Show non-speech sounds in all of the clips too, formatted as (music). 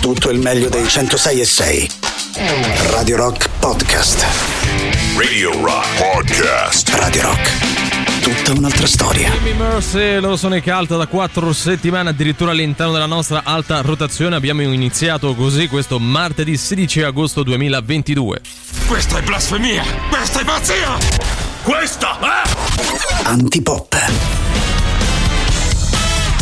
tutto il meglio dei 106 e 6. Radio Rock Podcast. Radio Rock Podcast. Radio Rock. Tutta un'altra storia. Jimmy Mercy, loro sono i Cult da quattro settimane addirittura all'interno della nostra alta rotazione. Abbiamo iniziato così questo martedì 16 agosto 2022. Questa è blasfemia! Questa è pazzia! Questa è... Antipop.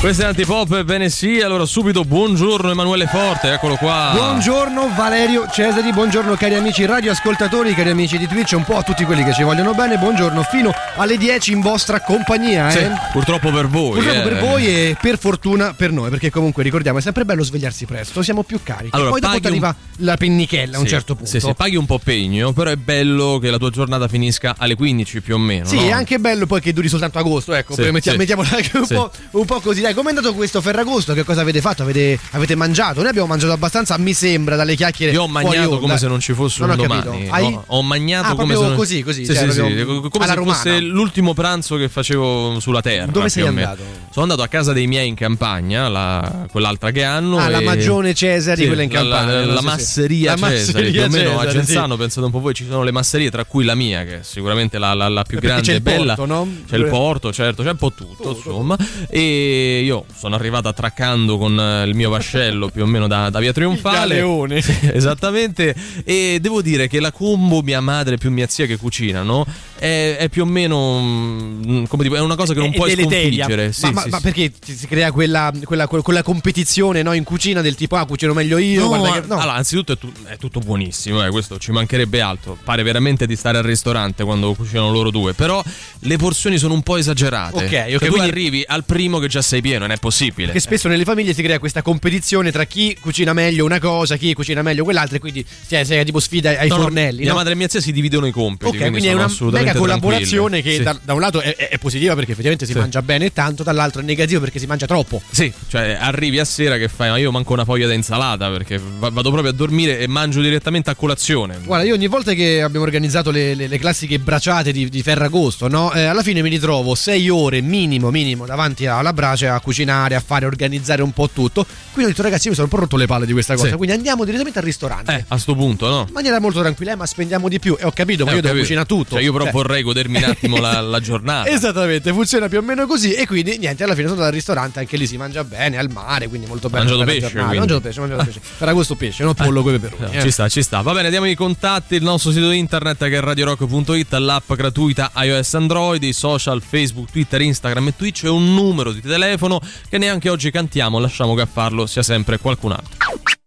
Questo è Antipop, ebbene sì, allora subito buongiorno Emanuele Forte, eccolo qua. Buongiorno Valerio Cesari, buongiorno cari amici radioascoltatori, cari amici di Twitch, un po' a tutti quelli che ci vogliono bene, buongiorno fino alle 10 in vostra compagnia. Sì, Eh? purtroppo per voi. Purtroppo eh. per voi e per fortuna per noi, perché comunque ricordiamo è sempre bello svegliarsi presto, siamo più carichi. Allora, Poi dopo ti arriva un- la pennichella a un Sì, certo punto. Sì, sì, paghi un po' pegno, però è bello che la tua giornata finisca alle 15 più o meno. Sì, no? è anche bello poi che duri soltanto agosto, ecco, Sì, sì. mettiamola anche un, Sì. po', un po' così. Dai, com'è andato questo Ferragosto? Che cosa avete fatto? Avete, avete mangiato? Noi abbiamo mangiato abbastanza, mi sembra, dalle chiacchiere. Io ho onda. come se non ci fosse Non un ho domani. capito. Hai- Ho, ho magnato Ah, come se non... così, così, Sì, cioè, sì, sì, come se fosse romana. l'ultimo pranzo che facevo sulla terra. Dove sei andato? Sono andato a casa dei miei in campagna, la- quell'altra che hanno. Ah, la e- Magione Cesari, Sì, quella in la- la- La, la Sì, sì. masseria La Cesari, più o meno a Genzano, pensate un po' voi, ci sono le masserie, tra cui la mia, che è sicuramente la, la- la più grande c'è e il bella. C'è il porto, certo, c'è un po' tutto, insomma. E io sono arrivato attraccando con eh, il mio vascello più o meno da, da via Trionfale. galeone. Sì, (laughs) esattamente. E devo dire che la combo mia madre più mia zia che cucinano è, è più o meno mm, come dire, è una cosa che non È puoi deleteria. sconfiggere. Sì, ma, ma- sì, ma perché si crea quella, quella, quella competizione no, in cucina del tipo ah cucino meglio io No, che- no. Allora, anzitutto è, tu- è tutto buonissimo, eh, questo ci mancherebbe altro. Pare veramente di stare al ristorante quando cucinano loro due. Però le porzioni sono un po' esagerate. Ok, ok, Cioè, tu quindi- arrivi al primo che già sei pieno, non è possibile. Perché spesso nelle famiglie si crea questa competizione tra chi cucina meglio una cosa, chi cucina meglio quell'altra, e quindi si si è tipo sfida ai No, no, fornelli. mia no? madre e mia zia si dividono i compiti. Ok, quindi, è sono una assolutamente mega collaborazione tranquille. che Sì. da, da un lato è, è- positiva perché effettivamente si Sì. mangia bene e tanto, dall'altro è negativo perché si mangia troppo. Sì, cioè arrivi a sera che fai, ma io manco una foglia da insalata perché va- vado proprio a dormire e mangio direttamente a colazione. Guarda, io ogni volta che abbiamo organizzato le, le- le classiche braciate di, di Ferragosto, no? Eh, alla fine mi ritrovo sei ore minimo, minimo davanti alla brace a cucinare, a fare, organizzare un po' tutto. Quindi ho detto, ragazzi, io mi sono un po' rotto le palle di questa cosa. Sì. Quindi andiamo direttamente al ristorante. Eh, a sto punto, no? In maniera molto tranquilla, eh, ma spendiamo di più. E ho capito, ma Eh, io ho devo capito. cucinare tutto. Cioè, io però Cioè, vorrei godermi un attimo la, (laughs) la giornata. Esattamente, funziona più o meno così. E quindi niente, alla fine sono andato al ristorante, anche lì si mangia bene, al mare, quindi molto bello. Mangiato pesce, giornata. quindi. Mangiato pesce, mangiato pesce. Ferragosto pesce, non pollo con i peperoni. No, eh. Ci sta, ci sta. Va bene, diamo i contatti, il nostro sito internet che è radiorock.it, l'app gratuita iOS Android, i social Facebook, Twitter, Instagram e Twitch e un numero di telefono che neanche oggi cantiamo, lasciamo che a farlo sia sempre qualcun altro.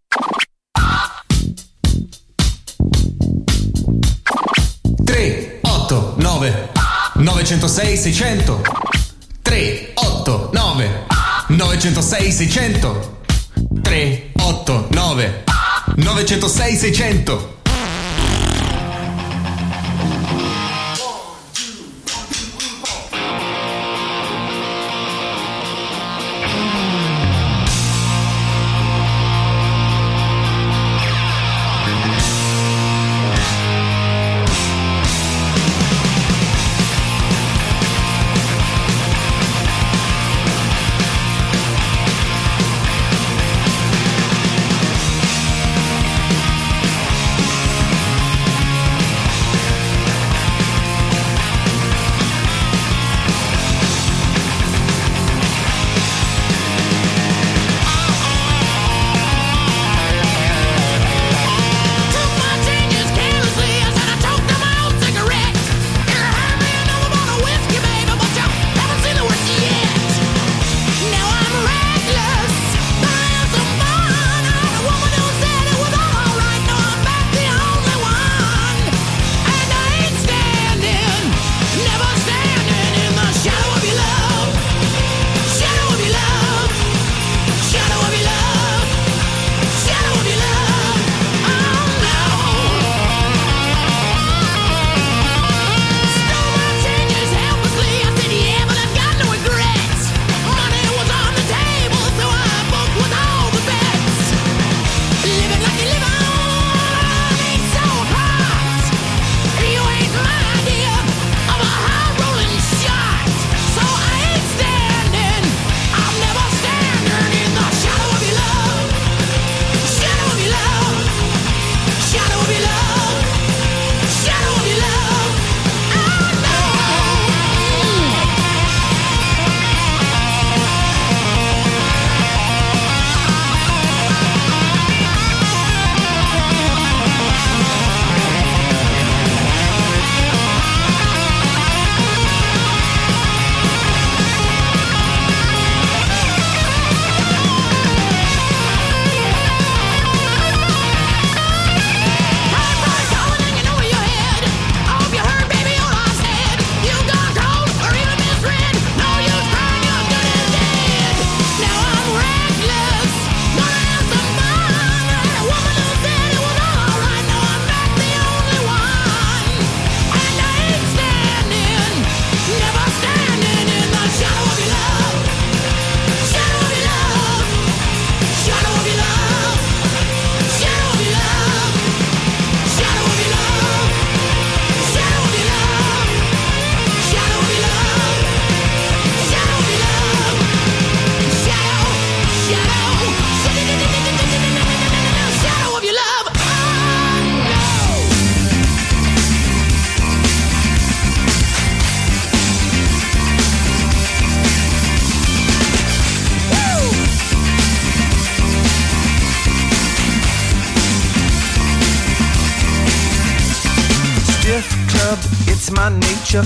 9 906 600 389 906 600 389 906 600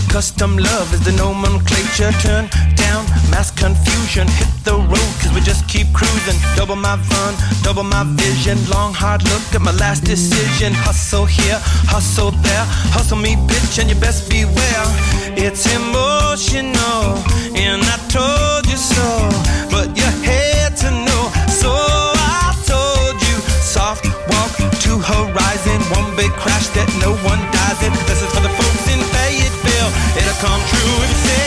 Custom love is the nomenclature. Turn down mass confusion. Hit the road, cause we just keep cruising. Double my fun, double my vision. Long, hard look at my last decision. Hustle here, hustle there. Hustle me, bitch, and you best beware. It's emotional, come true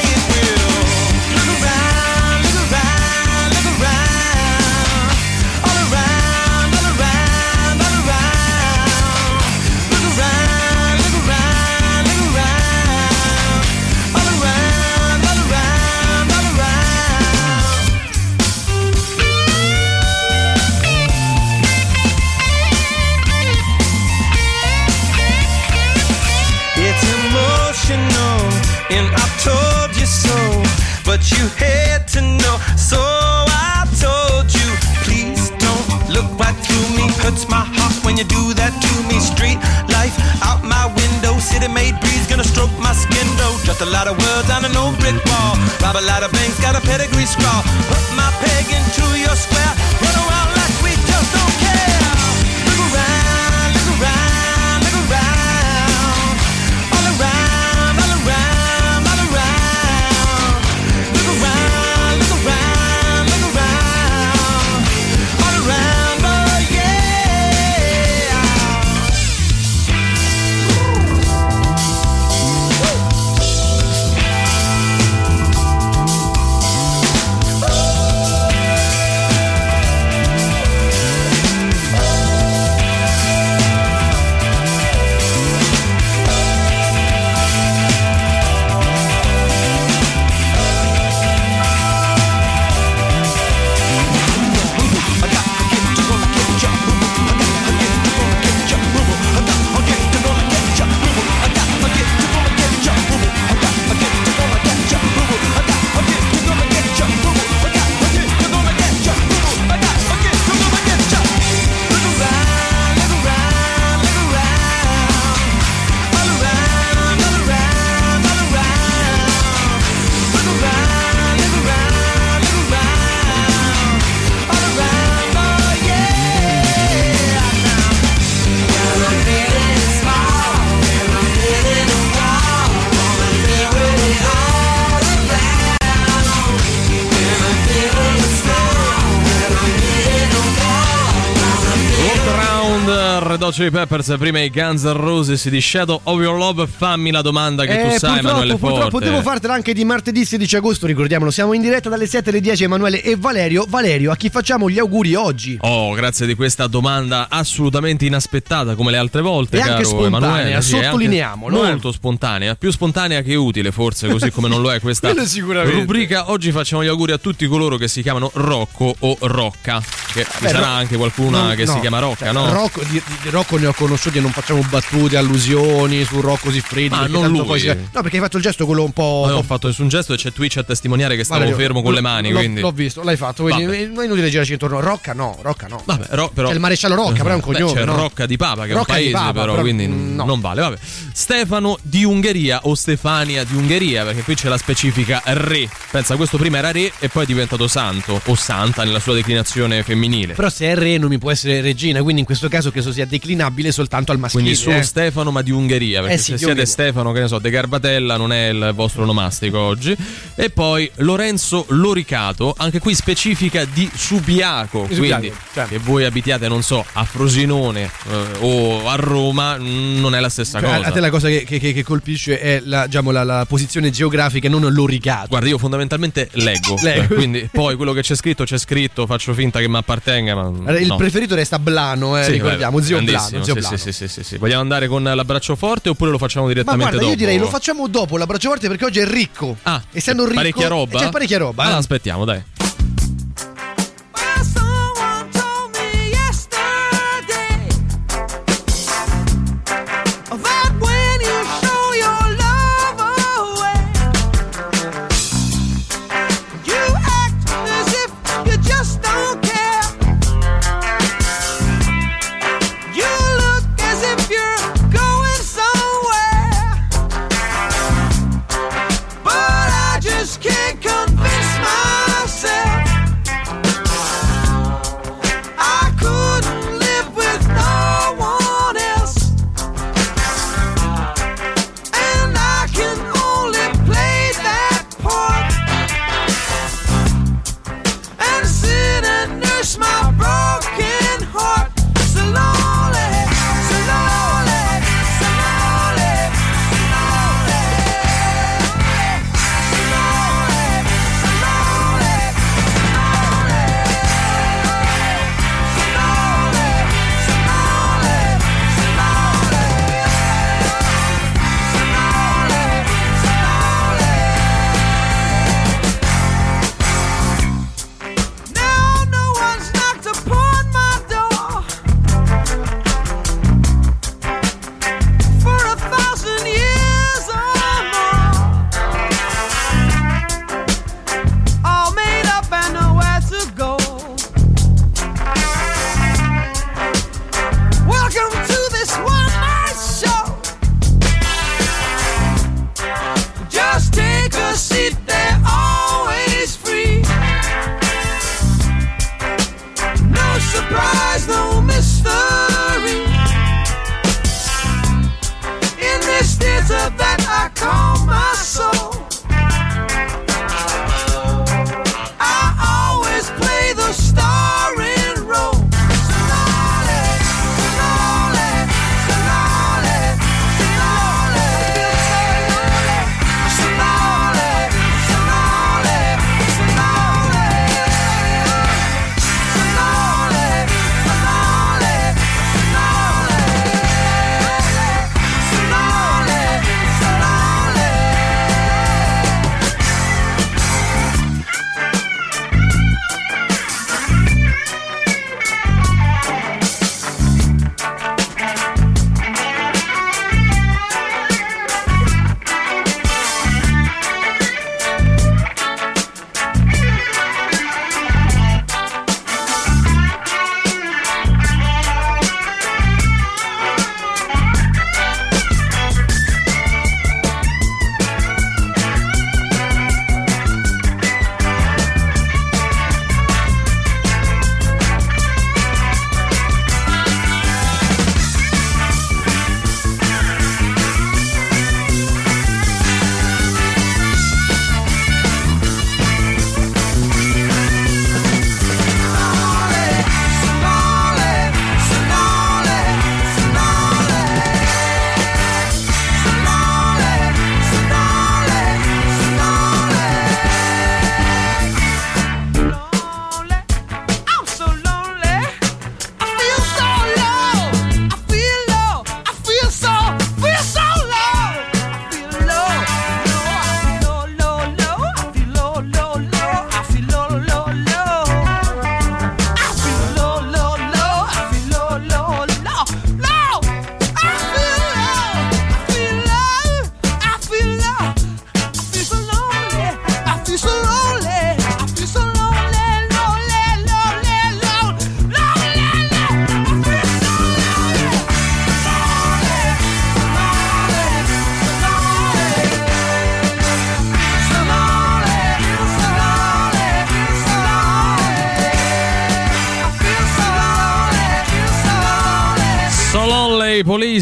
Chili Peppers prima i Guns N' Roses di Shadow of Your Love fammi la domanda che tu Eh, sai purtroppo, Emanuele purtroppo Forte devo fartela anche di martedì 16 agosto, ricordiamolo, siamo in diretta dalle 7 alle 10 Emanuele e Valerio. Valerio, a chi facciamo gli auguri oggi? Oh, grazie di questa domanda assolutamente inaspettata come le altre volte, E anche caro spontanea, Emanuele. Sì, anche sottolineiamolo, eh. Molto spontanea, più spontanea che utile, forse, così come non lo è questa (laughs) rubrica. Oggi facciamo gli auguri a tutti coloro che si chiamano Rocco o Rocca. Che ci Beh, sarà Ro- anche qualcuna No, che no. si chiama Rocca, Cioè, no? Rocco, di, di Rocco ne ho conosciuti e non facciamo battute, allusioni su Rocco Siffredi. Ma perché non lui. poi si- No, perché hai fatto il gesto quello un po'. Non ho fatto nessun gesto e c'è Twitch a testimoniare che stavo Valerio, fermo con le l'ho- mani. l'ho, quindi... l'ho visto, l'hai fatto. Quindi non è inutile girarci intorno. Rocca no, Rocca no. Vabbè, ro- però. C'è il maresciallo Rocca, però è un Beh, cognome, C'è no? Rocca di Papa, che Rocca è un paese, Papa, però, però, quindi mm, no. non vale. Vabbè. Stefano di Ungheria o Stefania di Ungheria, perché qui c'è la specifica re. Pensa, questo prima era re e poi è diventato santo o santa nella sua declinazione femminile. Però se è re non mi può essere regina, quindi in questo caso credo sia declinabile soltanto al maschile. Quindi solo eh. Stefano, ma di Ungheria. Perché Eh sì, se siete Ungheria. Stefano, che ne so, De Garbatella, non è il vostro onomastico oggi. E poi Lorenzo Loricato, anche qui specifica di Subiaco. Di quindi Subiaco, certo. che voi abitiate, non so, a Frosinone eh, o a Roma, mm, non è la stessa Cioè, cosa. a te la cosa che, che- che- colpisce è la, diciamo, la, la posizione geografica e non l'origato. Guarda, io fondamentalmente leggo. (laughs) Leggo. Quindi poi quello che c'è scritto, c'è scritto, faccio finta che mi appartenga. Ma Il no. preferito resta Blano, eh, Sì, ricordiamo, vabbè, zio Blano. Zio sì, Blano. sì, sì, sì, sì. Vogliamo andare con l'abbraccio forte oppure lo facciamo Ma direttamente guarda, dopo? io direi lo facciamo dopo l'abbraccio forte perché oggi è ricco. Ah, essendo ricco. parecchia roba? C'è parecchia roba. Allora eh. aspettiamo, dai.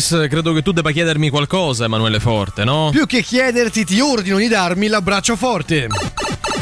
Police, credo che tu debba chiedermi qualcosa, Emanuele Forte, no? Più che chiederti, ti ordino di darmi l'abbraccio forte.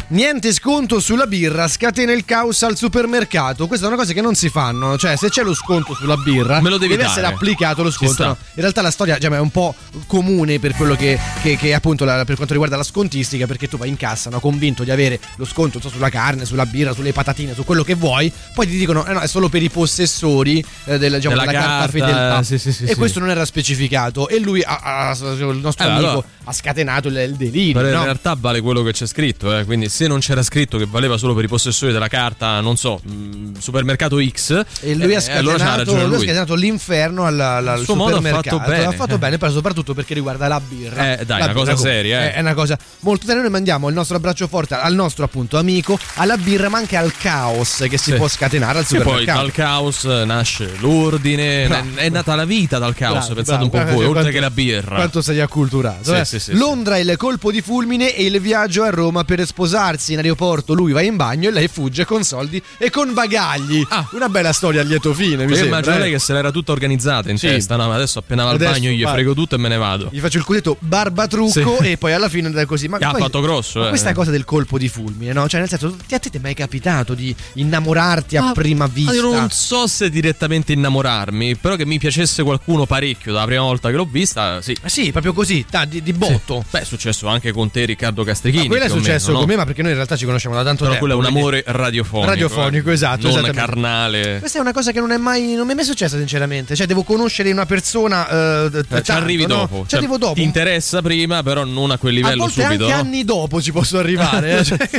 Niente sconto sulla birra, scatena il caos al supermercato. Questa è una cosa che non si fanno. Cioè, se c'è lo sconto sulla birra, Me lo devi deve dare. essere applicato lo sconto. sta. no? In realtà la storia cioè, è un po' comune per quello che, che- che appunto la- per quanto riguarda la scontistica, perché tu vai in cassa, no, convinto di avere lo sconto non so, sulla carne, sulla birra, sulle patatine, su quello che vuoi. Poi ti dicono: eh no, è solo per i possessori eh, della, diciamo, Della della carta, carta, fedeltà. sì, sì, sì, e sì. questo non era specificato. E lui, ha- ha- il nostro Eh, amico, allora- ha scatenato il, il delirio. Però in no? realtà vale quello che c'è scritto, eh. quindi se non c'era scritto che valeva solo per i possessori della carta, non so, mh, supermercato X, E lui eh, ha scatenato, allora lui lui. scatenato l'inferno al, al, al suo modo ha supermercato. fatto bene. Ha fatto bene, però soprattutto perché riguarda la birra. Eh, dai, La una cosa seria, eh. È una cosa molto seria. Noi mandiamo il nostro abbraccio forte al nostro appunto amico, alla birra, ma anche al caos che si Sì. può scatenare al E poi supermercato. dal caos nasce l'ordine, Bravo. è nata la vita dal caos, Bravo, pensate un po' bravo. voi, oltre Quanto- che la birra. Quanto sei acculturato. Sì, eh? sì. Londra il colpo di fulmine e il viaggio a Roma per sposarsi in aeroporto. Lui va in bagno e lei fugge con soldi e con bagagli. Ah. Una bella storia a lieto fine. Mi Io sembra, immagino eh. lei che se l'era tutta organizzata in Sì. testa, no, ma adesso appena va al Adesso bagno gli vai. frego tutto e me ne vado. Gli faccio il cosiddetto barbatrucco Sì. e poi alla fine andrà così. Ma Ha poi- fatto grosso, ma eh. questa cosa del colpo di fulmine, no? Cioè, nel senso, ti- a te ti è mai capitato di innamorarti a Ah, prima vista? Io non so se direttamente innamorarmi, però che mi piacesse qualcuno parecchio dalla prima volta che l'ho vista, sì. Ah, sì, proprio così, ta- di, di botto. Beh, è successo anche con te, Riccardo Castrichini. Ma quello è successo meno, no? con me, ma perché noi in realtà ci conosciamo da tanto Però tempo. quello è un amore radiofonico. Radiofonico, eh. esatto, Non carnale. Questa è una cosa che non è mai, non mi è mai successa, sinceramente. Cioè, devo conoscere una persona. eh, d- Eh, ci tanto, arrivi no? dopo. Ci Cioè, arrivo dopo. Ti interessa prima, però non a quel a livello volte subito. anche no? anni dopo ci posso arrivare. eh, (laughs) cioè-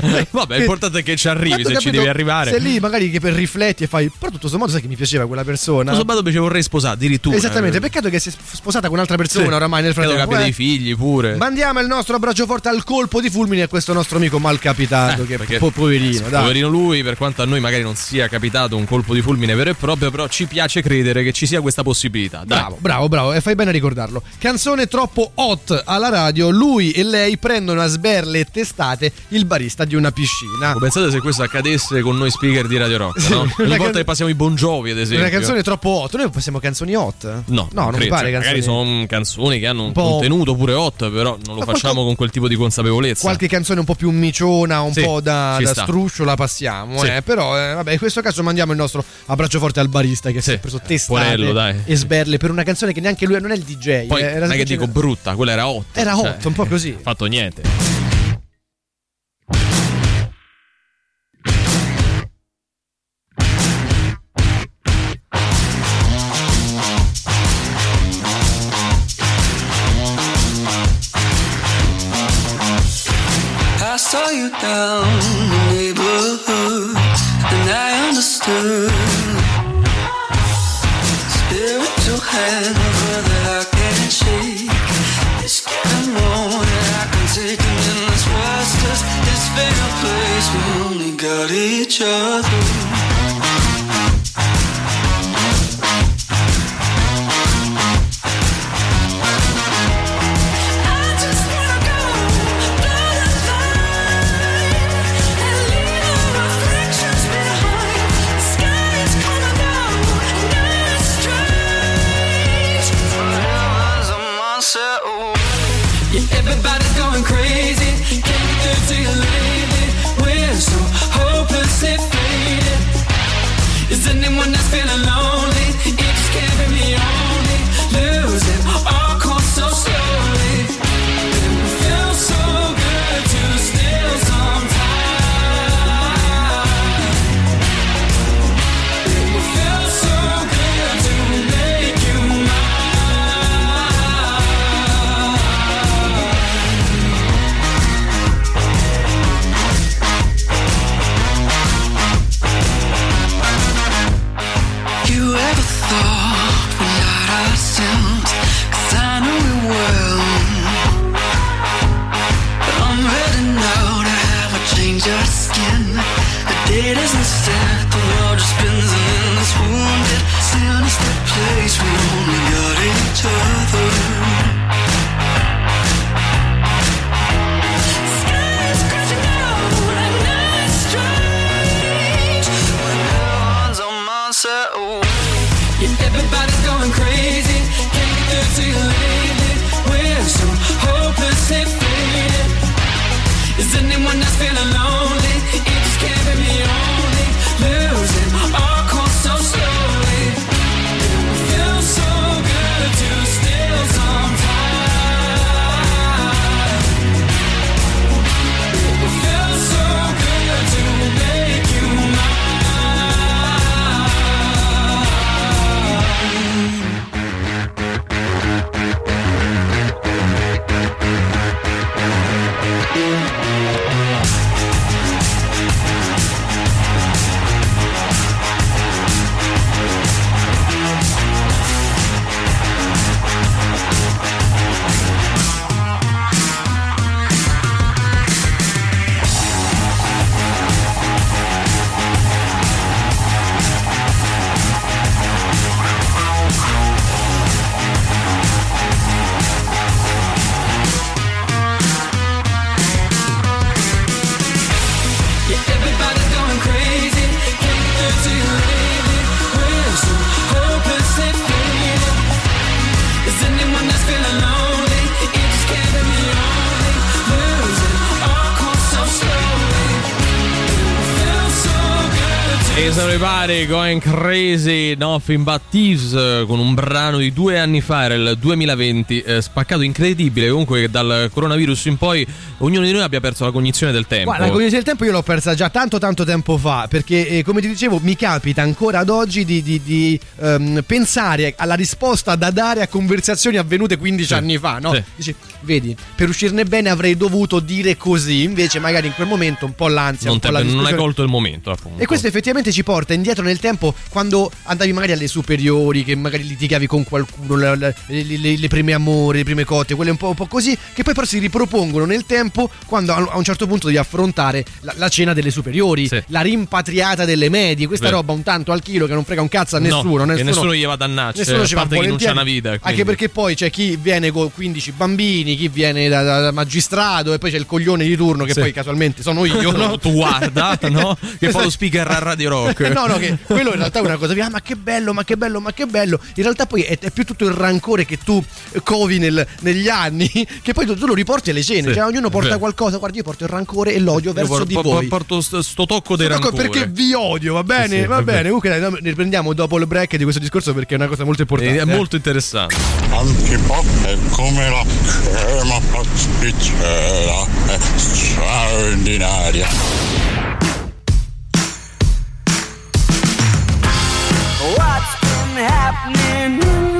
(laughs) Vabbè, l'importante è che ci arrivi, Tanto se ci capito, devi arrivare. Se lì magari che per rifletti e fai. Però tutto sommato sai che mi piaceva quella persona. Non so, ma ci vorrei sposare addirittura. Esattamente, Eh, peccato che si è sposata con un'altra persona sì. oramai nel Credo che frattempo. abbia dei figli pure. Mandiamo il nostro abbraccio forte al colpo di fulmine a questo nostro amico malcapitato. Eh, che perché- po- poverino, sì, dai. Poverino lui, per quanto a noi magari non sia capitato un colpo di fulmine vero e proprio, però ci piace credere che ci sia questa possibilità. Dai. Bravo, bravo, bravo, e fai bene a ricordarlo. Canzone troppo hot alla radio. Lui e lei prendono a sberle e testate il barista di una piscina. Pensate se questo accadesse con noi speaker di Radio Rock, no? una Ogni volta can- che passiamo i Bon Jovi, ad esempio. Una canzone troppo hot. Noi passiamo canzoni hot? No, no, non mi credo. pare canzoni. Magari sono canzoni che hanno un, po'- contenuto pure hot, però non lo Ma facciamo qualco- con quel tipo di consapevolezza. Qualche canzone un po' più miciona, un Sì, po' da, da struscio la passiamo. Sì. eh. Però, eh, vabbè, in questo caso mandiamo il nostro abbraccio forte al barista che si Sì. è preso testate Porello, dai. e sberle per una canzone che neanche lui non è il DJ. Poi eh, era non è che dico brutta, quella era hot. Era Cioè, hot, un po' così. fatto niente. Saw you down the neighborhood, and I understood. Spiritual hand, brother, I can't shake. It's getting more than I can take, and this restless, this fatal place, we only got each other. Everybody going crazy, nothing but thieves eh, con un brano di due anni fa, era il 2020, eh, spaccato incredibile. Comunque, che dal coronavirus in poi ognuno di noi abbia perso la cognizione del tempo. Guarda, la cognizione del tempo io l'ho persa già tanto tanto tempo fa perché eh, come ti dicevo mi capita ancora ad oggi di, di- di, ehm, pensare alla risposta da dare a conversazioni avvenute 15 Sì, anni fa, no? sì. Dici, vedi, per uscirne bene avrei dovuto dire così, invece magari in quel momento un po' l'ansia, non, un po' la non hai colto il momento, appunto. E questo effettivamente ci porta indietro nel tempo quando andavi magari alle superiori, che magari litigavi con qualcuno, le, le- le- le prime amore, le prime cotte, quelle un po', un po' così, che poi però si ripropongono nel tempo quando a a un certo punto devi affrontare la, la cena delle superiori, Sì. la rimpatriata delle medie, questa Vero. roba un tanto al chilo che non frega un cazzo a nessuno. No, che nessuno gli va a dannarci, Nessuno a ci va parte non c'ha volentieri. una vita, Anche quindi. perché poi c'è chi viene con 15 bambini, chi viene da, da- da magistrato e poi c'è il coglione di turno che Sì. poi casualmente sono io, (laughs) no? tu guarda, (laughs) no? Che fa lo speaker a Radio Rock. (laughs) no, no, che quello in realtà è una cosa, ah, ma che bello, ma che bello, ma che bello. In realtà poi è, è più tutto il rancore che tu covi nel- negli anni, che poi tu, tu lo riporti alle cene. Sì, cioè, ognuno porta vero. qualcosa. Guarda, io porto il rancore e l'odio Io verso por- di por- voi. porto sto, sto tocco dei Ecco, rancore. perché vi odio, va bene? Sì, sì, va è bene. Comunque, dai, ne riprendiamo dopo il break di questo discorso perché è una cosa molto importante. È eh. molto interessante. Antipop è come la Schema spitshöra straordinaria. What's been happening?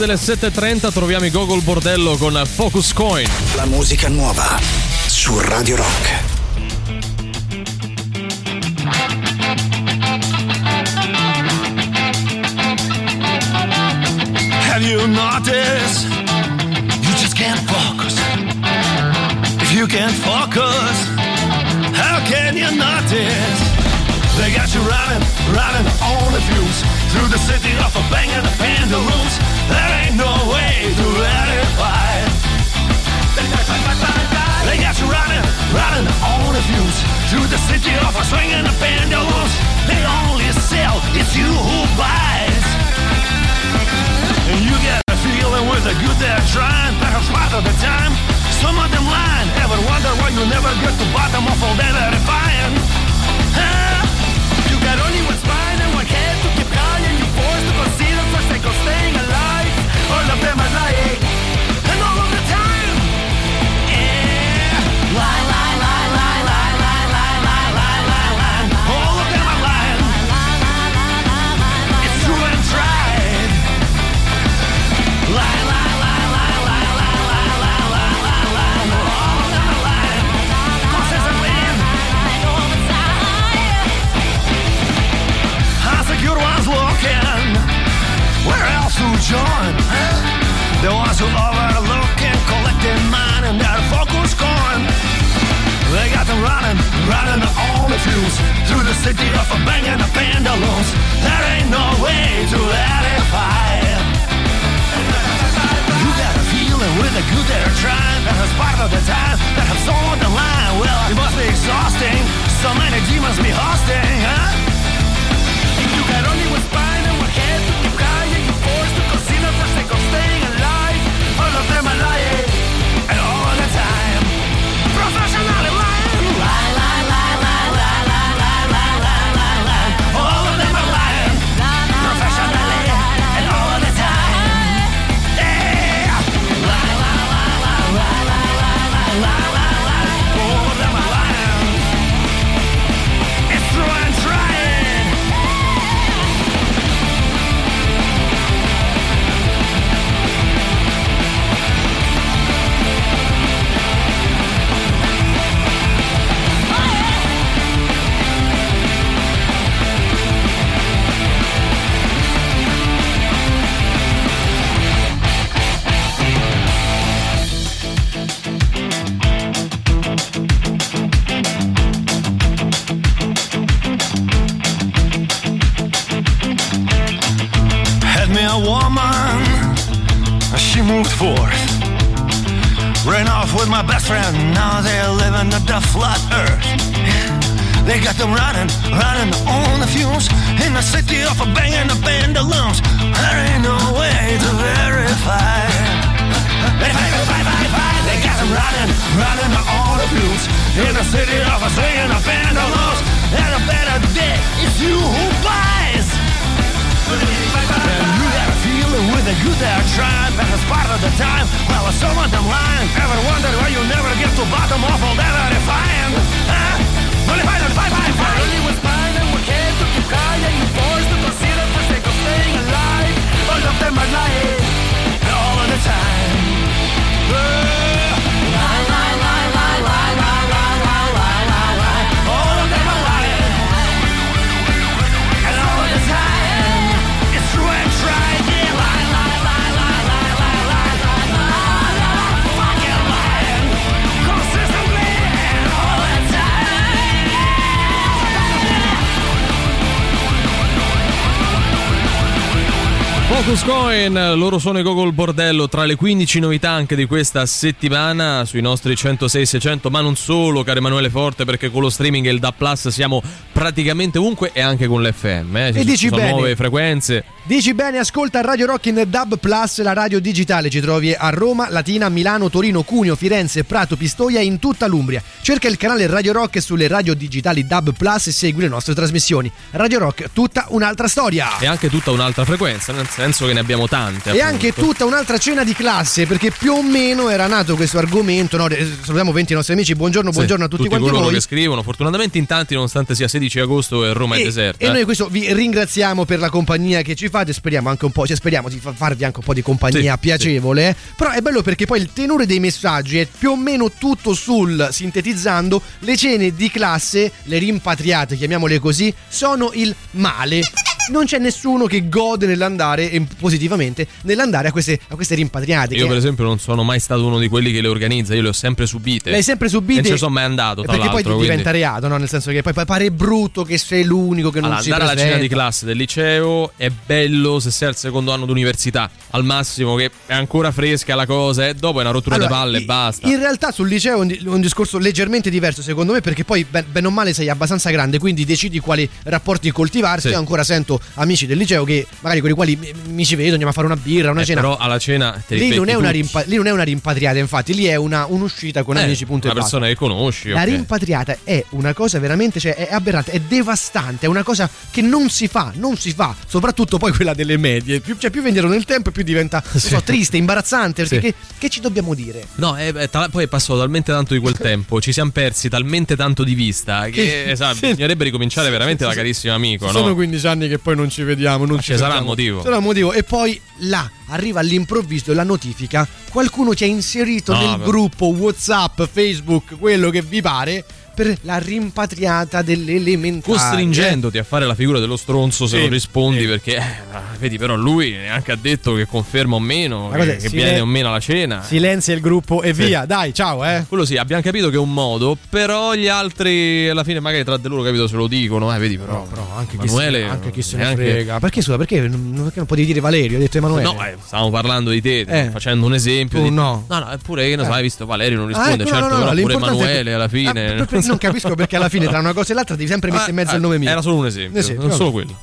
Delle 7.30 troviamo i Gogol Bordello con Focus Coin. La musica nuova su Radio Rock. Have you noticed? You just can't focus. If you can't focus, how can you notice? They got you running, running on the fuse through the city of a bang and a pendulums. There ain't no way to verify. They got you running, running on the fuse through the city of a swing and a pendulums. They only sell, it's you who buys. And you get a feeling with the good they're trying, perhaps part of the time. Some of them lying, ever wonder why you never get to bottom of all that verifying? Huh? You got only one spine and one head to keep People see the first staying alive. All of them are. To join? The ones who overlook and collecting mine and their focus gone. They got them running, running on the fuse through the city of a bang and a pendulums. There ain't no way to let it verify. You got a feeling with the good they're trying, and as part of the time that have sold the line. Well, it must be exhausting. So many demons be hosting, huh? am a lying? Friend, now they're living the flat earth. They got them running, running on the fumes in the city of a bang and a pendulums. There ain't no way to verify. Verify, verify, verify. They got them running, running on the fumes in the city of a and a pendulums. And a better day, it's you who buys. And you the good they're trying, but it's part of the time. Well, some of them lying. Ever wondered why you never get to bottom of all that verifying? Huh? Verify, verify, verify. Only with spine and with head to keep crying. You forced to consider for sake of staying alive. All of them are lying, Focus Coin, loro sono i Gogol Bordello, tra le 15 novità anche di questa settimana sui nostri 106 600, ma non solo, caro Emanuele Forte, perché con lo streaming e il DA Plus siamo praticamente ovunque e anche con l'FM. Eh. Ci E dici sono bene. nuove frequenze. Dici bene, ascolta Radio Rock in Dub Plus, la radio digitale. Ci trovi a Roma, Latina, Milano, Torino, Cuneo, Firenze, Prato, Pistoia e in tutta l'Umbria. Cerca il canale Radio Rock sulle radio digitali Dub Plus e segui le nostre trasmissioni. Radio Rock, tutta un'altra storia. E anche tutta un'altra frequenza, nel senso penso che ne abbiamo tante. E appunto. anche tutta un'altra cena di classe, perché più o meno era nato questo argomento. No? Eh, Salutiamo 20 i nostri amici, buongiorno, Sì, buongiorno a tutti, quanti coloro voi. che scrivono. Fortunatamente in tanti, nonostante sia 16 agosto e Roma è E, deserta. e eh. noi questo vi ringraziamo per la compagnia che ci fate. Speriamo anche un po', cioè speriamo di fa- farvi anche un po' di compagnia Sì, piacevole. Però è bello perché poi il tenore dei messaggi è più o meno tutto sul sintetizzando le cene di classe, le rimpatriate, chiamiamole così, sono il male. Non c'è nessuno che gode nell'andare e positivamente nell'andare a queste, a queste rimpatriate. Io, per esempio, non sono mai stato uno di quelli che le organizza, io le ho sempre subite. Le hai sempre subite. E non ci sono mai andato, tra Perché poi quindi- diventa reato, no? Nel senso che poi, pare brutto che sei l'unico che non Allora, si andare alla presenta. cena di classe del liceo è bello se sei al secondo anno d'università. Al massimo che è ancora fresca la cosa, e dopo è una rottura Allora, di palle e basta. In realtà sul liceo è un, di- un discorso leggermente diverso secondo me perché poi ben, bene o male sei abbastanza grande quindi decidi quali rapporti coltivarsi. Sì. Io ancora sento amici del liceo che magari con i quali mi, mi ci vedo, andiamo a fare una birra, una Eh, cena. però alla cena te Lì non, rimpa- lì non è una rimpatriata, infatti, lì è una, un'uscita con Eh, amici, punto una e basta. persona che conosci. La ok. rimpatriata è una cosa veramente, cioè, è aberrante, è devastante, è una cosa che non si fa, non si fa, soprattutto poi quella delle medie. Più, cioè, più vengono nel tempo più diventa, non so, triste, imbarazzante, perché Sì. che, che ci dobbiamo dire? No, eh, tra- poi è passato talmente tanto di quel tempo, ci siamo persi talmente tanto di vista che Che- esatto, sì. bisognerebbe ricominciare veramente da sì, sì. carissimo amico, no? Sono 15 anni che poi non ci vediamo, non ci sarà un motivo. Sarà un motivo. E poi là arriva all'improvviso la notifica, qualcuno ti ha inserito No, nel vabbè. gruppo WhatsApp, Facebook, quello che vi pare, per la rimpatriata dell'elementare. Costringendoti a fare la figura dello stronzo se Sì, non rispondi sì. perché eh, vedi però lui neanche ha detto che conferma o meno Ma che, che si viene o meno alla cena Silenzia il gruppo e Sì. via. Dai, ciao, eh. quello sì abbiamo capito che è un modo però gli altri alla fine magari tra di loro capito se lo dicono eh vedi però, anche Emanuele chi se, anche chi se ne neanche- frega. Perché scusa, perché non, perché non potevi dire Valerio? Hai detto Emanuele? No, eh, stavamo parlando di te, Eh. facendo un esempio. Tu di- no. no, no, eppure che so, Eh. hai visto Valerio non Ah, risponde, ecco, no, certo, no, no, però pure Emanuele alla fine. Ah, per- per- non capisco perché alla fine tra una cosa e l'altra devi sempre mettere in mezzo Ah, il nome mio. Era solo un esempio, esempio, non solo quello.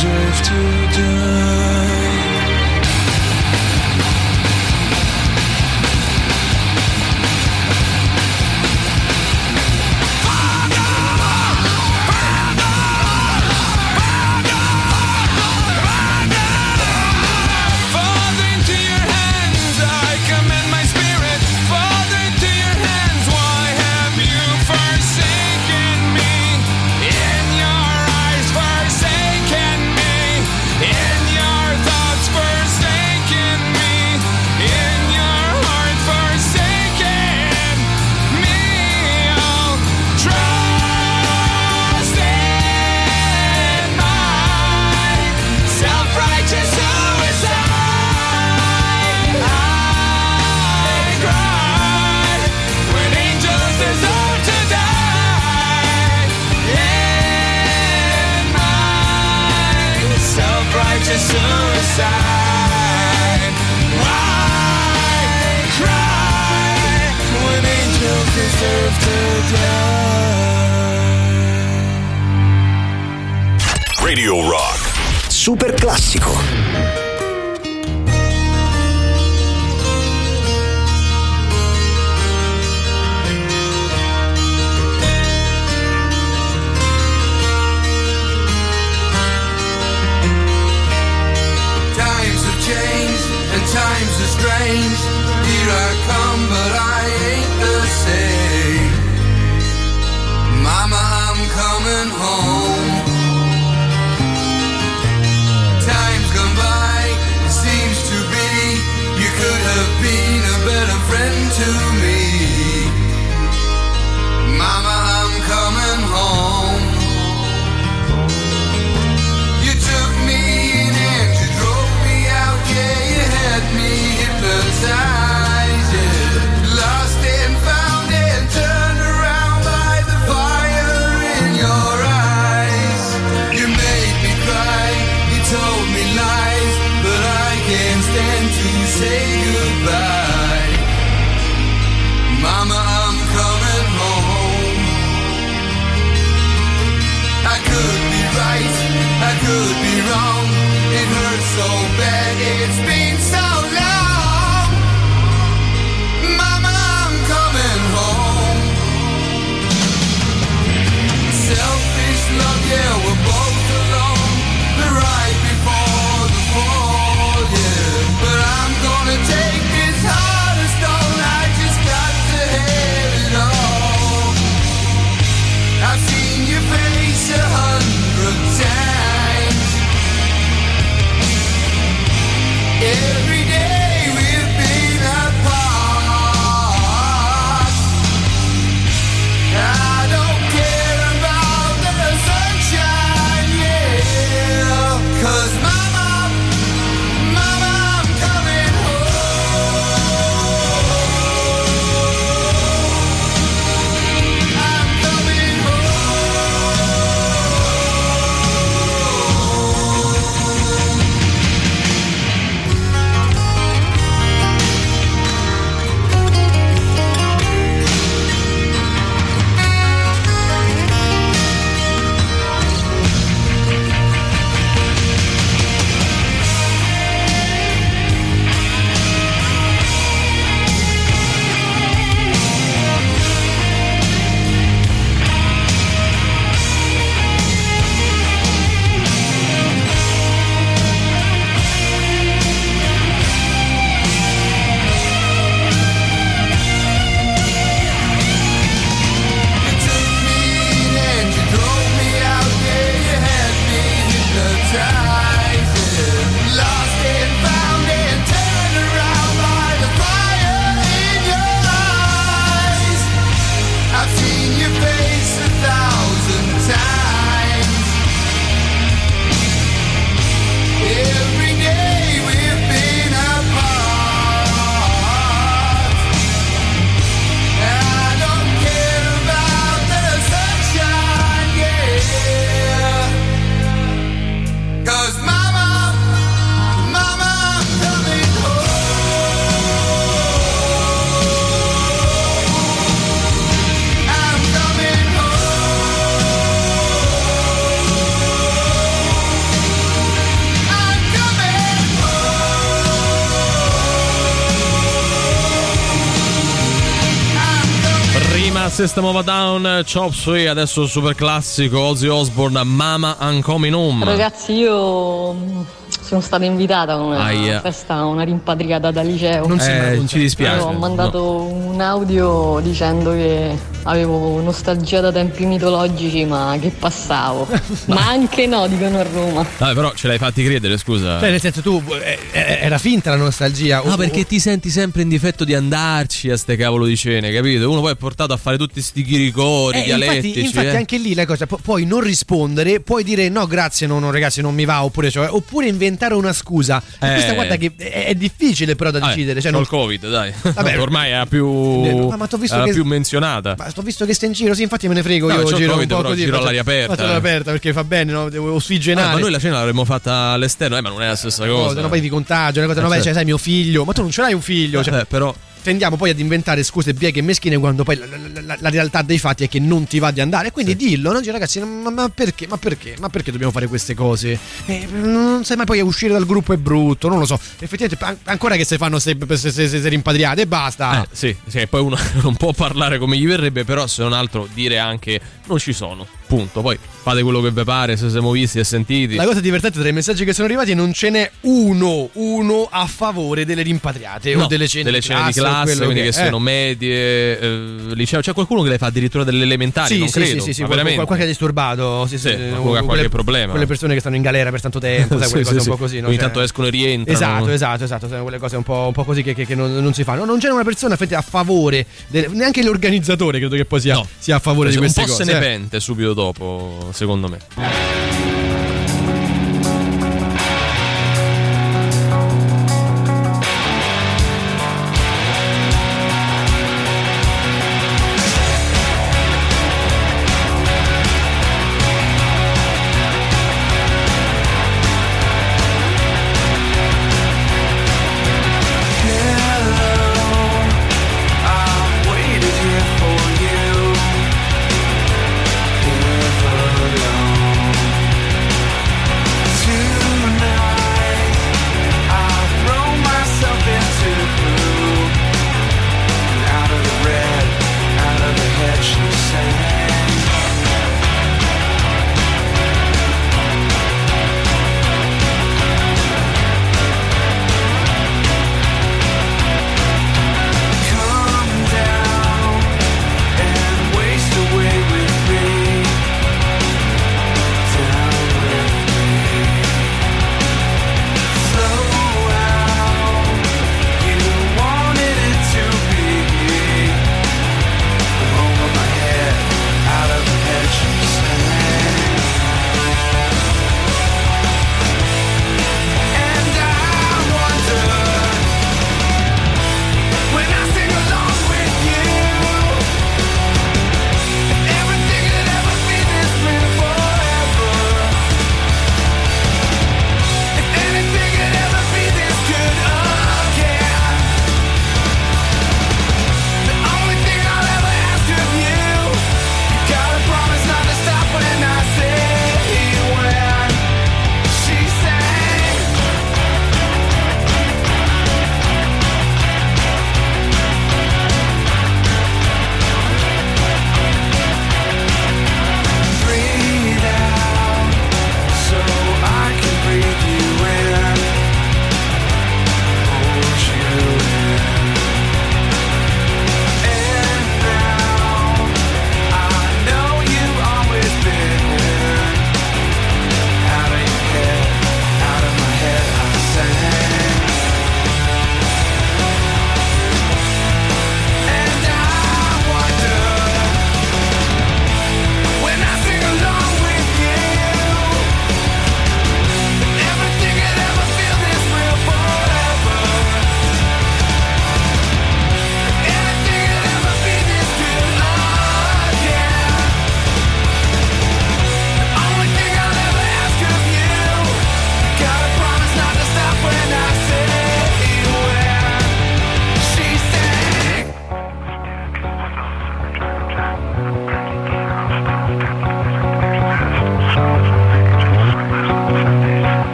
Deserve to die. System of a Down, Chop Suey, adesso super classico Ozzy Osbourne, Mama I'm Coming Home. Ragazzi, io mm, sono stata invitata a una Aia. festa, una rimpatriata da liceo. Non Eh, punto. ci dispiace. Ho mandato un audio dicendo che avevo nostalgia da tempi mitologici, ma che passavo. (laughs) ma anche no, dicono a Roma. Vabbè, però ce l'hai fatti credere, scusa. Cioè, nel senso, tu eh, eh, era finta la nostalgia. No, perché ti senti sempre in difetto di andarci a ste cavolo di cene, capito? Uno poi è portato a fare tutti sti chiricori, Eh, dialettici. infatti, infatti eh. anche lì la cosa, pu- puoi non rispondere, puoi dire no grazie, no, no, ragazzi non mi va, oppure, cioè, oppure inventare una scusa. E Eh. Questa guarda che è, è difficile però da decidere. Cioè, col non, Covid, dai. Vabbè. (laughs) Ormai è la più, Ma- ma t'ho visto è la che- più menzionata. ma ho visto che stai in giro, sì, infatti me ne frego. No, io giro Covid, un po' così. giro all'aria aperta, Faccio all'aria eh. aperta perché fa bene, no? Devo Ah, ossigenare. ma noi la cena l'avremmo fatta all'esterno, eh, ma non è la stessa cosa. Cose, no, poi vi contagio, una cosa, Eh, no, beh, certo. cioè, sai, mio figlio, ma tu non ce l'hai un figlio, cioè, Eh, però. Tendiamo poi ad inventare scuse bieghe e meschine quando poi la, la- la- la realtà dei fatti è che non ti va di andare. Quindi dillo, no? Dici, ragazzi, ma, ma perché? Ma perché? Ma perché dobbiamo fare queste cose? Eh, non sai mai poi uscire dal gruppo è brutto, non lo so. Effettivamente, an- ancora che se fanno se, se, se, se- se rimpatriate e basta. Eh, sì, sì, poi uno (laughs) non può parlare come gli verrebbe, però se non altro dire anche non ci sono. Punto. Poi fate quello che vi pare, se siamo visti e sentiti. La cosa divertente tra i messaggi che sono arrivati non ce n'è uno, uno a favore delle rimpatriate No, o delle cene, delle di cene di classe, o classe, quindi che, è. siano Eh. medie, eh, liceo. C'è qualcuno che le fa addirittura delle elementari, Sì, non sì, credo. sì, sì, sì, ma qual- veramente. qualche disturbato, sì, sì, Sì, eh, qualcuno che ha qualche quelle- problema. Quelle persone che stanno in galera per tanto tempo, (laughs) sai, quelle Sì, cose sì, un po' così. no? Ogni Cioè- tanto escono e rientrano. Esatto, esatto, esatto, sono quelle cose un po', un po' così che, che- che non, non si fanno. Non c'è una persona a favore, del- neanche l'organizzatore credo che poi sia, No. sia a favore di un queste po' cose. se ne eh. pente subito dopo, secondo me.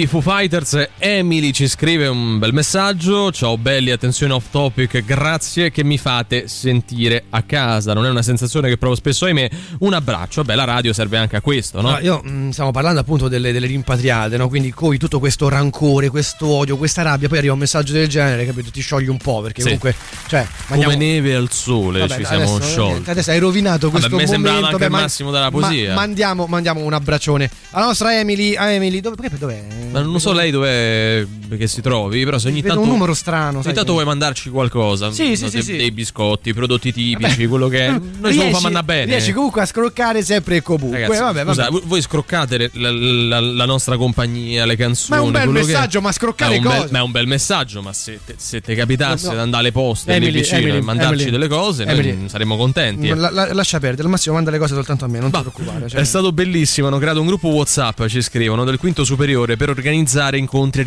I Foo Fighters. Emily ci scrive un bel messaggio. Ciao belli, attenzione off topic, grazie che mi fate sentire a casa. Non è una sensazione che provo spesso, ahimè. Un abbraccio. Vabbè, la radio serve anche a questo, no? Allora, io mh, stiamo parlando appunto delle, delle rimpatriate, no? Quindi coi tutto questo rancore, questo odio, questa rabbia, poi arriva un messaggio del genere, capito? Ti sciogli un po' perché Sì. comunque, cioè, Come mandiamo- neve al sole Vabbè, ci siamo adesso, sciolti. niente, adesso hai rovinato questo Vabbè, me sembrava momento. anche il ma- massimo della poesia. mandiamo, mandiamo un abbraccione alla nostra Emily. A Emily, dove, dov'è? Ma non so lei dov'è che si trovi, però se ogni Vedo tanto un numero strano. Ogni tanto vuoi mandarci qualcosa? Sì, No, sì, dei, sì. dei biscotti, prodotti tipici, quello che è. Noi (laughs) riesci, fa bene. Riesci comunque a scroccare sempre e comunque. Ragazzi, vabbè, vabbè. scusa, voi- scroccate la, la- la nostra compagnia, le canzoni. Ma è un bel messaggio, ma scroccare un bel- cosa? ma è un bel messaggio, ma se te, se te capitasse No, di andare alle poste Emily, lì vicino Emily, e mandarci Emily. delle cose, noi saremmo contenti. La- la- lascia perdere, al massimo manda le cose soltanto a me, non ti preoccupare. cioè. È stato bellissimo, hanno creato un gruppo WhatsApp, ci scrivono, del quinto superiore per organizzare incontri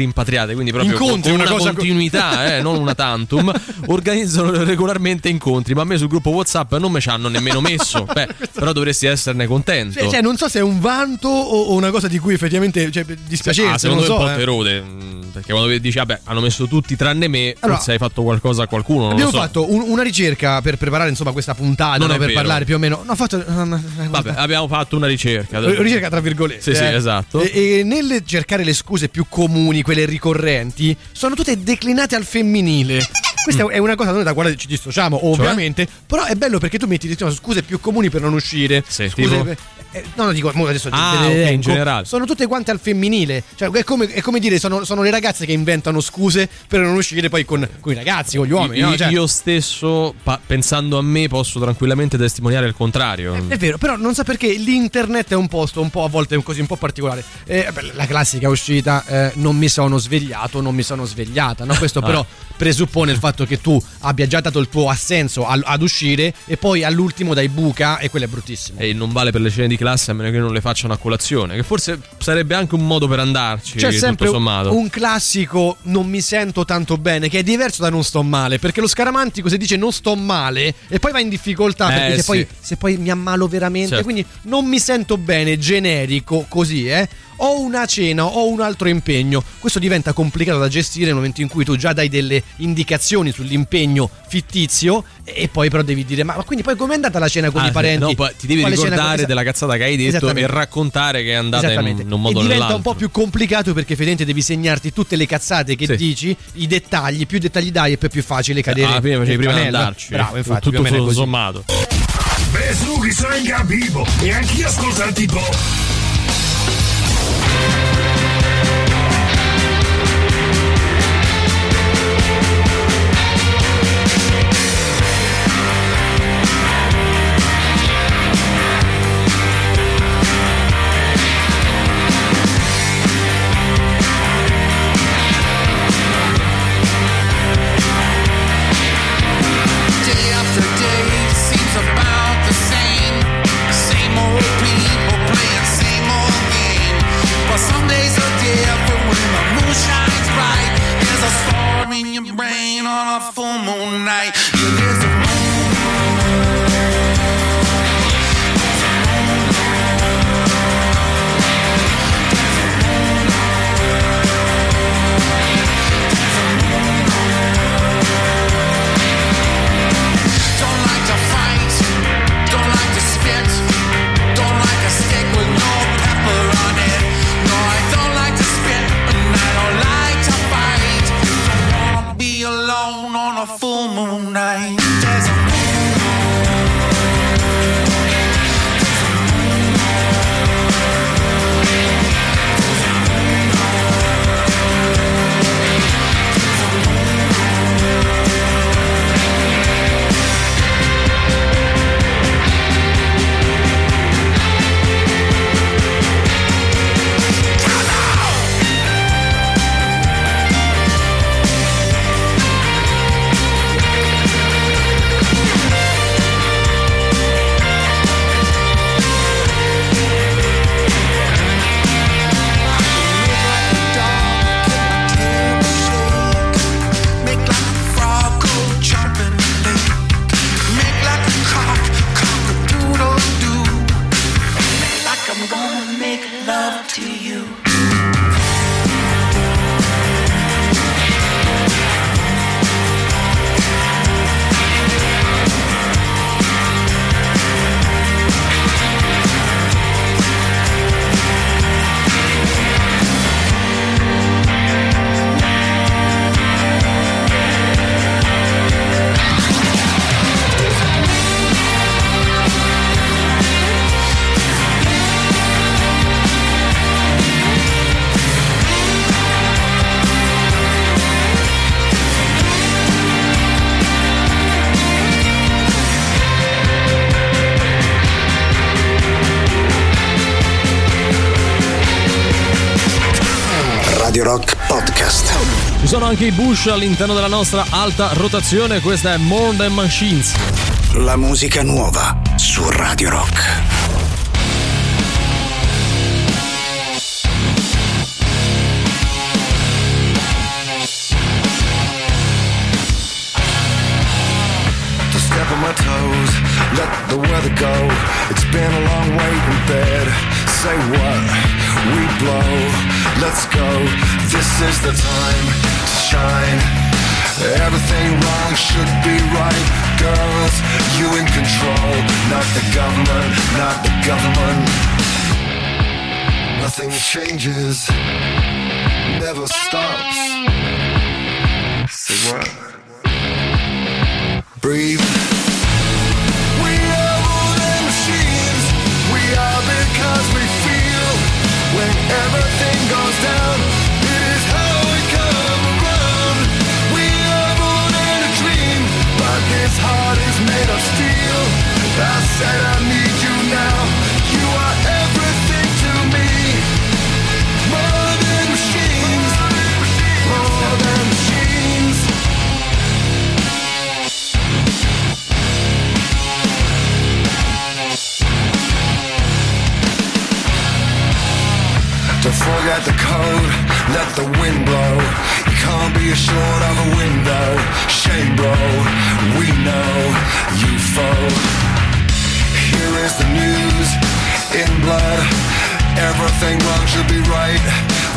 rimpatriate, quindi proprio Incontri, con una una, cosa- continuità, eh, non una tantum, (laughs) organizzano regolarmente incontri, ma a me sul gruppo WhatsApp non me ci hanno nemmeno messo. (laughs) Beh, però dovresti esserne contento. Cioè, cioè, non so se è un vanto o, una cosa di cui effettivamente cioè, dispiacere. Ah, secondo me non un so, po' eh. te rode, mm, perché quando dici vabbè, hanno messo tutti tranne me, Allora, forse hai fatto qualcosa a qualcuno, non Abbiamo so. fatto un- una ricerca per preparare insomma questa puntata, no, per vero. parlare più o meno. No, fatto Vabbè, abbiamo fatto una ricerca. ricerca tra virgolette. Sì, sì, eh. esatto. E, e nel cercare le scuse più comuni, quelle ricorrenti, sono tutte declinate al femminile. Questa Mm. è una cosa noi da quale ci dissociamo, ovviamente. Però è bello perché tu metti diciamo, scuse più comuni per non uscire. Sì, scuse tipo? Eh, no, no, dico adesso Ah, ok, in elenco. generale. Sono tutte quante al femminile. Cioè, è come, è come dire, sono, sono le ragazze che inventano scuse per non uscire poi con, con i ragazzi, con gli uomini. Io, no? Cioè, io stesso, pa- pensando a me, posso tranquillamente testimoniare il contrario. È vero, però non so perché l'internet è un posto un po' a volte così un po' particolare. Eh, la classica uscita, eh, non mi sono svegliato, non mi sono svegliata. No? Questo Ah. però presuppone il fatto che tu abbia già dato il tuo assenso al- ad uscire e poi all'ultimo dai buca e quello è bruttissimo. E non vale per le cene di classe a meno che non le facciano a colazione. Che forse sarebbe anche un modo per andarci. C'è sempre un classico non mi sento tanto bene che è diverso da non sto male perché lo scaramantico se dice non sto male e poi va in difficoltà Eh, perché se, sì. poi, se poi mi ammalo veramente Certo. quindi non mi sento bene generico così eh ho una cena ho un altro impegno questo diventa complicato da gestire nel momento in cui tu già dai delle indicazioni sull'impegno fittizio e poi però devi dire ma, ma quindi poi com'è andata la cena con Ah, i parenti no, poi ti devi Quale con- ricordare Esa- della cazzata che hai detto e raccontare che è andata in, in un modo e o diventa nell'altro. un po' più complicato perché effettivamente devi segnarti tutte le cazzate che Sì. dici, i dettagli, più dettagli dai e poi è più facile cadere. Alla fine facevi prima di andarci. Bravo, infatti, più o tutto sommato. Beh, su, che sono in capivo e anch'io ascolto il tipo. Day anche i Bush all'interno della nostra alta rotazione, questa è More Than Machines. La musica nuova su Radio Rock. to step on my toes, let the weather go. It's been a long wait in bed. Say what? We blow. Let's go. This is the time to shine. Everything wrong should be right. Girls, you in control. Not the government, not the government. Nothing changes, never stops. Say what? Forget the code, let the wind blow. You can't be assured of a window. Shame, bro, we know you foe. Here is the news in blood. Everything wrong should be right.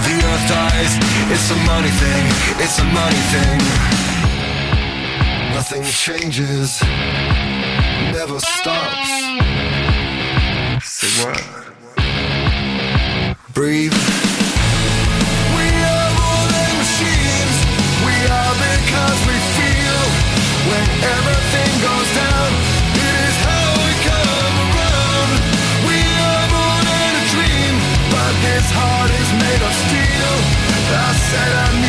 The earth dies, it's a money thing, it's a money thing. Nothing changes, never stops. Say what? breathe. Said I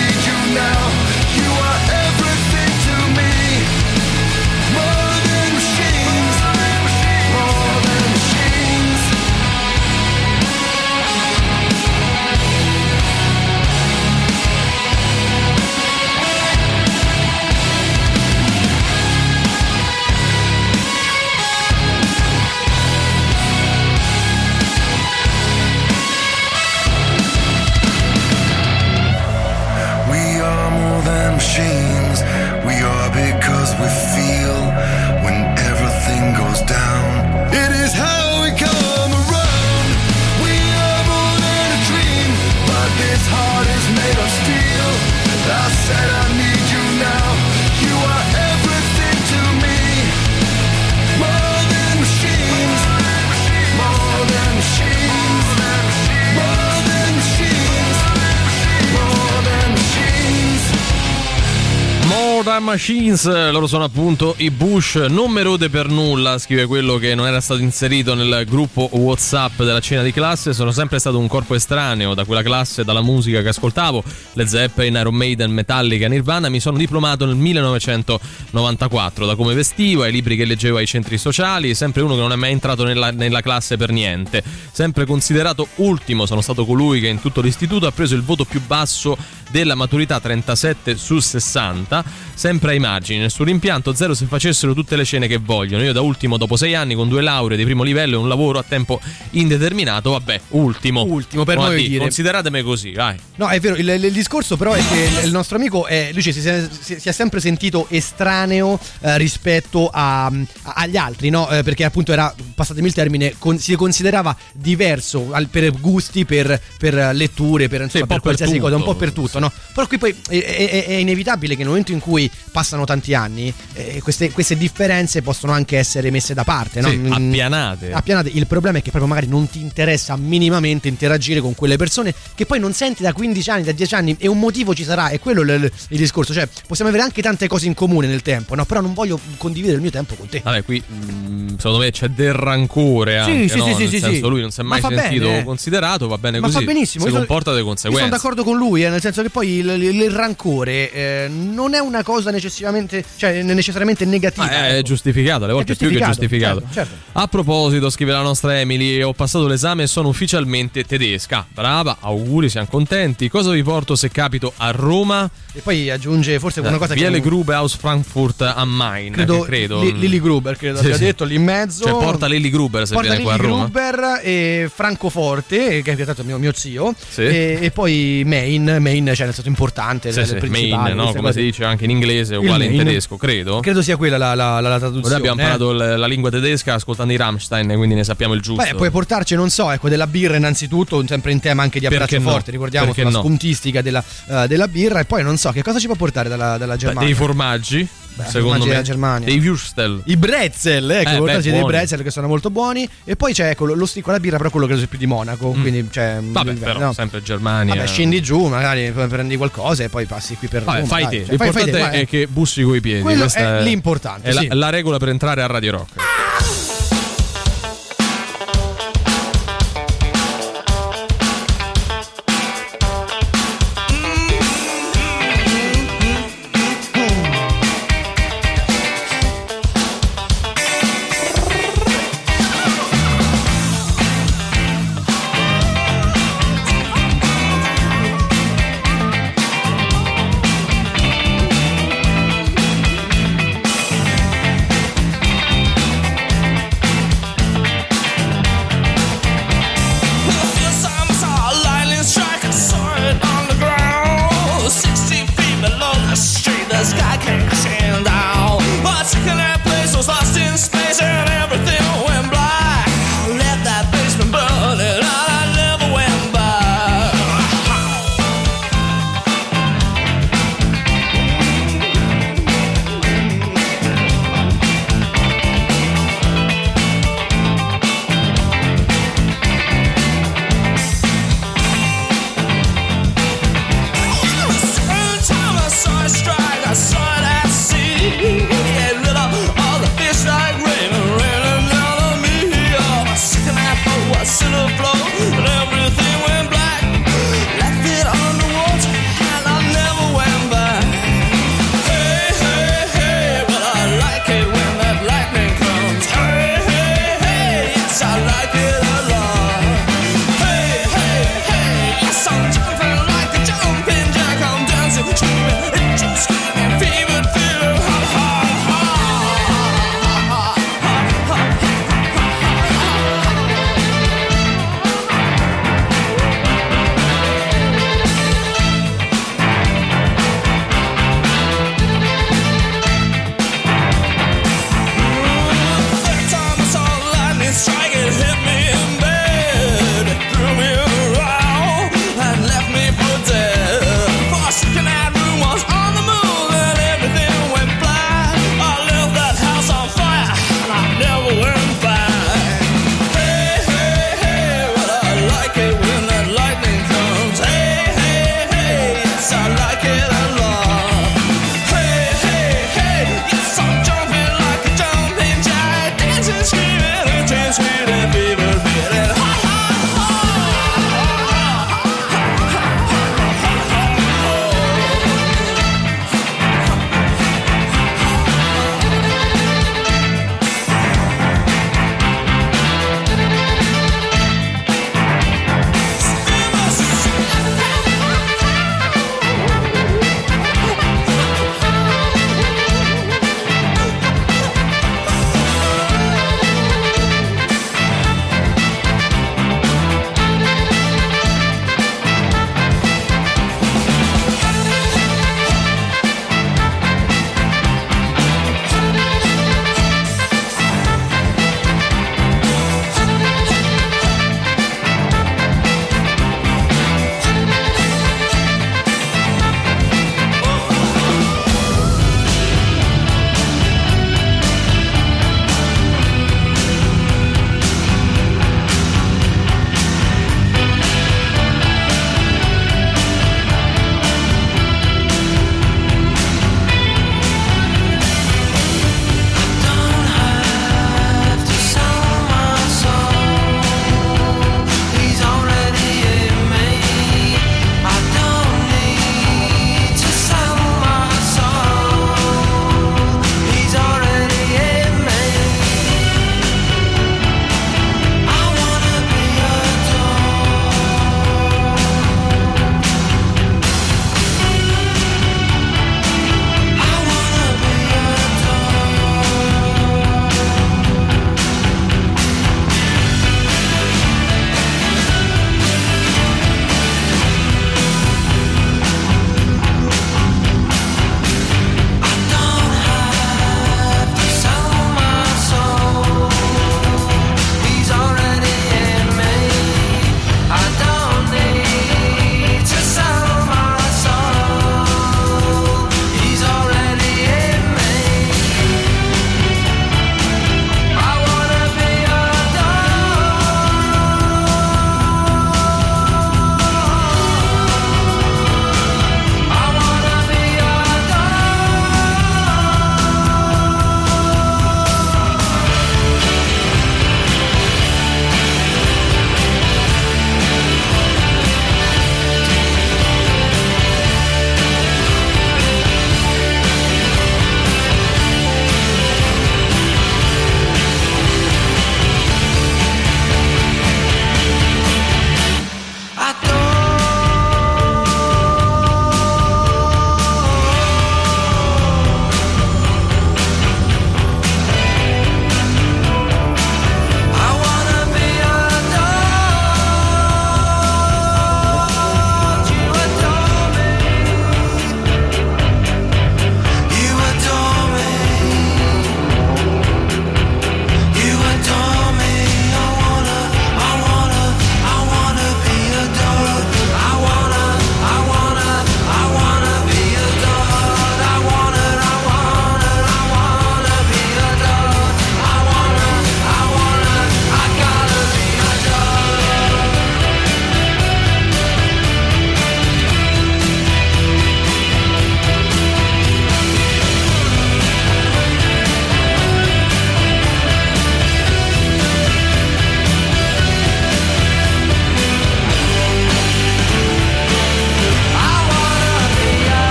Machines, loro sono appunto i Bush, non me rode per nulla, scrive quello che non era stato inserito nel gruppo Whatsapp della cena di classe, sono sempre stato un corpo estraneo da quella classe, dalla musica che ascoltavo, le Zeppelin, Iron Maiden, Metallica, Nirvana, mi sono diplomato nel 1994, da come vestivo, ai libri che leggevo ai centri sociali, sempre uno che non è mai entrato nella, nella classe per niente, sempre considerato ultimo, sono stato colui che in tutto l'istituto ha preso il voto più basso della maturità 37 su 60, sempre ai margini, nel suo rimpianto zero se facessero tutte le cene che vogliono. Io da ultimo dopo sei anni con due lauree di primo livello e un lavoro a tempo indeterminato, vabbè, ultimo. Ultimo, per Come noi a dire. Consideratemi così, vai. No, è vero, il, il discorso però è che il nostro amico è, lui ci si, è- si- si è sempre sentito estraneo eh, rispetto a- a- agli altri, no? Eh, perché appunto era, passatemi il termine, con- si considerava diverso al- per gusti, per, per letture, per, insomma, un po' per qualsiasi per cosa, un tutto. po' per tutto, no? Però qui poi è, è- è inevitabile che nel momento in cui passano tanti anni, eh, queste, queste differenze possono anche essere messe da parte, no? Sì, Mm, appianate. appianate. Il problema è che proprio magari non ti interessa minimamente interagire con quelle persone che poi non senti da 15 anni, da 10 anni e un motivo ci sarà, è quello il, il- discorso. Cioè, possiamo avere anche tante cose in comune nel tempo, no? Però non voglio condividere il mio tempo con te. Vabbè, qui mm, secondo me c'è del rancore anche, sì, no? sì, sì, Nel sì, senso sì. lui non si è Ma mai sentito bene, eh. considerato, va bene Ma così. fa benissimo. Si sono- comporta di conseguenza. sono d'accordo con lui, eh, nel senso che poi il, il- il rancore eh, non è una cosa necessariamente, cioè, necessariamente negativa. Ma è, ecco. giustificato, alle volte è più che giustificato, certo, certo. A proposito, scrive la nostra Emily, ho passato l'esame e sono ufficialmente tedesca. Brava, auguri, siamo contenti. Cosa vi porto se capito a Roma? E poi aggiunge forse una cosa Viale che Grube aus Frankfurt am Main, credo, credo. Li- Lily Gruber credo Sì, abbia sì. detto lì in mezzo. Cioè porta Lily Gruber se Porta viene qua a Lily Roma. Gruber e Francoforte, che è piantato mio, mio zio, Sì. e, e poi Maine, Maine cioè nel senso importante, Sì, sì, Main, no? come si dice anche in inglese, Il uguale in Maine. tedesco, credo. Credo sia quella la, la, la, la traduzione. Noi abbiamo eh. imparato il- la lingua tedesca ascoltando i Rammstein, quindi ne sappiamo il giusto. Beh, puoi portarci, non so, ecco, della birra innanzitutto, sempre in tema anche di abbraccio no? forte, ricordiamo sulla no? spuntistica della, eh, della birra, e poi non so che cosa ci può portare dalla, dalla Beh, Germania. dei formaggi, secondo formaggi me. della Germania. Dei Würstel. I bretzel, ecco, Eh, beh, dei bretzel che sono molto buoni. E poi c'è ecco, lo, sticco alla birra, però quello credo sia più di Monaco. Quindi, cioè, Mm. Vabbè, no. però sempre Germania. Vabbè, scendi giù, magari prendi qualcosa e poi passi qui per Vabbè, Roma, fai te. Cioè, fai- fai L'importante te, è che bussi coi piedi. Quello Questa è l'importante, È la, sì. la regola per entrare a Radio Rock. Thank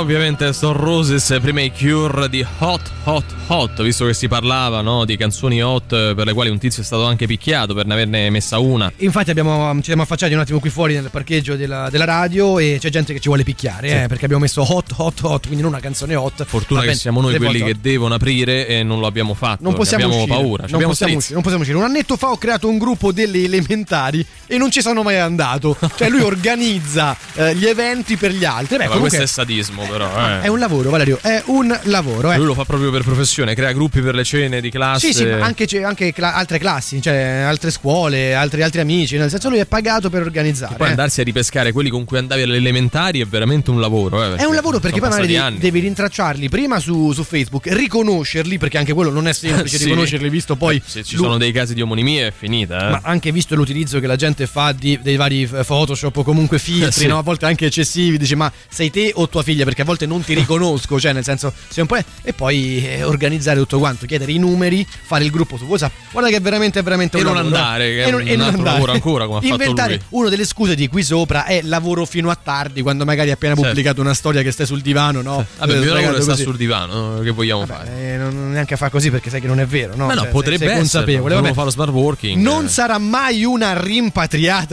ovviamente Stone Roses, prima i Cure di Hot Hot Hot, visto che si parlava no, di canzoni hot eh, per le quali un tizio è stato anche picchiato per ne averne messa una. Infatti abbiamo, ci siamo affacciati un attimo qui fuori nel parcheggio della, della radio e c'è gente che ci vuole picchiare, Sì. eh, perché abbiamo messo hot hot hot, quindi non una canzone hot. Fortuna che siamo noi quelli che devono aprire e non lo abbiamo fatto. Non possiamo abbiamo uscire, paura. non possiamo, uscire, non possiamo uscire. Un annetto fa ho creato un gruppo delle elementari e non ci sono mai andato. Cioè lui organizza eh, gli eventi per gli altri. Beh, Ma comunque questo è sadismo, però. Eh. è un lavoro, Valerio, è un lavoro. Eh. Lui lo fa proprio per professione, crea gruppi per le cene di classe. Sì, sì, ma anche, anche cla- altre classi, cioè altre scuole, altri, altri amici. Nel senso, lui è pagato per organizzare. Poi eh. andarsi a ripescare quelli con cui andavi alle elementari è veramente un lavoro. eh, È un lavoro perché poi magari devi, rintracciarli prima su, su Facebook, riconoscerli, perché anche quello non è semplice (laughs) Sì. riconoscerli, visto poi. Se ci lu- sono dei casi di omonimia è finita. Eh. Ma anche visto l'utilizzo che la gente fa di- dei vari eh, Photoshop o comunque (laughs) filtri, Eh, sì. no? a volte anche eccessivi, dici ma sei te o tua figlia? Perché a volte non ti riconosco, cioè nel senso sei un po'. E poi eh, organizzare tutto quanto, chiedere i numeri, fare il gruppo su WhatsApp. Guarda che è veramente, è veramente E un non lavoro, eh. andare, che è E non- un e non altro andare. lavoro ancora, come ha fatto Inventare lui. una delle scuse di qui sopra è lavoro fino a tardi, quando magari hai appena Certo. pubblicato una storia che stai sul divano, no? Vabbè, il mio lavoro sta sul divano, no? che vogliamo fare? Eh, non neanche a fare così perché sai che non è vero, no? Ma no, Cioè, potrebbe sei, sei essere. consapevole. Vabbè. fare lo smart working. Non eh. sarà mai una rimpatriata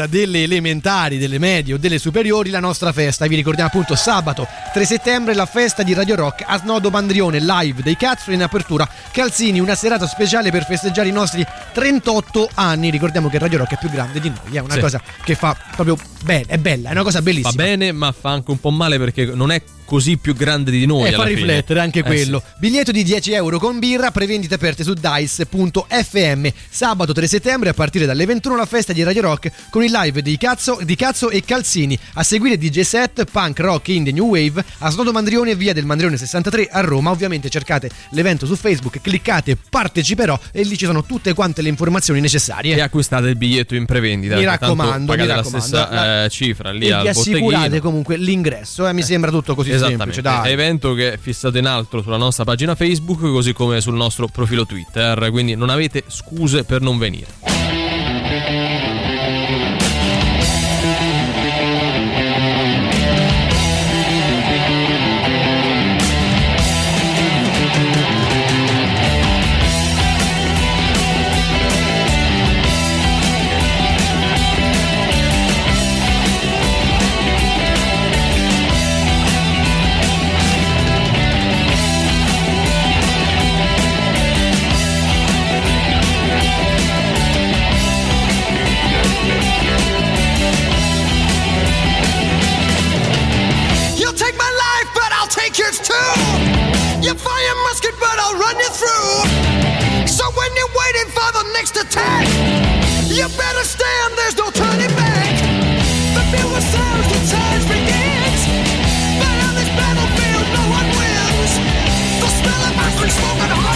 delle elementari, delle medie o delle superiori la nostra festa. Vi ricordiamo appunto sabato 3 settembre la festa di Radio Rock a Snodo Bandrione live dei Cazzo in apertura Calzini, una serata speciale per festeggiare i nostri 38 anni. Ricordiamo che Radio Rock è più grande di noi, è una Sì. cosa che fa proprio bene, è bella, è una cosa bellissima. Va bene, ma fa anche un po' male perché non è così più grande di noi. E fa alla fine. riflettere anche Eh, quello. sì. Biglietto di 10 euro con birra, prevendite aperte su dice.fm. Sabato 3 settembre a partire dalle 21 la festa di Radio Rock con il live di Cazzo, di Cazzo e Calzini. A seguire DJ set, punk, rock, indie, new wave a Snodo Mandrione, via del Mandrione 63 a Roma. Ovviamente cercate l'evento su Facebook, cliccate parteciperò e lì ci sono tutte quante le informazioni necessarie. E acquistate il biglietto in prevendita. Mi raccomando, mi pagate raccomando. la stessa eh, cifra lì e al vi assicurate comunque l'ingresso, eh, mi sembra tutto così Esattamente, semplice. Evento che è fissato in alto sulla nostra pagina Facebook così come sul nostro profilo Twitter, quindi non avete scuse per non venire. Attack, you better stand, there's no turning back. The bugle sounds, the charge begins. But on this battlefield, no one wins. The smell of ice smoke and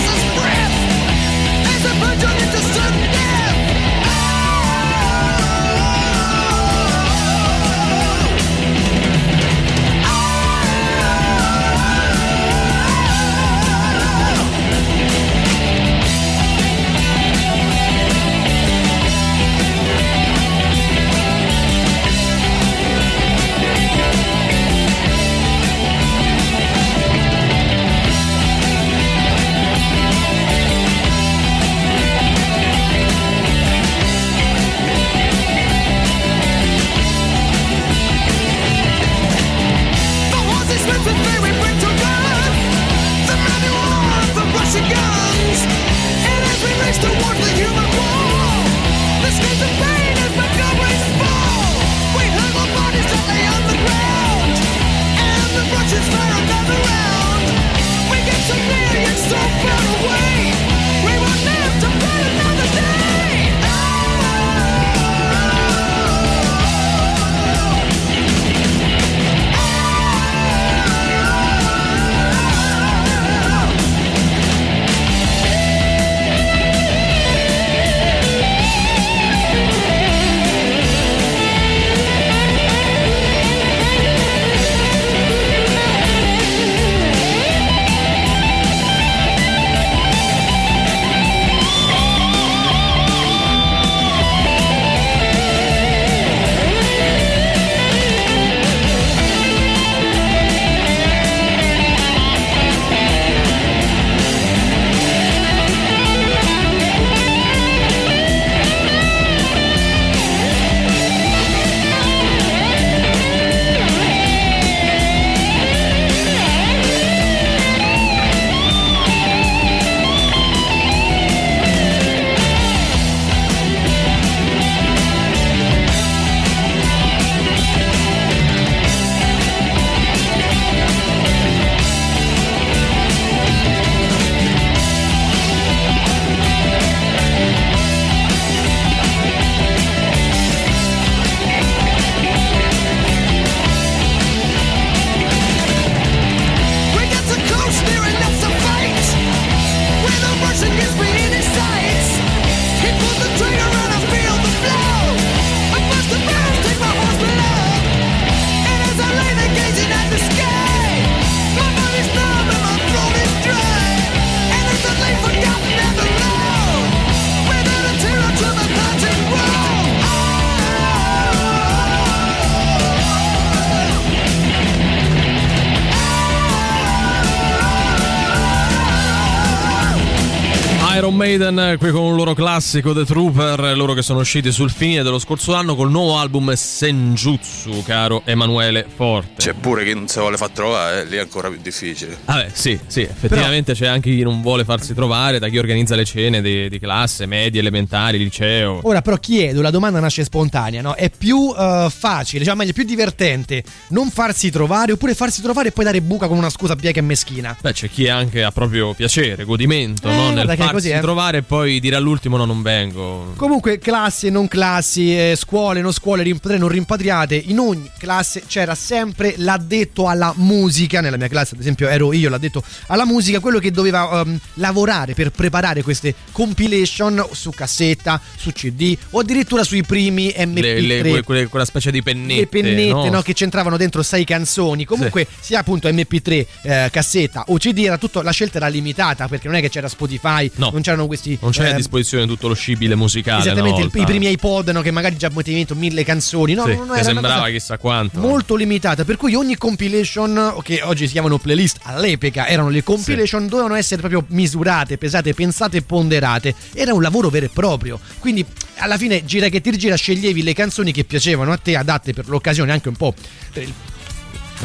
Maiden qui con un loro classico The Trooper, loro che sono usciti sul fine dello scorso anno col nuovo album Senjutsu, caro Emanuele Forte. C'è pure chi non si vuole far trovare, eh, lì è ancora più difficile. Vabbè, sì, sì, effettivamente c'è anche chi non vuole farsi trovare, da chi organizza le cene di, di classe, medie, elementari, liceo. Ora però chiedo, la domanda nasce spontanea, no? È più eh, facile, diciamo meglio, più divertente non farsi trovare oppure farsi trovare e poi dare buca con una scusa bieca e meschina? Beh, c'è chi anche ha proprio piacere, godimento, Eh, no? nel che è farsi così, eh. Trovare e poi dire all'ultimo no, non vengo. Comunque, classi e non classi, eh, scuole, non scuole, rimpatriate, non rimpatriate, in ogni classe c'era sempre l'addetto alla musica. Nella mia classe, ad esempio, ero io l'addetto alla musica, quello che doveva ehm, lavorare per preparare queste compilation su cassetta, su CD o addirittura sui primi MP3. Le- le- que- quelle- quella specie di pennette, le pennette no? no, che c'entravano dentro sei canzoni. Comunque, sia appunto MP3, eh, cassetta o CD, era tutto, la scelta era limitata perché non è che c'era Spotify, non c'erano questi. Non c'è a ehm, disposizione tutto lo scibile musicale. Esattamente, il- i primi iPod no, che magari già mettevano dentro mille canzoni, no? Sì, non era sembrava chissà quanto. molto limitata, per cui ogni compilation, che oggi si chiamano playlist, all'epoca erano le compilation, dovevano essere proprio misurate, pesate, pensate e ponderate. Era un lavoro vero e proprio. Quindi alla fine gira che ti gira, sceglievi le canzoni che piacevano a te, adatte per l'occasione, anche un po' per il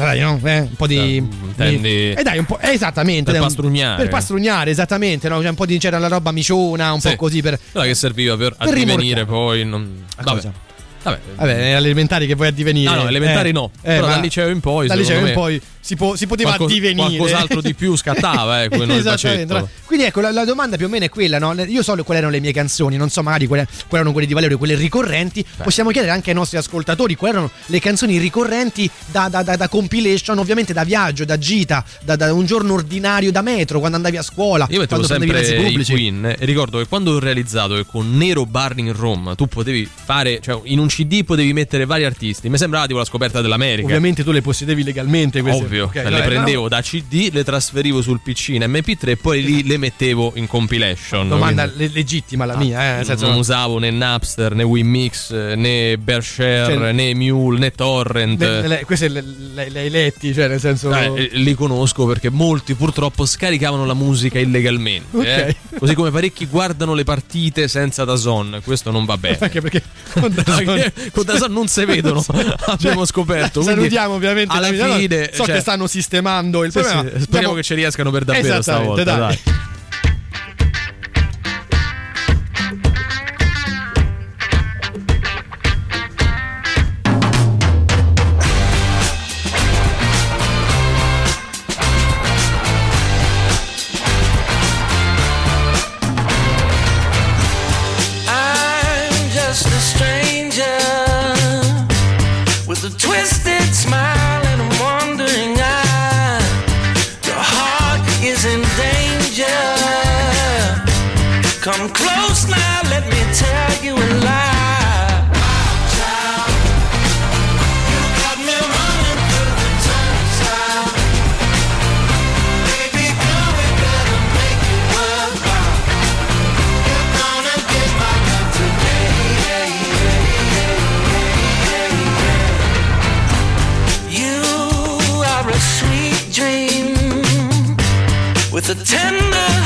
dai, no? Eh, un po' di. intendi- di- Eh dai, un po'. eh, esattamente. Per pastrugnare. Per pastrugnare, esattamente. No? C'è un po' di. C'era la roba miciona, un Sì. po' così per. Quella che serviva per, Per addivenire poi. Non... Vabbè. cosa? Vabbè. Vabbè, alle elementari che vuoi addivenire. No, no, elementari no. Però ma dal liceo in poi, Dal liceo in poi si, può- si poteva qualcos- addivenire. qualcos'altro di più scattava, eh, (laughs) Esattamente. Quindi ecco, la, la domanda più o meno è quella, no? Io so quali erano le mie canzoni, non so magari quali, quali erano quelle di Valerio, quelle ricorrenti. Possiamo chiedere anche ai nostri ascoltatori quali erano le canzoni ricorrenti da, da- da- da compilation, ovviamente da viaggio, da gita, da, un giorno ordinario, da metro, quando andavi a scuola, Io mettevo sempre i pubblici. Queen e ricordo che quando ho realizzato che con Nero Burning Rome tu potevi fare, cioè in un CD potevi mettere vari artisti, mi sembrava tipo la scoperta dell'America. Ovviamente tu le possedevi legalmente queste. Ovvio, Ok, vabbè, le no, prendevo da CD, le trasferivo sul PC in MP3 e poi lì le mettevo in compilation. Domanda quindi- le- legittima la mia, eh, nel senso- non usavo né Napster, né Wimix, eh, né Bearshare, Cioè- né Mule, né Torrent. Le- le- queste le, le- le hai letti, cioè nel senso. Eh, li conosco perché molti purtroppo scaricavano la musica illegalmente. Ok. eh. Così come parecchi guardano le partite senza Dazon. Questo non va bene. (laughs) Anche perché (laughs) con (laughs) Con Dazon non si (laughs) vedono, abbiamo scoperto. quindi Salutiamo ovviamente alla la- fine. So cioè, che stanno sistemando il sì, problema. sì, speriamo Diamo- che ci riescano per davvero stavolta. dai. Dai. With a tender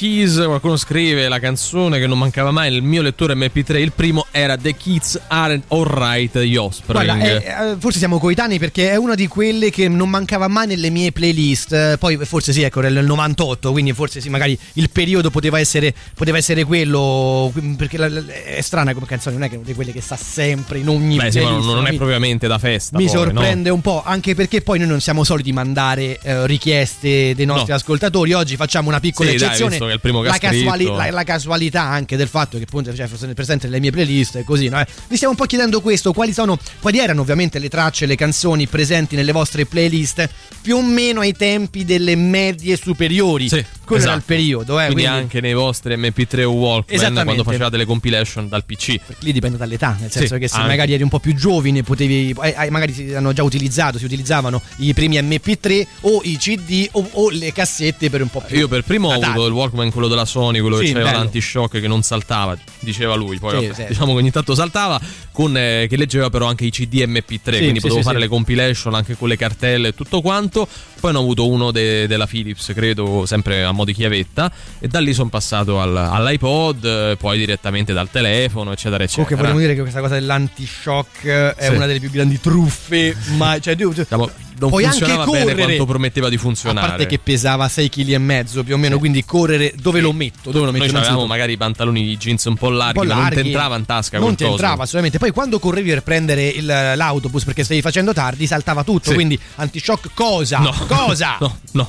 Keys, qualcuno scrive la canzone che non mancava mai nel mio lettore MP3. Il primo era The Kids Aren't Alright di Offspring. Guarda, eh, eh, forse siamo coetanei perché è una di quelle che non mancava mai nelle mie playlist. Eh, Poi forse sì, ecco, nel 98, quindi forse sì, magari il periodo poteva essere, poteva essere quello. Perché la- la- è strana come canzone, non è che è una di quelle che sta sempre in ogni Beh, sì, playlist. non, non è mi- propriamente da festa. Mi poi, no? sorprende un po', anche perché poi noi non siamo soliti mandare eh, richieste dei nostri No. ascoltatori. Oggi facciamo una piccola Sì, dai, eccezione. visto che è il primo che la, scritto. la, la casualità anche del fatto che appunto cioè, fosse presente nelle mie playlist e così. No? Eh, Vi stiamo un po' chiedendo questo: quali sono, quali erano ovviamente le tracce, le canzoni presenti nelle vostre playlist più o meno ai tempi delle medie superiori. Sì, Quello era esatto. il periodo, eh, quindi, quindi anche nei vostri MP3 o Walkman quando facevate le compilation dal PC. lì dipende dall'età, nel senso Sì, che se anche. magari eri un po' più giovane potevi eh, magari si hanno già utilizzato, si utilizzavano i primi MP3 o i CD o, o le cassette per un po' più Io per primo ho avuto il Walkman, quello della Sony, quello Sì, che aveva l'antishock che non saltava, diceva lui. Poi Sì, vabbè, diciamo che ogni tanto saltava, con, eh, che leggeva però anche i CD MP3, quindi potevo fare le compilation anche con le cartelle e tutto quanto. Poi ne ho avuto uno de- della Philips, credo, sempre a mo' di chiavetta, e da lì sono passato al- all'iPod, poi direttamente dal telefono, eccetera, eccetera. Comunque vogliamo dire che questa cosa dell'antishock eh, è una delle più grandi truffe, ma cioè Diciamo, non puoi anche funzionava bene correre. quanto prometteva di a funzionare. parte che pesava 6 kg e mezzo più o meno, quindi correre dove lo metto? Dove lo metto? Noi avevamo magari i pantaloni di jeans un po' larghi, un po' ma non ti larghi. entrava in tasca Non ti entrava assolutamente. Poi quando correvi per prendere il- l'autobus perché stavi facendo tardi, saltava tutto. Sì. Quindi antishock cosa? No. Cosa? (laughs) No, no.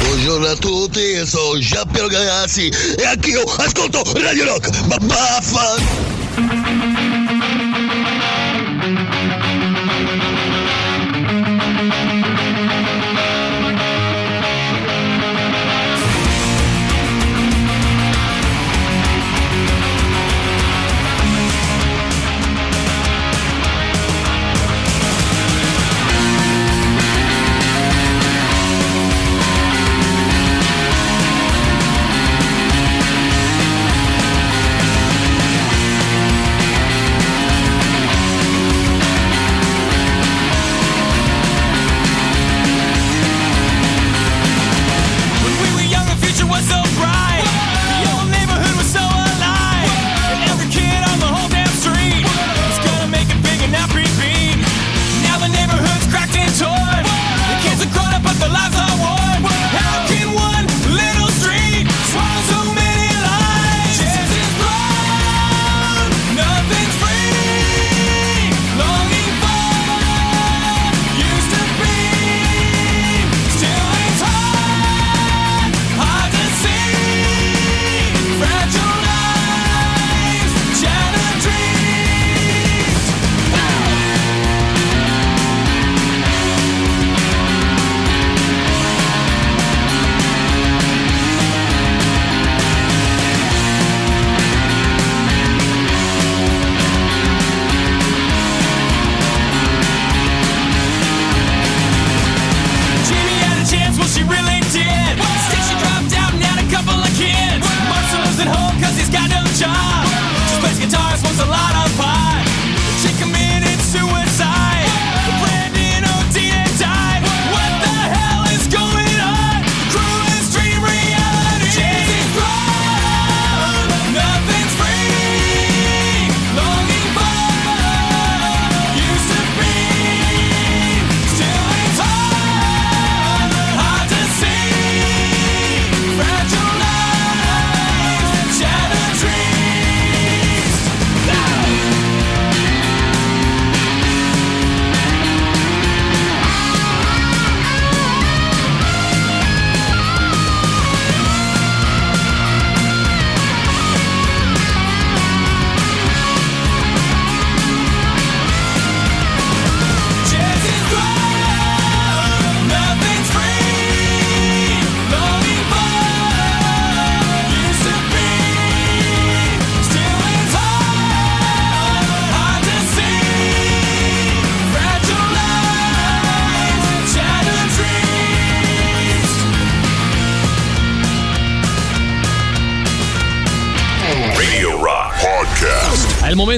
Buongiorno a tutti, sono Giampiero Galeazzi e anch'io ascolto Radio Rock. Ma baffa!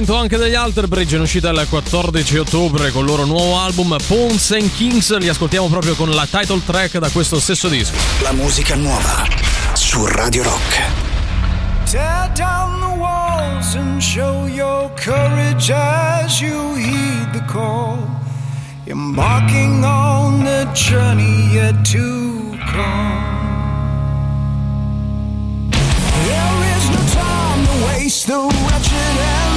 momento anche degli Alterbridge in uscita il 14 ottobre con il loro nuovo album Pawns and Kings. Li ascoltiamo proprio con la title track da questo stesso disco. La musica nuova su Radio Rock. Tear down the walls and show your courage as you heed the call. Embarking on the journey yet to come. the wretched and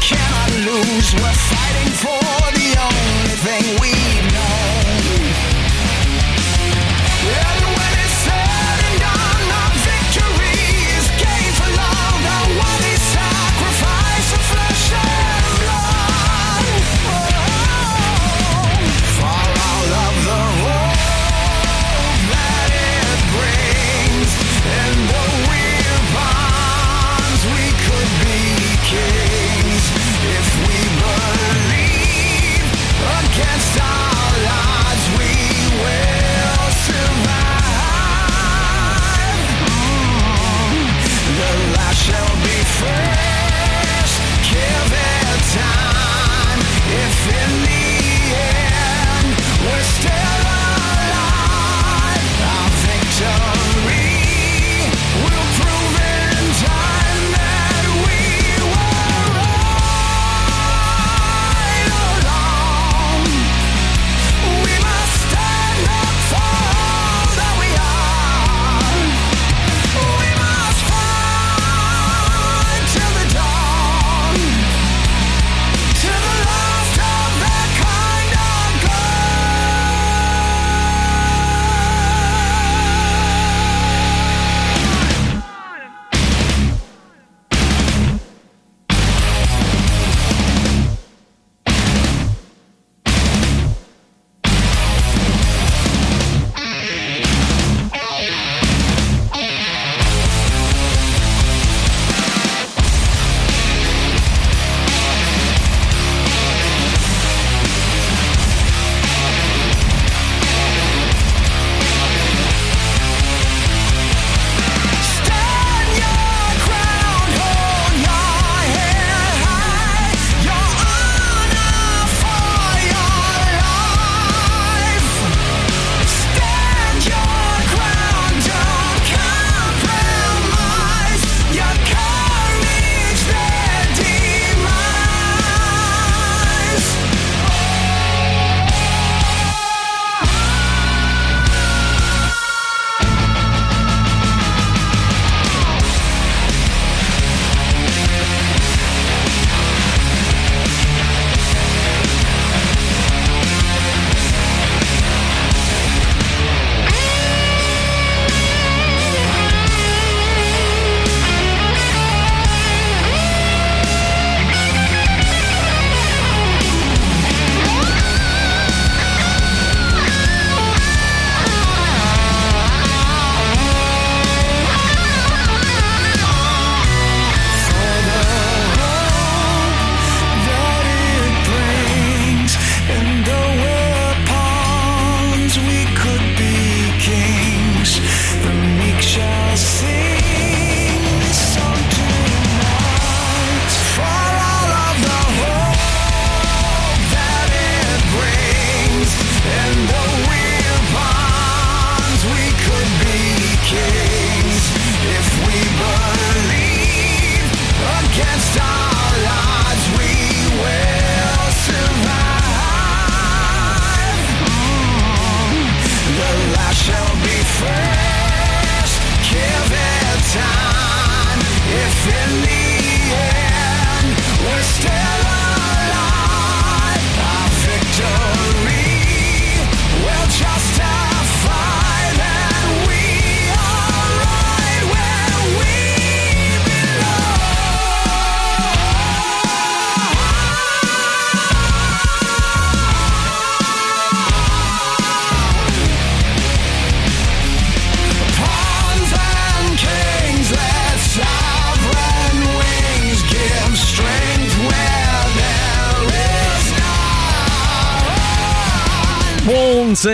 cannot lose. We're fighting for the only thing we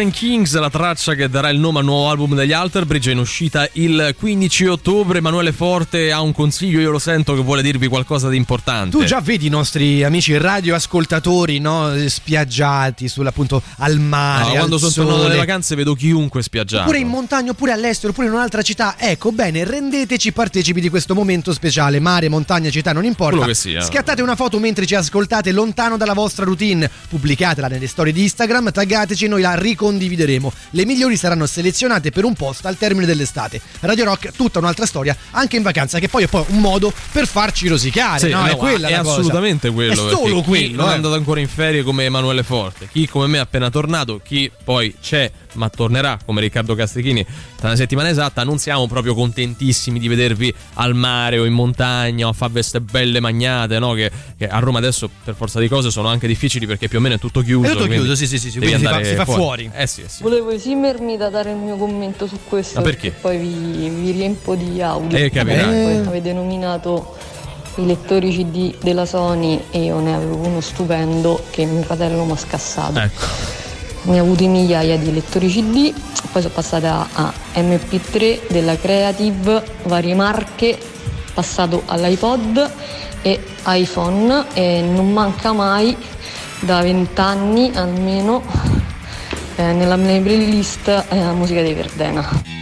and Kings, la traccia che darà il nome al nuovo album degli Alterbridge, è in uscita il 15 ottobre. Emanuele Forte ha un consiglio, io lo sento, che vuole dirvi qualcosa di importante. Tu già vedi i nostri amici radioascoltatori no? spiaggiati sull'appunto al mare. No, quando sono dalle vacanze vedo chiunque spiaggiato. Oppure in montagna, oppure all'estero, oppure in un'altra città. Ecco, bene, rendeteci partecipi di questo momento speciale. Mare, montagna, città, non importa. Quello che sia. Scattate una foto mentre ci ascoltate lontano dalla vostra routine. Pubblicatela nelle storie di Instagram, taggateci noi la ricondivideremo. Le migliori saranno selezionate per un post al termine dell'estate. Radio Rock, tutta un'altra storia, anche in vacanza, che poi è poi un modo per farci rosicare. Sì, no? è no, quella è la cosa. assolutamente quello. È solo chi quello. Non è eh. andato ancora in ferie come Emanuele Forte. Chi come me è appena tornato, chi poi c'è ma tornerà come Riccardo Castrichini tra una settimana esatta. Non siamo proprio contentissimi di vedervi al mare o in montagna o a fare queste belle magnate, no? Che, che a Roma adesso per forza di cose sono anche difficili perché più o meno è tutto chiuso. È tutto chiuso, sì, sì, sì, quindi si fa- andare si fa fuori. Eh sì, eh sì. Volevo esimermi da dare il mio commento su questo. Ma perché? Poi vi, vi riempo di audio. Eh, capirai. Poi avete nominato i lettori CD della Sony e io ne avevo uno stupendo che mio fratello mi ha scassato. Ecco. Ne ho avuti migliaia di lettori CD, poi sono passata a MP3 della Creative, varie marche, passato all'iPod e iPhone e non manca mai da vent'anni almeno eh, nella mia playlist eh, musica dei Verdena.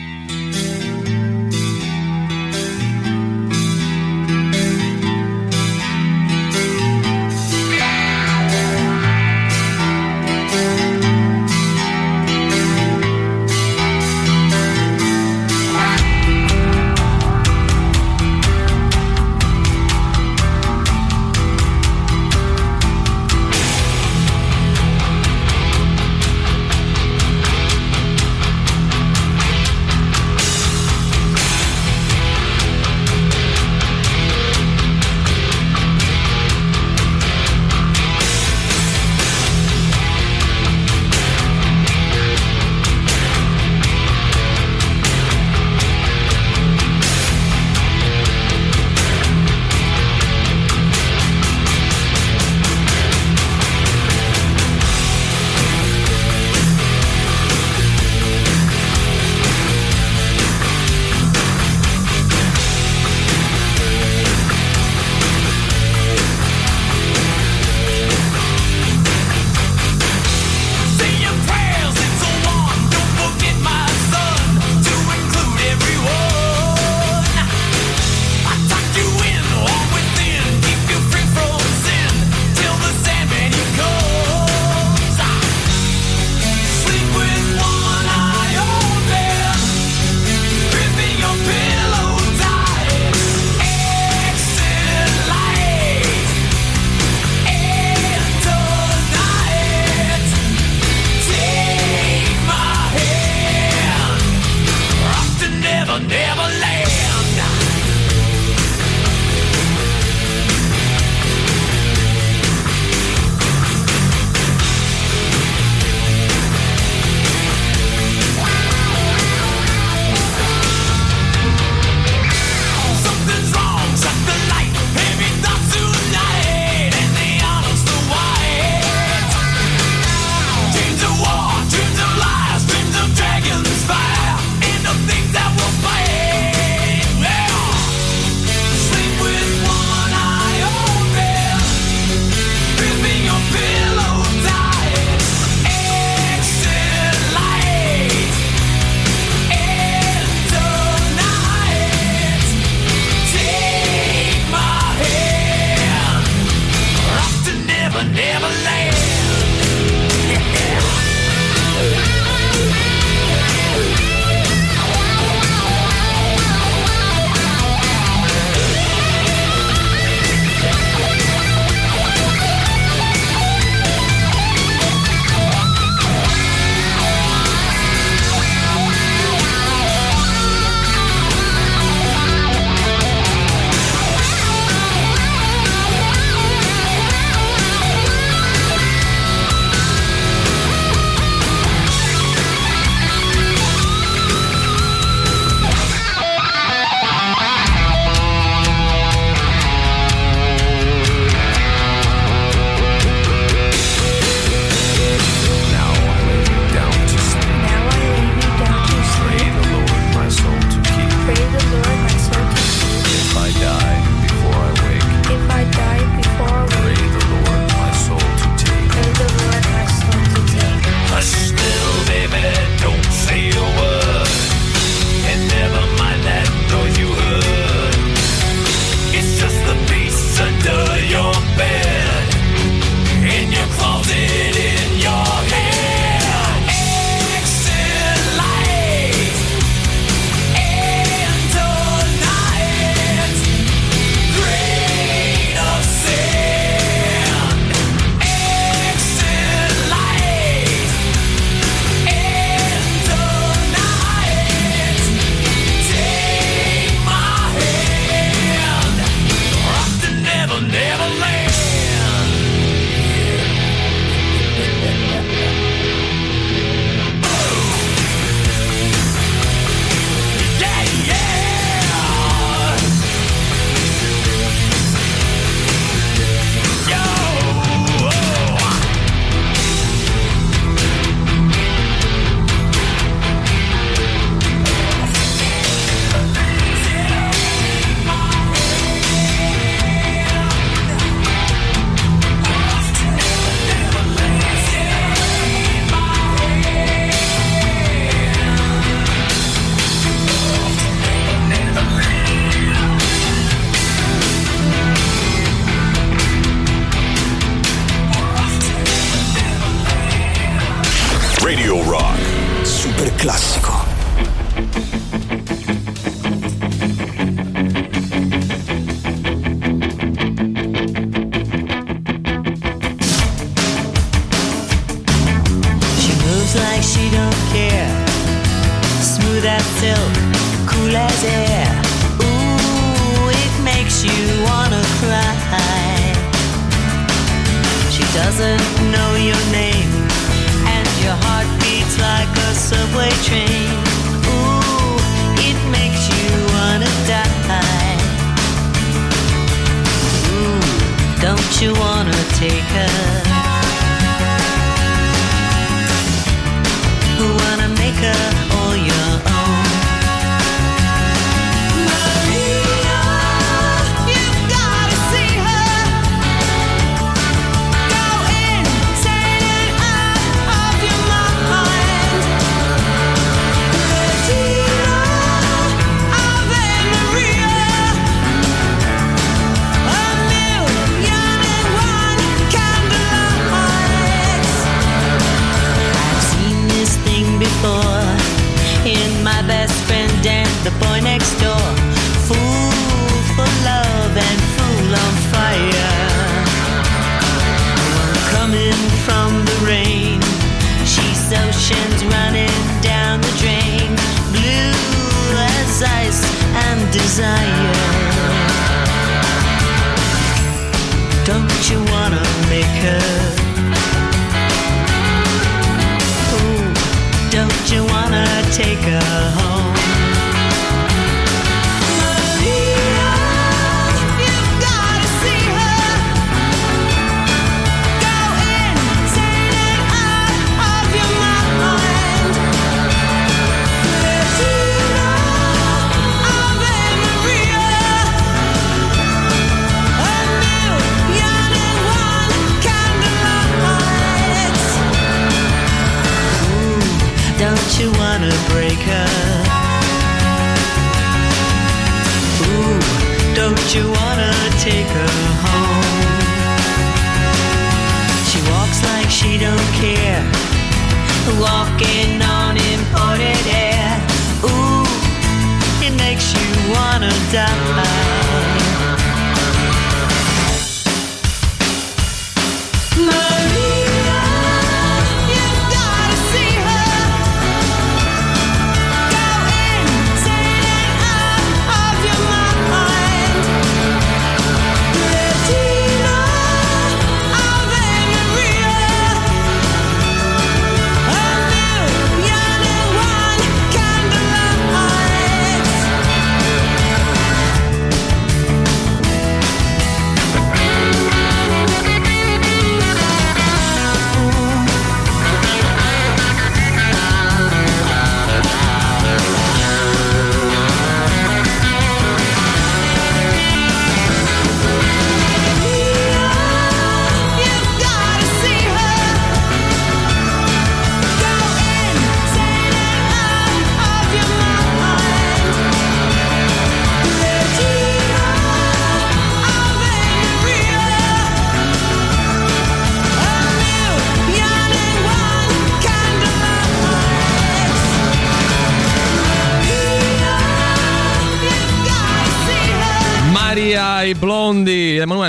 Take her home?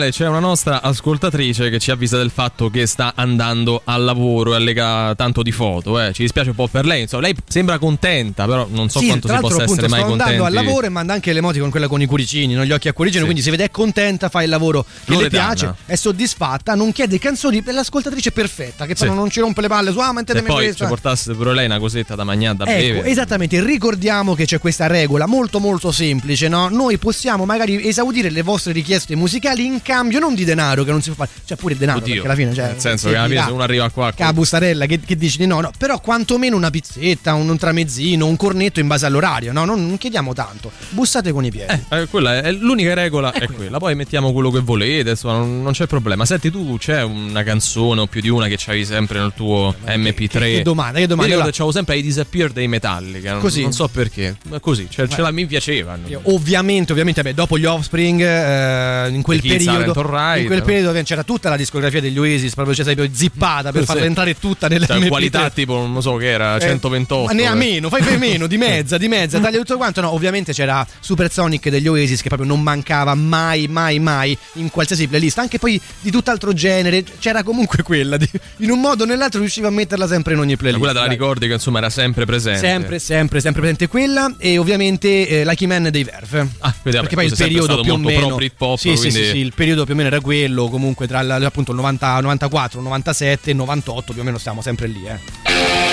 Emanuele, c'è una nostra ascoltatrice che ci avvisa del fatto che sta andando al lavoro e allega tanto di foto. Eh. Ci dispiace un po' per lei. Insomma, lei sembra contenta, però non so sì, quanto si possa appunto, essere mai sto contenti. andando al lavoro e manda anche l'emoticon con quella con i cuoricini, no? gli occhi a cuoricino, Sì. quindi si vede è contenta, fa il lavoro che le piace, è soddisfatta, non chiede canzoni per l'ascoltatrice perfetta, che Sì. non ci rompe le palle su ah, Se mettetemi poi ci questa. portasse pure lei una cosetta da mangiare, da Ecco, bere. esattamente, ricordiamo che c'è questa regola molto molto semplice, no? Noi possiamo magari esaudire le vostre richieste musicali in cambio non di denaro che non si può fare, cioè pure il denaro Oddio. perché alla fine cioè, Nel senso che alla fine se uno arriva qua Che a bustarella che, che dici di no, no, però quantomeno una pizzetta, un, un tramezzino, un cornetto in base all'orario, no? Non, non chiediamo tanto, bussate con i piedi. Eh, quella è, è l'unica regola è quella. Poi mettiamo quello che volete, insomma, non, non c'è problema. Senti, tu c'è una canzone o più di una che c'avevi sempre nel tuo MP3? che domanda, che domanda. Io Allora- che c'avevo sempre i Disappear dei Metallica. Così. non so perché, ma così, cioè, ce la mi piacevano. Ovviamente, ovviamente, beh, dopo gli Offspring, eh, eh, in quel Kids periodo, in quel no? periodo c'era tutta la discografia degli Oasis, proprio c'è proprio zippata per Sì. farla entrare tutta nelle Cioè, MP3. qualità tipo, non so che era, Eh, 128. ma ne ha eh. meno, fai per meno, di mezza, di mezza, taglia tutto quanto. No, ovviamente c'era Supersonic degli Oasis che proprio non mancava mai, mai, mai in qualsiasi playlist, anche poi di tutt'altro genere. C'era comunque quella, di- in un modo o nell'altro riusciva a metterla sempre in ogni Ma playlist. Quella te la ricordi che insomma era sempre presente. Sempre, sempre, sempre presente quella e ovviamente eh, Lucky Man dei Verve. Ah, quindi, vabbè, Perché poi il periodo più o meno pro Britpop, sì, sì, quindi- sì, sì, il periodo più o meno era quello, comunque tra appunto il 90, 94, 97 e 98 più o meno stiamo sempre lì, eh.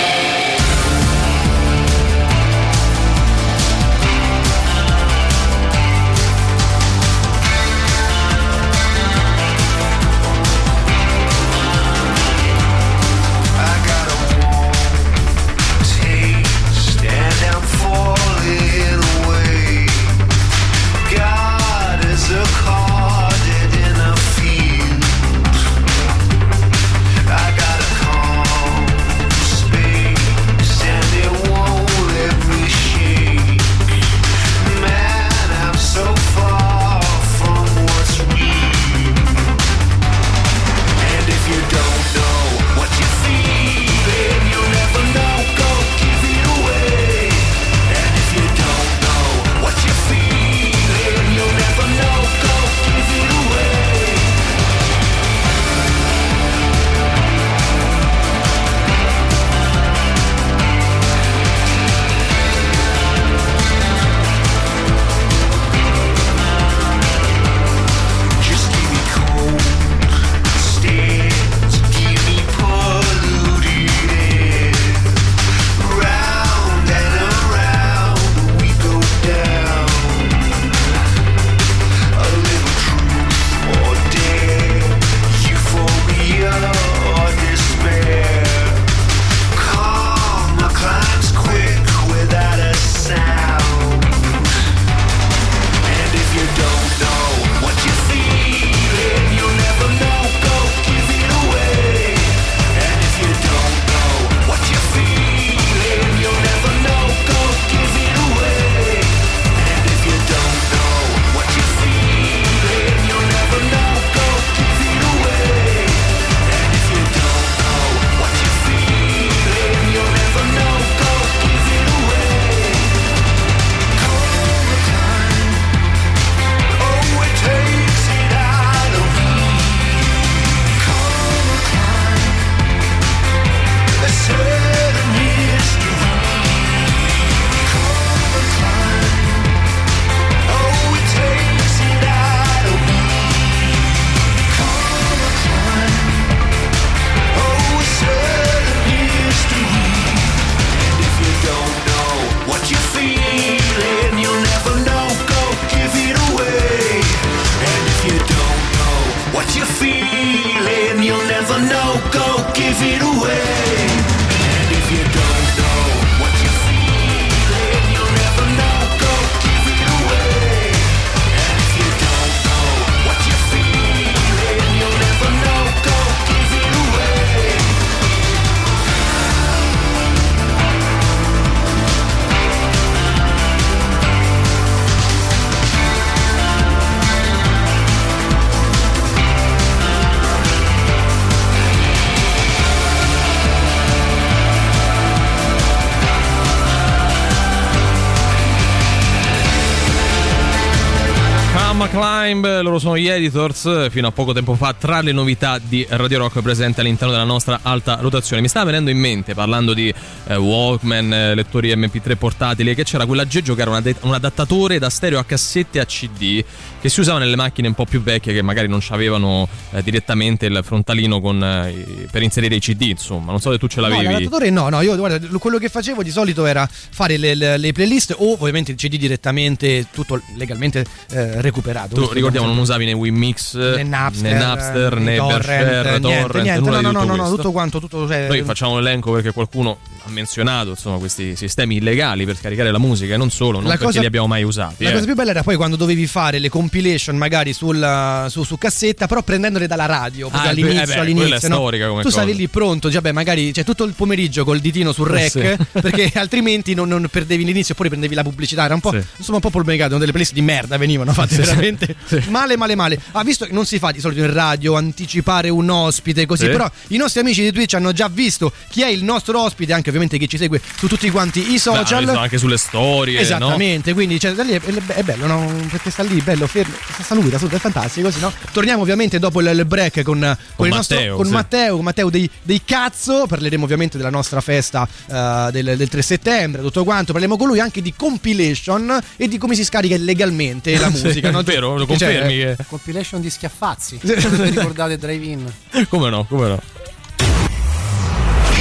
Climb, loro sono gli editors, fino a poco tempo fa tra le novità di Radio Rock presente all'interno della nostra alta rotazione. Mi stava venendo in mente, parlando di eh, Walkman, eh, lettori MP3 portatili, che c'era quell'aggeggio che era un, ade- un adattatore da stereo a cassette a CD che si usava nelle macchine un po' più vecchie che magari non avevano direttamente il frontalino con, eh, per inserire i CD, insomma. Non so se tu ce No, l'avevi. l'adattatore no, no, io guarda, quello che facevo di solito era fare le, le- le playlist o ovviamente il CD direttamente, tutto legalmente eh, recuperato. tu ricordiamo non usavi né Winmix, né Napster, né, Napster, né torrent, Bershare, niente, Torrent, niente, no, no, no, no, tutto quanto, tutto, cioè, Noi facciamo l'elenco perché qualcuno menzionato insomma, questi sistemi illegali per caricare la musica e non solo, non La perché cosa- li abbiamo mai usati. La eh. cosa più bella era poi quando dovevi fare le compilation magari sul- su, su cassetta, però prendendole dalla radio, Ah, beh, all'inizio, eh beh, all'inizio, quella è no? storica come Tu stavi cosa. lì pronto, già beh, magari c'è tutto il pomeriggio col ditino sul (laughs) rec, Eh, sì. (laughs) perché altrimenti non, non perdevi l'inizio oppure prendevi la pubblicità. Era un po', Sì. insomma, un po' polmegato, delle playlist di merda venivano fatte Sì, (laughs) sì. male, male, male. Ha visto che non si fa di solito in radio anticipare un ospite così, Sì. però i nostri amici di Twitch hanno già visto chi è il nostro ospite, anche ovviamente chi ci segue su tutti quanti i Beh, social. visto anche sulle storie, no? Esattamente, quindi cioè, lì è, è bello, no? Perché sta lì, bello, fermo, saluta, saluta, è fantastico, così, no? Torniamo ovviamente dopo il, break con, con, il nostro, Matteo, con sì. Matteo, con Matteo dei, dei cazzo, parleremo ovviamente della nostra festa eh, del, del 3 settembre, tutto quanto, parleremo con lui anche di compilation e di come si scarica illegalmente la (laughs) Sì, musica, no? è vero, lo Cioè, confermi che... Compilation di schiaffazzi. (laughs) Come ricordate Drive-In? Come no, come no.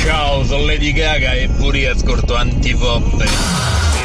Ciao, sono Lady Gaga e pure ascolto antipoppe.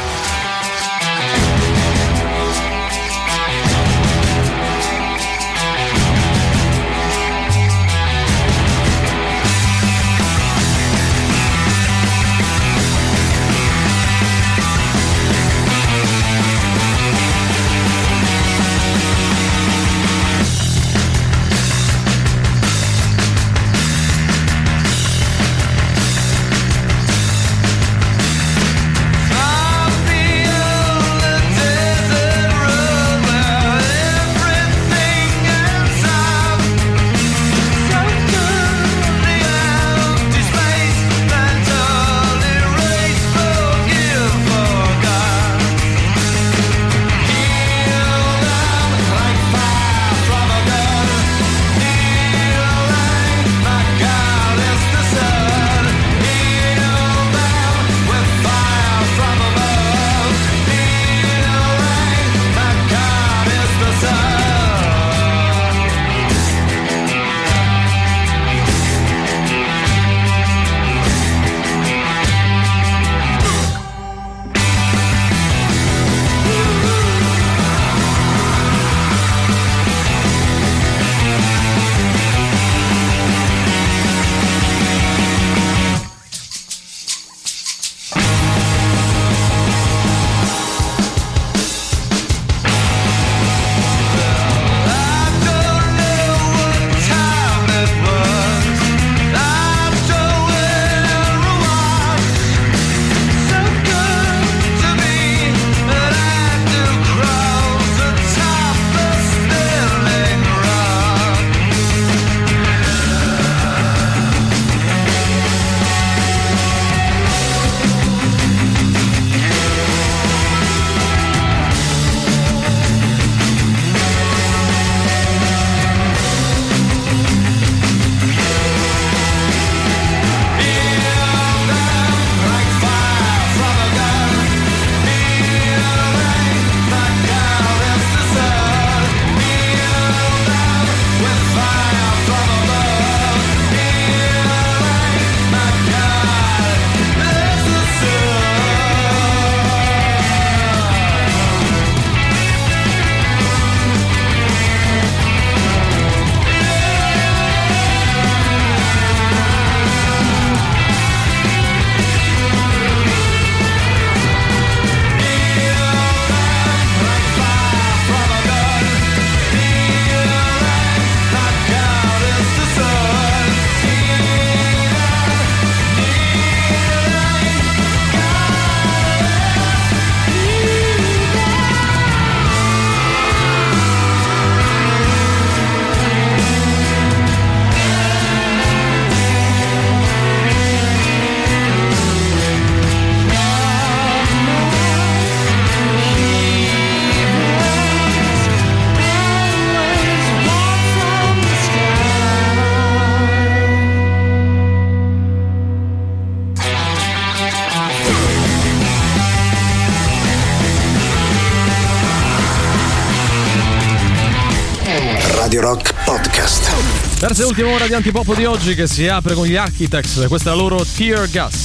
E ultima ora di Antipop di oggi che si apre con gli Architects, questa loro Tear Gas.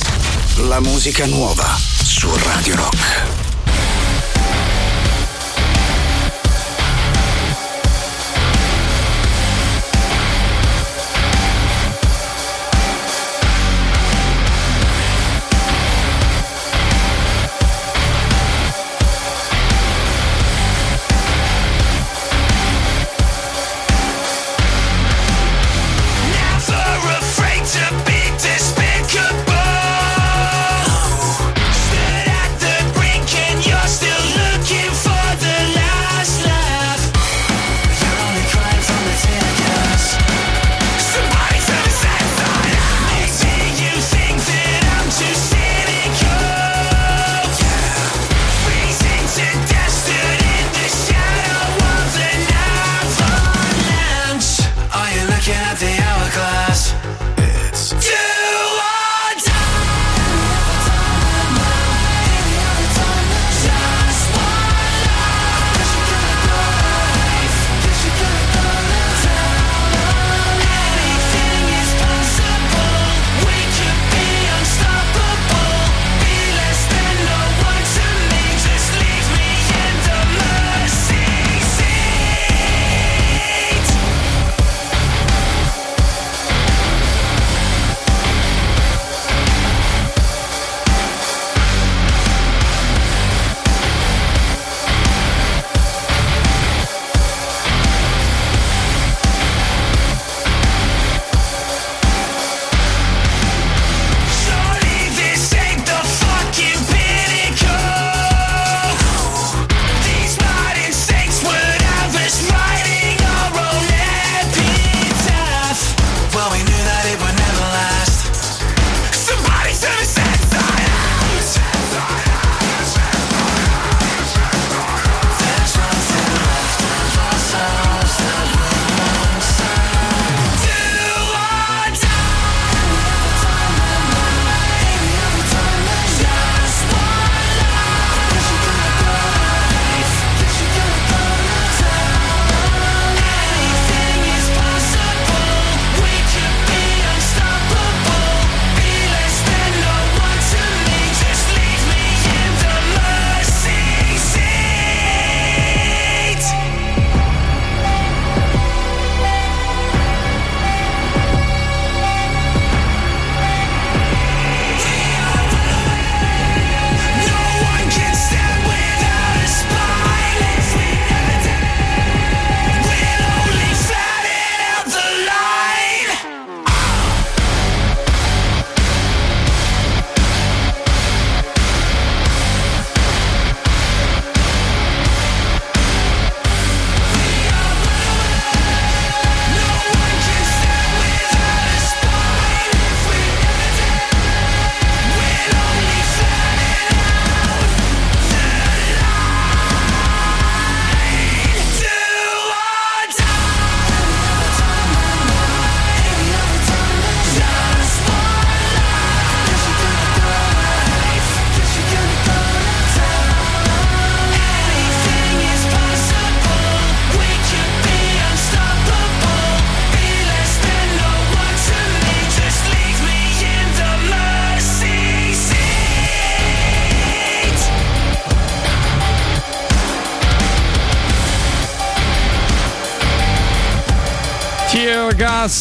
La musica nuova su Radio Rock.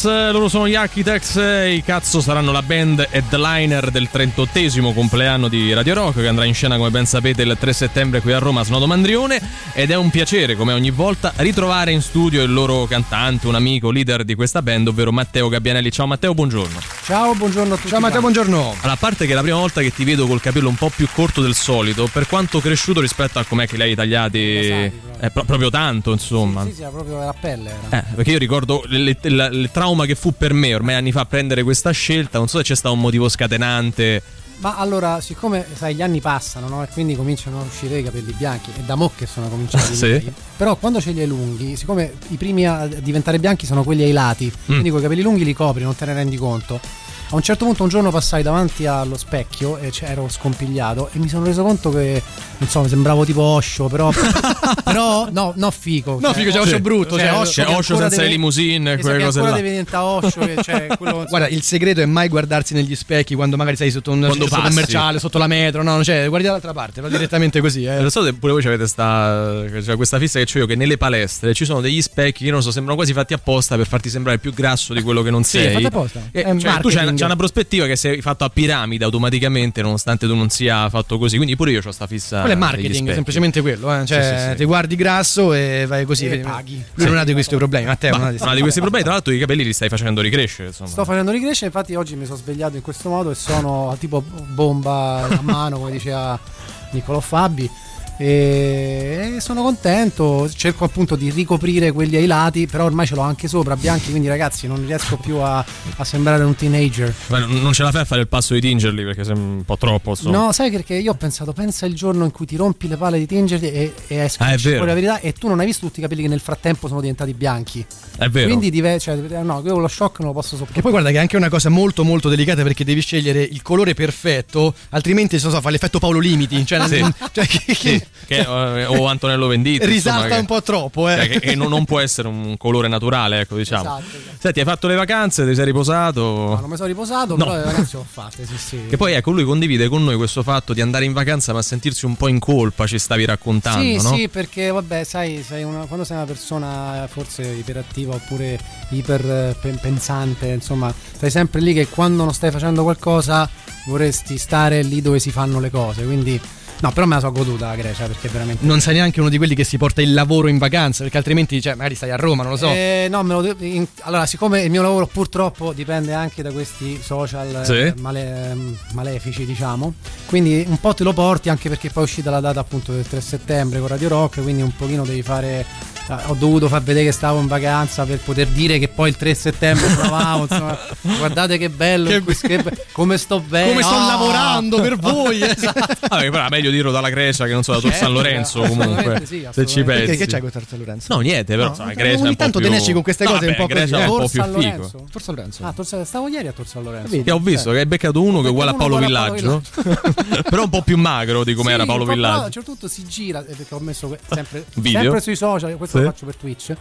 Nossa loro sono gli Architects, eh, i cazzo saranno la band headliner del 38esimo compleanno di Radio Rock che andrà in scena come ben sapete il 3 settembre qui a Roma a Snodo Mandrione ed è un piacere come ogni volta ritrovare in studio il loro cantante, un amico, leader di questa band, ovvero Matteo Gabbianelli. Ciao Matteo, buongiorno. Ciao, buongiorno a tutti. Ciao Matteo, buongiorno. Allora, a parte che è la prima volta che ti vedo col capello un po' più corto del solito, per quanto cresciuto rispetto a com'è che li hai tagliati, è pro- proprio tanto, insomma. Sì, sì, era proprio la pelle. Era. Eh, perché io ricordo il trauma che fu per me ormai anni fa prendere questa scelta. Non so se c'è stato un motivo scatenante. Ma allora, siccome sai, gli anni passano, no? E quindi cominciano a uscire i capelli bianchi. E da mo' che sono cominciati. Sì. Però quando ce li hai lunghi, siccome i primi a diventare bianchi sono quelli ai lati, Mm. quindi con i capelli lunghi li copri, non te ne rendi conto. A un certo punto un giorno passai davanti allo specchio e c'ero scompigliato e mi sono reso conto che, non so, mi sembravo tipo Osho, però... (laughs) però, no, no fico. No, figo, c'è Osho brutto, Cioè, cioè, Osho C'è che Osho senza le deve- limousine, esatto, quelle cose là. deve diventare Osho, che, cioè, (laughs) quello, Guarda, il segreto è mai guardarsi negli specchi quando magari sei sotto un centro commerciale, sotto la metro, no, cioè guardi dall'altra parte, va direttamente così, eh. Non so se pure voi avete sta, cioè questa fissa che ho io che nelle palestre ci sono degli specchi che non so, sembrano quasi fatti apposta per farti sembrare più grasso di quello che non Sì, sei. fatto apposta. E, cioè, tu c'hai, c'hai una prospettiva che sei fatto a piramide automaticamente, nonostante tu non sia fatto così. Quindi pure io ho sta fissa. Quello è marketing, semplicemente quello, eh. Cioè, Sì, sì, sì. ti guardi grasso e vai così. E paghi. Lui non ha di questi problemi, Matteo. Ma non ha di non di questi problemi, tra l'altro i capelli li stai facendo ricrescere. Insomma. Sto facendo ricrescere, infatti oggi mi sono svegliato in questo modo e sono tipo bomba a mano, come diceva Niccolò Fabi. E sono contento, cerco appunto di ricoprire quelli ai lati, però ormai ce l'ho anche sopra, bianchi, quindi ragazzi non riesco più a, a sembrare un teenager. Ma non ce la fai a fare il passo di tingerli perché sei un po' troppo. Insomma. No, sai perché io ho pensato, pensa il giorno in cui ti rompi le palle di tingerti e, e esci Ah, fuori la verità e tu non hai visto tutti i capelli che nel frattempo sono diventati bianchi. È vero. Quindi dive- cioè, no, io lo shock non lo posso sopportare. Che poi guarda che è anche una cosa molto molto delicata perché devi scegliere il colore perfetto, altrimenti non so, fa l'effetto Paolo Limiti, cioè, Sì. cioè, che, Sì, che, eh, o Antonello Venditti risalta insomma, che- un po' troppo, eh. cioè, che, che non, non può essere un colore naturale, ecco, diciamo. Esatto, esatto. Senti, hai fatto le vacanze, ti sei riposato. No, non mi sono riposato, No. però le vacanze l'ho fatte, sì, sì. Che poi ecco, lui condivide con noi questo fatto di andare in vacanza ma sentirsi un po' in colpa, ci stavi raccontando, Sì, no? sì, perché vabbè, sai, sei una- quando sei una persona eh, forse iperattiva oppure iper eh, insomma, stai sempre lì che quando non stai facendo qualcosa vorresti stare lì dove si fanno le cose, quindi no, però me la so goduta la Grecia perché veramente Non sei neanche uno di quelli che si porta il lavoro in vacanza, perché altrimenti, cioè, magari stai a Roma, non lo so. Eh, no, lo de- in- allora, siccome il mio lavoro purtroppo dipende anche da questi social eh, Sì. male- ehm, malefici, diciamo, quindi un po' te lo porti anche perché poi è uscita la data appunto del 3 settembre con Radio Rock, quindi un pochino devi fare. eh, Ho dovuto far vedere che stavo in vacanza per poter dire che poi il 3 settembre provavo. insomma, (laughs) guardate che bello, Che che- come sto bene. Come sto Ah! lavorando per voi, (laughs) eh. Vabbè, però è meglio dirlo dalla Grecia che non so da Tor Certo, San Lorenzo assolutamente comunque. sì, se ci pensi. Perché che c'hai con Tor Lorenzo? No, niente, però No, ogni Grecia po' tanto più... te ne esci con queste No, cose un po' Grecia così, è un eh. po' Tor più San figo. Lorenzo. Tor San Lorenzo. Ah, Tor San- stavo ieri a Tor San Lorenzo. Vedi? Che ho visto che hai beccato uno che è uguale a Paolo a Villaggio, (laughs) però un po' più magro di come era Paolo bravo, A Villaggio. un certo punto si gira, perché ho messo sempre, Video? sempre sui social, questo lo faccio per Twitch,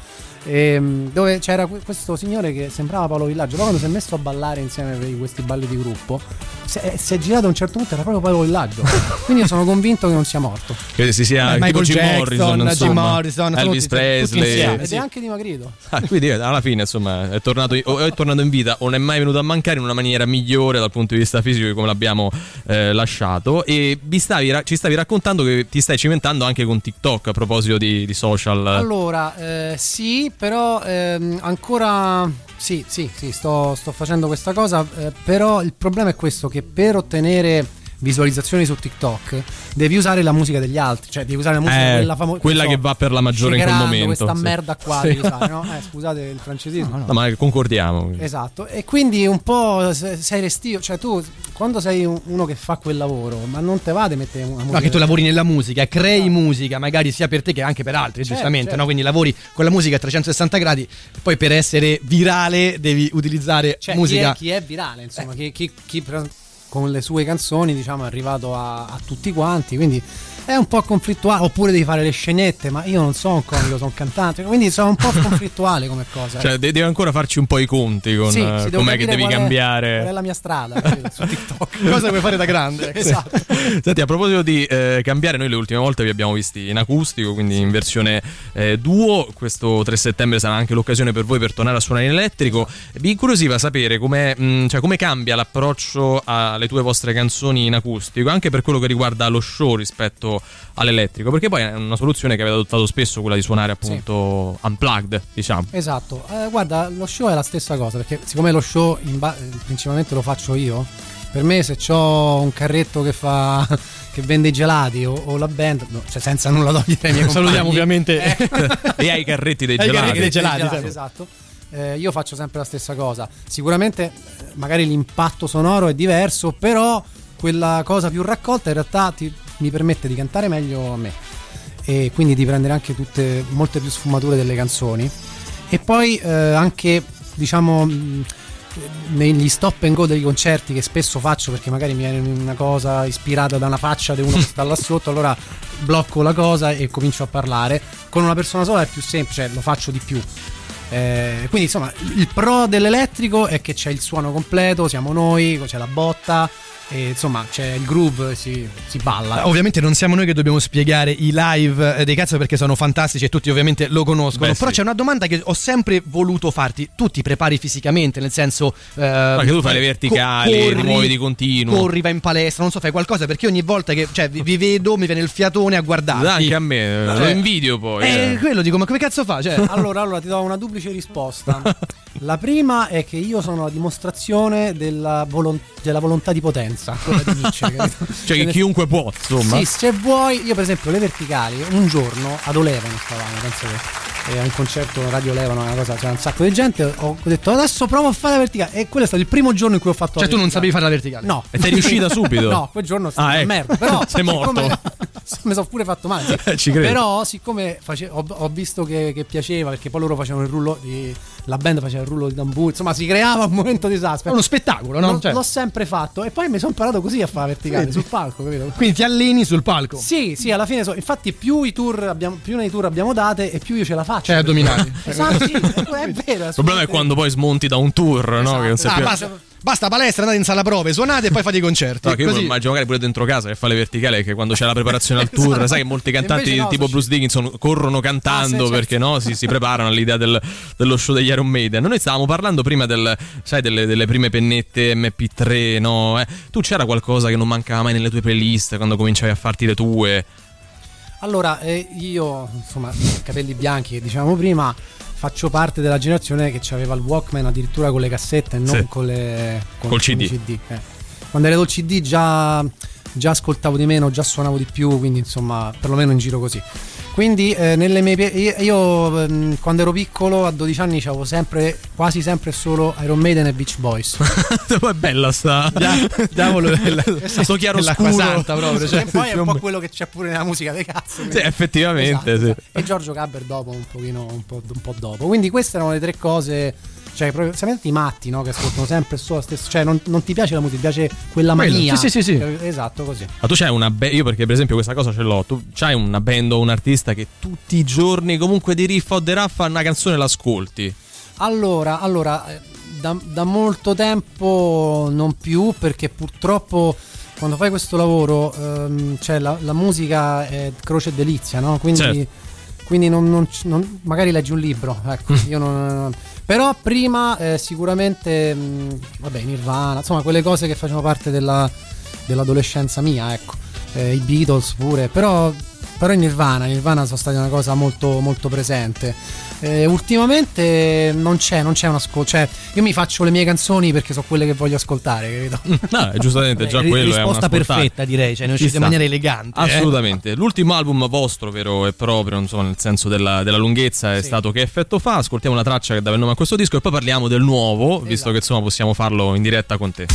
ehm, dove c'era que- questo signore che sembrava Paolo Villaggio, poi quando si è messo a ballare insieme per questi balli di gruppo, si è, si è girato a un certo punto, era proprio Paolo Villaggio. (laughs) Quindi io sono convinto che non sia morto. Che si sia Eh, tipo Michael Jim Jackson, Morrison, Jim Morrison, Elvis tutti- tutti Presley. insieme. Ed è anche dimagrito. Ah, quindi alla fine insomma è tornato, è tornato in vita o non è mai venuto a mancare in una maniera migliore dal punto di vista fisico di come l'abbiamo eh, lasciato e vi stavi ci stavi raccontando che ti stai cimentando anche con TikTok a proposito di, di social Allora, eh, sì, però ehm, ancora sì, sì, sì, sto, sto facendo questa cosa, eh, però il problema è questo che per ottenere visualizzazioni su TikTok devi usare la musica degli altri, cioè devi usare la musica Eh, quella famosa quella che va per la maggiore in quel momento, questa sì. merda qua, Sì. usare, no? Eh, scusate il francesismo. No, ma concordiamo Esatto, e quindi un po' se- sei restio, cioè tu quando sei un- uno che fa quel lavoro, ma non te va di mettere una musica No, che tu lavori nella musica, crei musica, magari sia per te che anche per altri, Certo, giustamente, certo. no? Quindi lavori con la musica a 360 gradi, poi per essere virale devi utilizzare Cioè, musica. Chi, è, chi è virale, insomma, chi, chi- chi pre- con le sue canzoni, diciamo, è arrivato a, a tutti quanti. Quindi è un po' conflittuale, oppure devi fare le scenette, ma io non sono un comico, sono un cantante, quindi sono un po' (laughs) conflittuale come cosa. Cioè, de- devi ancora farci un po' i conti con Sì, eh, sì, com'è che devi qual è- cambiare. qual è la mia strada (laughs) su TikTok. (laughs) Cosa vuoi fare da grande? esatto. Senti, a proposito di eh, cambiare, noi le ultime volte vi abbiamo visti in acustico, quindi in versione eh, duo. Questo 3 settembre sarà anche l'occasione per voi per tornare a suonare in elettrico. Vi incuriosiva sapere com'è, mh, cioè, come cambia l'approccio alle tue vostre canzoni in acustico, anche per quello che riguarda lo show rispetto all'elettrico, perché poi è una soluzione che avete adottato spesso, quella di suonare appunto unplugged, diciamo. Esatto, Eh, guarda, lo show è la stessa cosa, perché siccome lo show ba- eh, principalmente lo faccio io, per me se ho un carretto che fa (laughs) che vende i gelati o, o la band, no, cioè senza nulla togliere ai miei. (laughs) Salutiamo ovviamente (laughs) e ai carretti dei Ai gelati. carretti dei gelati, gelati, sempre. esatto. Eh, io faccio sempre la stessa cosa. Sicuramente eh, magari l'impatto sonoro è diverso, però quella cosa più raccolta in realtà ti- mi permette di cantare meglio a me e quindi di prendere anche tutte molte più sfumature delle canzoni. E poi eh, anche diciamo mh, negli stop and go dei concerti che spesso faccio perché magari mi viene una cosa ispirata da una faccia di uno che sta là sotto allora blocco la cosa e comincio a parlare. Con una persona sola è più semplice lo faccio di più. Eh, quindi insomma il pro dell'elettrico è che c'è il suono completo siamo noi c'è la botta e insomma c'è il groove si, si balla Ovviamente non siamo noi che dobbiamo spiegare i live eh, dei cazzo perché sono fantastici e tutti ovviamente lo conoscono. Beh, Però sì. c'è una domanda che ho sempre voluto farti. Tu ti prepari fisicamente, nel senso. Ma che tu fai le verticali, rimuovi di continuo. Corri, vai in palestra, non so, fai qualcosa perché ogni volta che cioè, vi, vi vedo mi viene il fiatone a guardarti. Anche a me, lo Cioè, invidio poi. Eh, eh. quello dico, ma come cazzo fa? Cioè, (laughs) allora, allora ti do una duplice risposta. (laughs) La prima è che io sono la dimostrazione della, volon- della volontà di potenza. Quella di Nietzsche? Cioè, che chiunque può, insomma. Sì, se vuoi, io per esempio le verticali, un giorno ad Olevano stavamo, penso che eh, a un concerto Radio Olevano, una cosa, c'era un sacco di gente, ho detto adesso provo a fare la verticale e quello è stato il primo giorno in cui ho fatto Cioè, la tu non verticale. sapevi fare la verticale? No. E sei riuscita (laughs) subito? No, quel giorno sono Ah, ecco. merda, però (laughs) Sei morto. (laughs) mi sono pure fatto male. sì. Ci credo. Però siccome face- ho, ho visto che, che piaceva, perché poi loro facevano il rullo di la band faceva il rullo di tamburo, insomma, si creava un momento di suspense. Uno spettacolo, no? L'ho, Cioè- l'ho sempre fatto e poi mi sono imparato così a fare verticale Sì. sul palco, capito? Quindi ti alleni sul palco. Sì, sì, alla fine so- infatti più i tour abbiamo più nei tour abbiamo date e più io ce la faccio. Cioè, addominali. (laughs) Esatto, sì, è vero. Il problema è quando poi smonti da un tour, no? Che non sai Ah, più. basta, basta palestra, andate in sala prove, suonate e poi fate i concerti. No, che io immagino magari pure dentro casa che fa le verticali che quando c'è la preparazione al tour, sai che molti cantanti no, tipo Bruce Dickinson corrono cantando Ah, sì, certo. perché no, si, si preparano all'idea del- dello show degli Iron Maiden. Noi stavamo parlando prima del, sai, delle, delle prime pennette MP3, no? Eh, tu c'era qualcosa che non mancava mai nelle tue playlist quando cominciavi a farti le tue? Allora, eh, io, insomma, capelli bianchi che dicevamo prima, faccio parte della generazione che aveva il Walkman addirittura con le cassette e non Sì. con le con- Col con CD. eh. Quando ero col CD già, già ascoltavo di meno, già suonavo di più, quindi insomma, perlomeno in giro così. Quindi eh, nelle mie pie- io, io, ehm, quando ero piccolo a 12 anni avevo sempre quasi sempre solo Iron Maiden e Beach Boys. (laughs) È bella sta. Diavolo, (laughs) (laughs) sto chiaro l'acqua santa proprio. Cioè, e poi è un po' quello che c'è pure nella musica dei cazzo. Sì, effettivamente, Esatto, sì. esatto. E Giorgio Gabber dopo, un pochino, un po', un po' dopo. Quindi queste erano le tre cose. Cioè, proprio, sapete i matti, no? Che ascoltano sempre solo la stessa. Cioè, non, non ti piace la musica, ti piace quella mania. sì, sì, sì, sì. Esatto, così. Ma tu c'hai una band, io perché per esempio questa cosa ce l'ho, tu c'hai una band o un artista che tutti i giorni comunque di riff o di raffa una canzone l'ascolti. Allora, allora eh, da, da molto tempo non più perché purtroppo quando fai questo lavoro ehm, cioè la, la musica è croce e delizia, no? Quindi, Certo. Quindi non, non- non- magari leggi un libro, ecco, io non- però prima eh, sicuramente mh, vabbè Nirvana, insomma quelle cose che facevano parte della- dell'adolescenza mia, ecco, Eh, i Beatles pure, però, però in Nirvana, Nirvana sono stati una cosa molto, molto presente. Eh, ultimamente non c'è, non c'è un ascolto. Cioè, io mi faccio le mie canzoni perché sono quelle che voglio ascoltare, capito? (laughs) No, è giustamente già Ri- quello è risposta una ascoltare. perfetta, direi, cioè, ne Ci uscite in maniera elegante, eh. Assolutamente. L'ultimo album vostro, vero e proprio, insomma, nel senso della, della lunghezza, è stato Che effetto fa? Ascoltiamo una traccia che dà il nome a questo disco e poi parliamo del nuovo, visto che insomma possiamo farlo in diretta con te.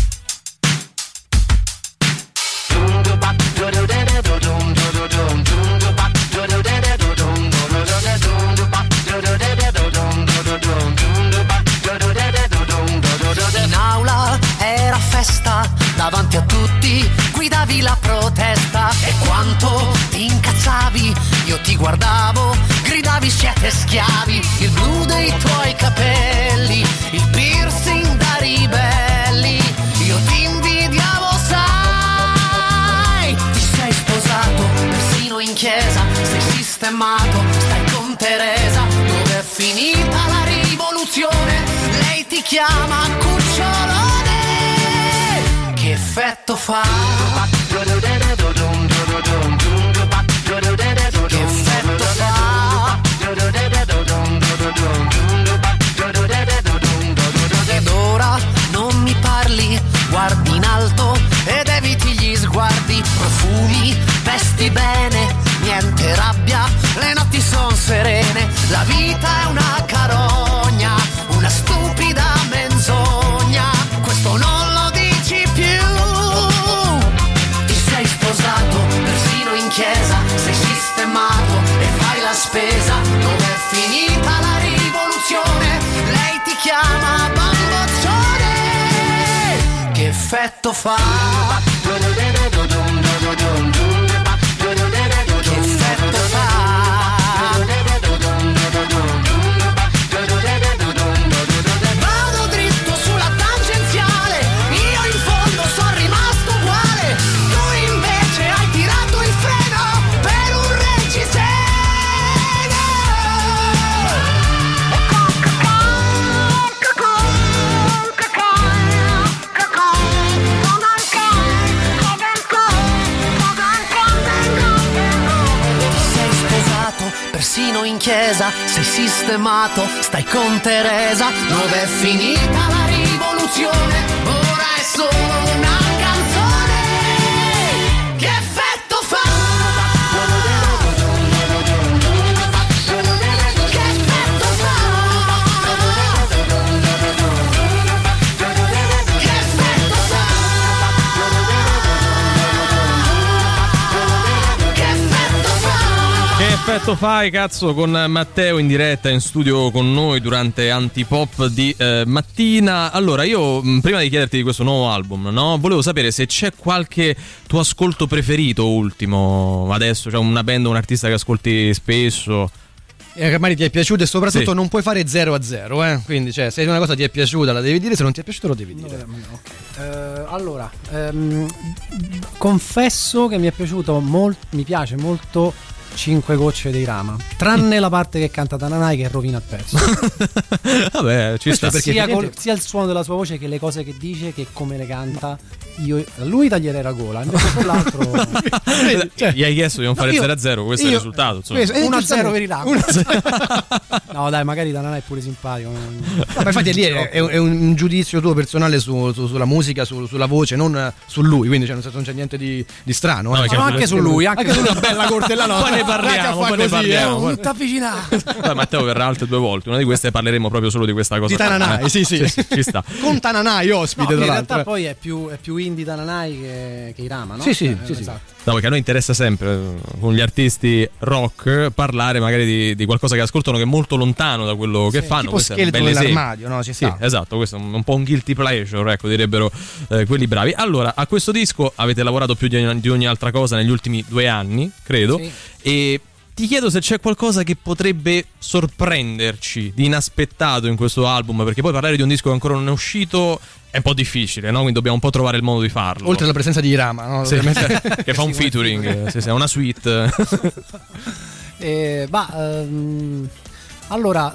Sguardavo, gridavi siete schiavi, il blu dei tuoi capelli, il piercing da ribelli, io ti invidiavo, sai, ti sei sposato, persino in chiesa, sei sistemato, stai con Teresa, dove è finita la rivoluzione, lei ti chiama cucciolone, che effetto fa? Profumi, vesti bene, niente rabbia, le notti son serene, la vita è una carogna, una stupida menzogna, questo non lo dici più. Ti sei sposato, persino in chiesa, sei sistemato e fai la spesa, dove è finita la rivoluzione? Lei ti chiama bamboccione, che effetto fa? Chiesa, sei sistemato, stai con Teresa, dove è finita la rivoluzione? Ora è solo effetto fai, cazzo, con Matteo in diretta in studio con noi durante Antipop di eh, mattina? Allora, io mh, prima di chiederti di questo nuovo album, no? Volevo sapere se c'è qualche tuo ascolto preferito ultimo adesso, cioè una band o un artista che ascolti spesso. E che magari ti è piaciuto e soprattutto Sì. non puoi fare 0 a 0, eh? Quindi, cioè, se una cosa ti è piaciuta la devi dire, se non ti è piaciuto lo devi dire. Eh, allora, ehm, confesso che mi è piaciuto molto, mi piace molto 5 gocce dei Rama, tranne la parte che canta Tananai che rovina il pezzo. (laughs) Vabbè, ci sta. sia, col- sia il suono della sua voce che le cose che dice che come le canta. Io lui taglierei la gola, invece con l'altro (laughs) Cioè, gli hai chiesto di non No, fare io- 0-0, questo è il io- risultato. Insomma. questo- eh, 1-0 per i. (laughs) No, dai, magari Tananai è pure simpatico. Ma infatti lì è, è un- è un giudizio tuo personale su- su- sulla musica, su- sulla voce, non eh, su lui, quindi cioè, non c'è niente di, di strano. eh. perché- Ma anche su lui, anche, su una bella cortellana. Poi ne parliamo, poi ne parliamo. Non ti avvicinare. Poi Matteo verrà altre due volte. Una di queste parleremo proprio solo di questa cosa. Di Tananai, eh. sì, sì. Ci sta. Con Tananai ospite, No, in realtà poi è più, è più indie Tananai che, che i Rama, no? Sì, sì, Eh, sì, sì. esatto. No, perché a noi interessa sempre eh, con gli artisti rock parlare magari di, di qualcosa che ascoltano che è molto lontano da quello che Sì, fanno. tipo Questo è un scheletro nell'armadio, no? Ci Sì, sta. esatto, questo è un, un po' un guilty pleasure, ecco, direbbero eh, quelli bravi. Allora, a questo disco avete lavorato più di ogni, di ogni altra cosa negli ultimi due anni, credo, Sì. e ti chiedo se c'è qualcosa che potrebbe sorprenderci di inaspettato in questo album, perché poi parlare di un disco che ancora non è uscito è un po' difficile, no? Quindi dobbiamo un po' trovare il modo di farlo. Oltre alla presenza di Rama, no? Sì, (laughs) che fa un featuring, sì, sì, è una suite. (laughs) Eh, bah, ehm, allora,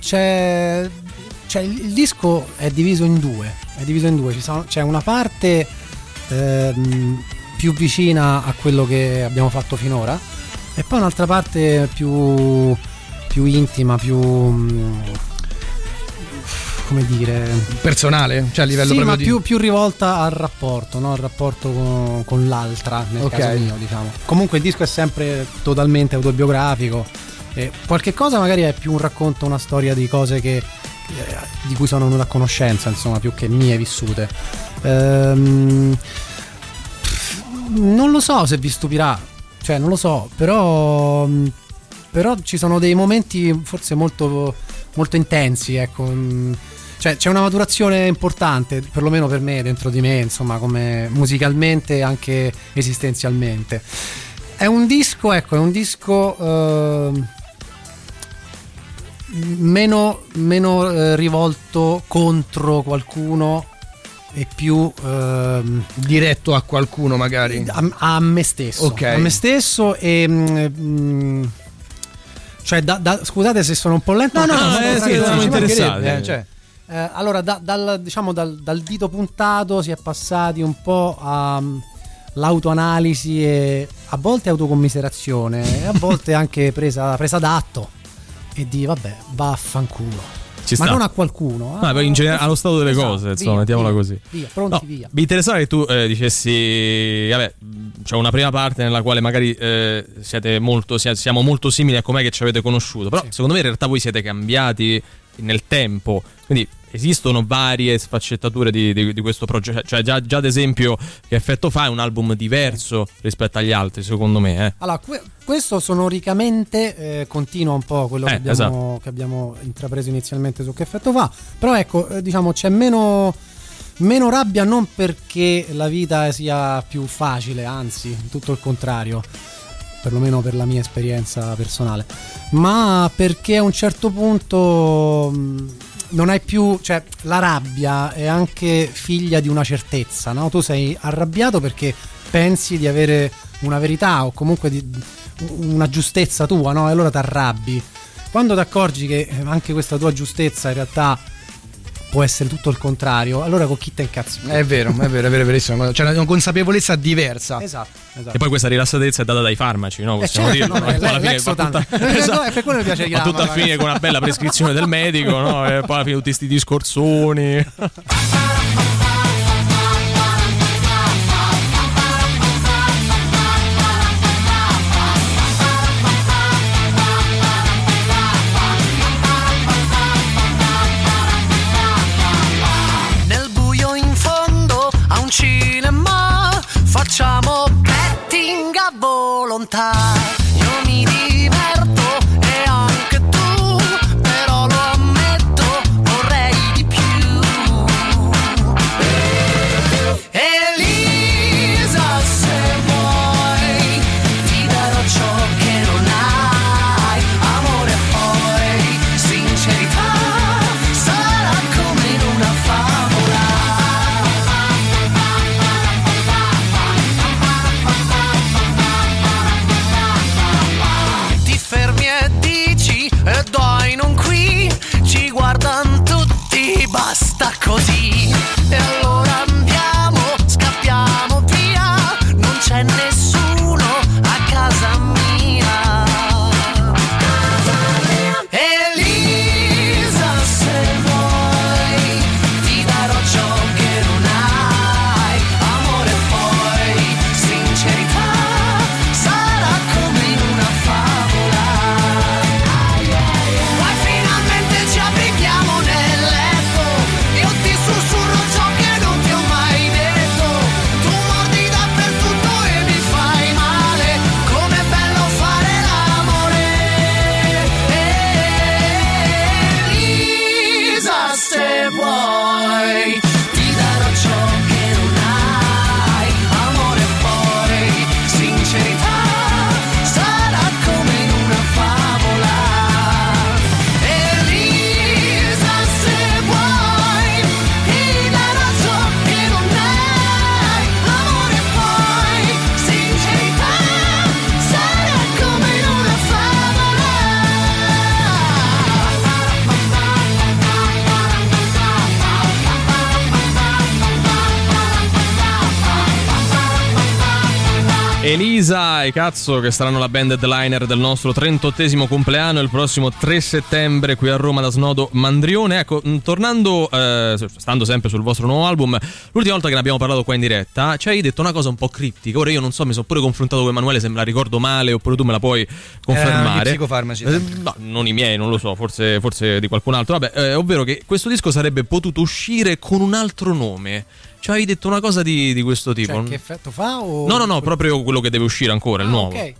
c'è, c'è il, il disco è diviso in due. È diviso in due. Ci sono- c'è una parte ehm, più vicina a quello che abbiamo fatto finora, e poi un'altra parte più, più intima, più. mm, come dire. Personale, cioè a livello Sì, proprio ma di... più, più rivolta al rapporto, no? al rapporto con, con l'altra, nel Ok. caso mio, diciamo. Comunque il disco è sempre totalmente autobiografico. E qualche cosa magari è più un racconto, una storia di cose che, eh, di cui sono venuto a conoscenza, insomma, più che mie vissute. Ehm, non lo so se vi stupirà, cioè non lo so, però, però ci sono dei momenti forse molto, molto intensi, ecco. Cioè, c'è una maturazione importante, perlomeno per me, dentro di me, insomma, come musicalmente e anche esistenzialmente. È un disco, ecco, è un disco ehm, meno, meno, eh, rivolto contro qualcuno e più ehm, diretto a qualcuno magari a, a me stesso. Ok. A me stesso e mm, mm, cioè da- da- scusate se sono un po' lento. No, ma no, sono eh, proprio sì, tranquillo, siamo ci interessati. mancherebbe, Eh, cioè. Eh, allora, da- dal, diciamo, dal, dal dito puntato si è passati un po' all'autoanalisi e a volte autocommiserazione e a volte (laughs) anche presa, presa d'atto e di vabbè, vaffanculo. Ci Ma sta. non a qualcuno. No, a- poi in generale allo stato delle Esatto, cose, via, insomma, mettiamola via, così. Via, pronti No, via. Mi interessava che tu eh, dicessi, vabbè, c'è una prima parte nella quale magari eh, siete molto, sia- siamo molto simili a com'è che ci avete conosciuto, però secondo me in realtà voi siete cambiati nel tempo, quindi esistono varie sfaccettature di, di- di questo progetto, cioè già, già ad esempio che effetto fa è un album diverso rispetto agli altri, secondo me. Eh. Allora, que- questo sonoricamente eh, continua un po' quello che, Eh, abbiamo, esatto. che abbiamo intrapreso inizialmente su che effetto fa. Però ecco, eh, diciamo, c'è meno, meno rabbia non perché la vita sia più facile, anzi, tutto il contrario, perlomeno per la mia esperienza personale, ma perché a un certo punto non hai più, cioè la rabbia è anche figlia di una certezza, no? Tu sei arrabbiato perché pensi di avere una verità o comunque di, una giustezza tua, no? E allora ti arrabbi. Quando ti accorgi che anche questa tua giustezza in realtà può essere tutto il contrario, allora con chi te incazzi? È vero, è vero, è vero, è verissimo. C'è una consapevolezza diversa. Esatto, esatto. E poi questa rilassatezza è data dai farmaci, no? Eh, Possiamo certo, dirlo. no, no? alla fine va tutta, Eh, (laughs) no, per quello mi piace chiamarla, tutta a ragazzi. con una bella prescrizione del medico, no? E poi alla fine tutti sti discorsoni. (laughs) volontà. Elisa e Cazzo che saranno la band headliner del nostro 38esimo compleanno il prossimo 3 settembre qui a Roma da Snodo Mandrione. Ecco, mh, tornando, eh, stando sempre sul vostro nuovo album, l'ultima volta che ne abbiamo parlato qua in diretta ci hai detto una cosa un po' criptica. Ora io non so, mi sono pure confrontato con Emanuele se me la ricordo male oppure tu me la puoi confermare. gli psicofarmaci. Eh, no, non i miei, non lo so, forse, forse di qualcun altro. Vabbè, eh, ovvero che questo disco sarebbe potuto uscire con un altro nome. Ci hai detto una cosa di, di questo tipo. Cioè, che effetto fa? O... No, no, no, proprio quello che deve uscire ancora, il Ah, nuovo. ok.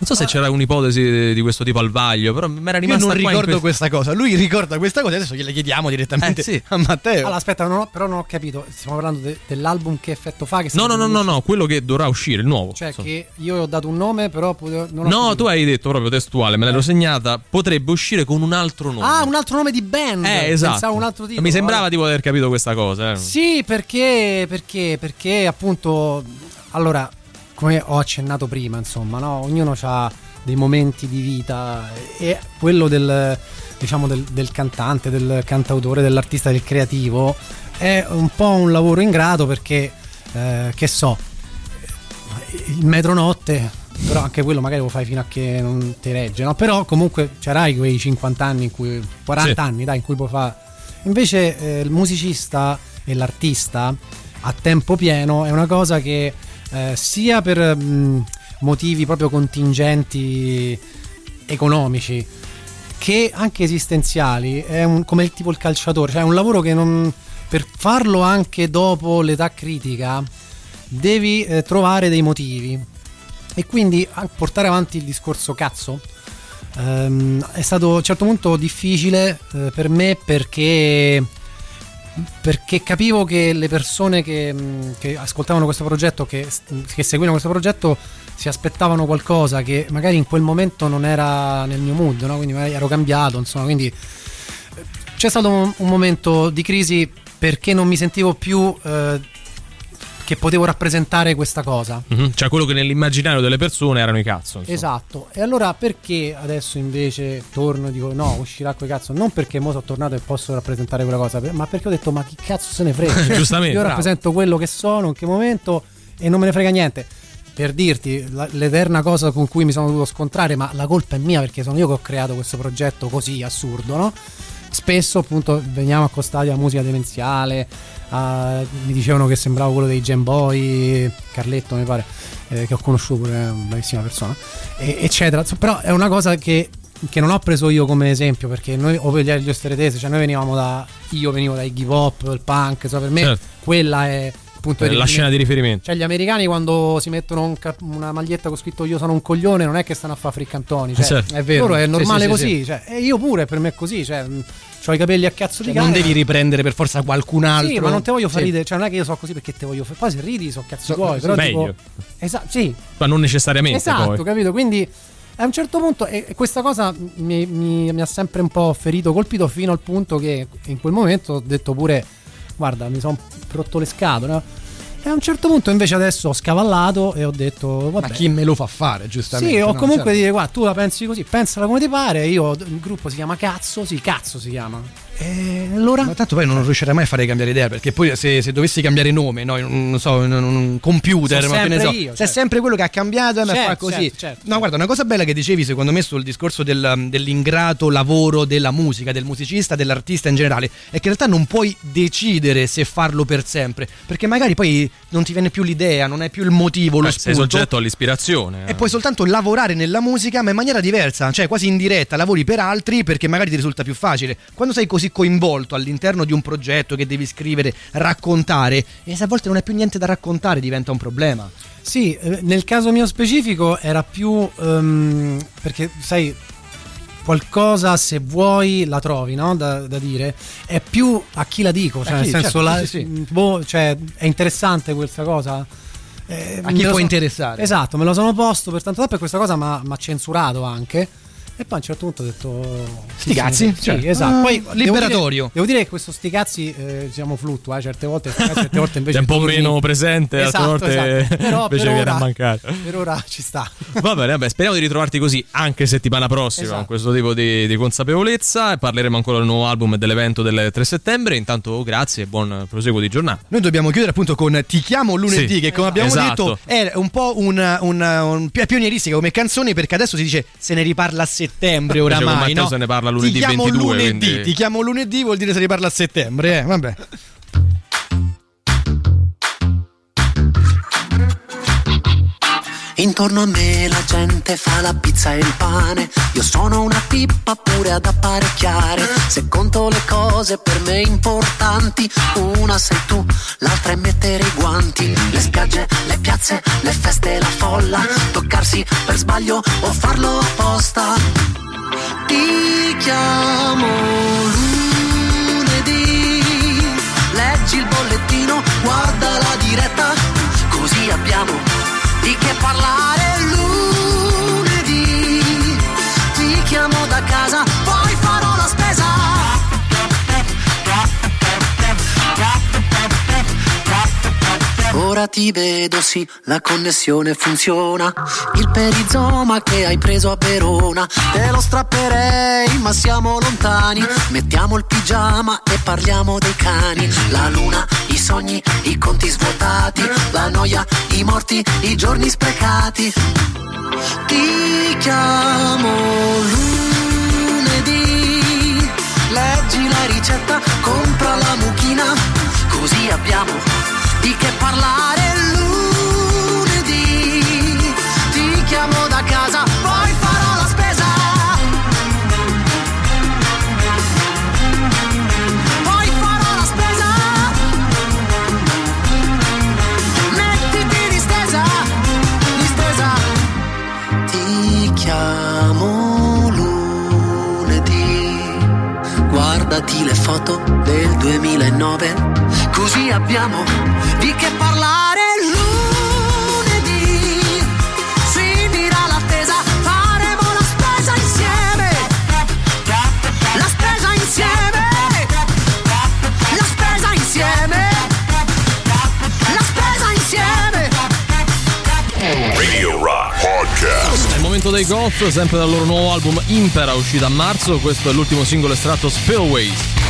Non so se c'era un'ipotesi di questo tipo al vaglio, però mi era Io rimasta non qua in ricordo questo- questa cosa. Lui ricorda questa cosa, adesso gliela chiediamo direttamente Eh, sì. a Matteo. Allora, aspetta, non ho- però non ho capito. Stiamo parlando de- dell'album che effetto fa? Che No, no, no, no, no, quello che dovrà uscire, il nuovo. Cioè, Insomma. che io ho dato un nome, però potevo- non ho No, capito. tu hai detto proprio testuale, me l'ero segnata. Potrebbe uscire con un altro nome. Ah, un altro nome di band. eh, esatto. Pensavo un altro titolo. Mi sembrava di poter capito questa cosa. eh. Sì, perché, perché, perché appunto, allora, come ho accennato prima, insomma, no? ognuno ha dei momenti di vita e quello del, diciamo, del, del cantante, del cantautore, dell'artista, del creativo è un po' un lavoro ingrato perché, eh, che so, il metronotte, però anche quello magari lo fai fino a che non ti regge, no? Però comunque c'erai quei 50 anni in cui 40 Sì. anni, dai, in cui puoi fare Invece eh, il musicista e l'artista a tempo pieno è una cosa che eh, sia per mh, motivi proprio contingenti economici che anche esistenziali è un- come il tipo il calciatore, cioè è un lavoro che non per farlo anche dopo l'età critica devi eh, trovare dei motivi. E quindi portare avanti il discorso cazzo ehm, è stato a un certo punto difficile eh, per me perché perché capivo che le persone che, mh, che ascoltavano questo progetto, che, che seguivano questo progetto, si aspettavano qualcosa che magari in quel momento non era nel mio mood, no? quindi magari ero cambiato, insomma, quindi eh, c'è stato un, un momento di crisi perché non mi sentivo più eh, che potevo rappresentare questa cosa. Mhm, Cioè, quello che nell'immaginario delle persone erano i cazzo. insomma. Esatto, e allora perché adesso invece torno e dico no, uscirà quel cazzo? Non perché mo sono tornato e posso rappresentare quella cosa, ma perché ho detto ma chi cazzo se ne frega? (laughs) Cioè, Giustamente. Io rappresento quello che sono, in che momento e non me ne frega niente. Per dirti, la- l'eterna cosa con cui mi sono dovuto scontrare, ma la colpa è mia perché sono io che ho creato questo progetto così assurdo, no? Spesso appunto veniamo accostati a musica demenziale, a- mi dicevano che sembravo quello dei Gen Boy, Carletto mi pare, eh, che ho conosciuto pure, è una bravissima persona, e- eccetera. Però è una cosa che, che non ho preso io come esempio, perché noi, o per gli osteretese, cioè noi venivamo da, io venivo dai hip hop, il punk, insomma, per me Certo. quella è punto Eh, la scena di riferimento. Cioè gli americani quando si mettono un cap- una maglietta con scritto io sono un coglione non è che stanno a fare friccantoni, cioè, Certo. È vero. loro è normale sì, sì, così, sì. cioè, e io pure per me è così, cioè, ho i capelli a cazzo di Cioè, non cane. devi riprendere per forza qualcun altro. Sì, ma non ti voglio far Sì. ridere, cioè non è che io so così perché te voglio fare. Poi se ridi so cazzi So- tuoi, però meglio. Esatto, sì, Ma non necessariamente esatto, poi. capito? Quindi a un certo punto e e questa cosa mi, mi- mi ha sempre un po' ferito, colpito fino al punto che in quel momento ho detto pure guarda, mi sono rotto le scatole. no? E a un certo punto invece adesso ho scavallato e ho detto vabbè, Ma chi me lo fa fare, giustamente? sì, o no? comunque Certo. dire, guarda, tu la pensi così, pensala come ti pare. Io, il gruppo si chiama Cazzo, sì, Cazzo si chiama. E allora? Ma tanto poi non riuscirai mai a fare cambiare idea, perché poi se, se dovessi cambiare nome, no, non so, un, un computer, Sono ma che ne sempre so, io, sei certo. sempre quello che ha cambiato e mi Certo, fa così. certo, certo, no, guarda, una cosa bella che dicevi, secondo me, sul discorso del- dell'ingrato lavoro della musica, del musicista, dell'artista in generale, è che in realtà non puoi decidere se farlo per sempre, perché magari poi non ti viene più l'idea, non hai più il motivo, lo Eh, sei spunto. soggetto all'ispirazione. eh. E puoi soltanto lavorare nella musica, ma in maniera diversa, cioè quasi in diretta, lavori per altri perché magari ti risulta più facile. Quando sei così coinvolto all'interno di un progetto che devi scrivere, raccontare, e se a volte non hai più niente da raccontare, diventa un problema. Sì, eh, nel caso mio specifico era più ehm, perché sai qualcosa se vuoi la trovi, no? Da, da dire è più a chi la dico, cioè A nel chi, senso certo, la- sì, sì. boh, cioè, è interessante questa cosa. Eh, A chi può so- interessare. Esatto, me lo sono posto per tanto tempo e questa cosa mi ha censurato anche. E poi a un certo punto ho detto. Sti cazzi? Sì, Cioè, esatto. ah, Poi devo liberatorio. dire- Devo dire, che questo sti cazzi eh, diciamo fluttua, eh, certe volte, cazzi, certe volte invece. È un po' torni- meno presente, altre Esatto, volte esatto. (laughs) Però invece per viene ora- a mancare. Per ora ci sta. (laughs) Va bene, vabbè, speriamo di ritrovarti così anche settimana prossima Esatto. con questo tipo di, di consapevolezza e parleremo ancora del nuovo album e dell'evento del 3 settembre. Intanto grazie e buon proseguo di giornata. Noi dobbiamo chiudere appunto con Ti chiamo lunedì, Sì, che come abbiamo esatto. detto è un po' un, un, un- è pionieristica come canzone perché adesso si dice se ne riparla a settembre Con oramai. Matteo no? se ne parla lunedì ti chiamo 22, lunedì, quindi- ti chiamo lunedì vuol dire se ne riparla a settembre, eh, vabbè. Intorno a me la gente fa la pizza e il pane. Io sono una pippa pure ad apparecchiare. Se conto le cose per me importanti, una sei tu, l'altra è mettere i guanti. Le spiagge, le piazze, le feste, la folla. Toccarsi per sbaglio o farlo apposta. Ti chiamo lunedì. Leggi il bollettino, guarda la diretta, così abbiamo di che parlare lunedì. Ti chiamo da casa, Ora ti vedo, sì, la connessione funziona. Il perizoma che hai preso a Verona, te lo strapperei, ma siamo lontani. Mettiamo il pigiama e parliamo dei cani. La luna, i sogni, i conti svuotati, la noia, i morti, i giorni sprecati. Ti chiamo lunedì, leggi la ricetta, compra la mucchina, così abbiamo di che parlare lunedì. Ti chiamo da casa, poi farò la spesa. Poi farò la spesa. Mettiti distesa, distesa. Ti chiamo lunedì. Guardati le foto del 2009, così abbiamo di che parlare lunedì. Finirà l'attesa, faremo la spesa insieme. La spesa insieme. La spesa insieme. La spesa insieme. Radio Rock Podcast. È il momento dei Goth, sempre dal loro nuovo album Impera, uscito a marzo. Questo è l'ultimo singolo estratto Spillways.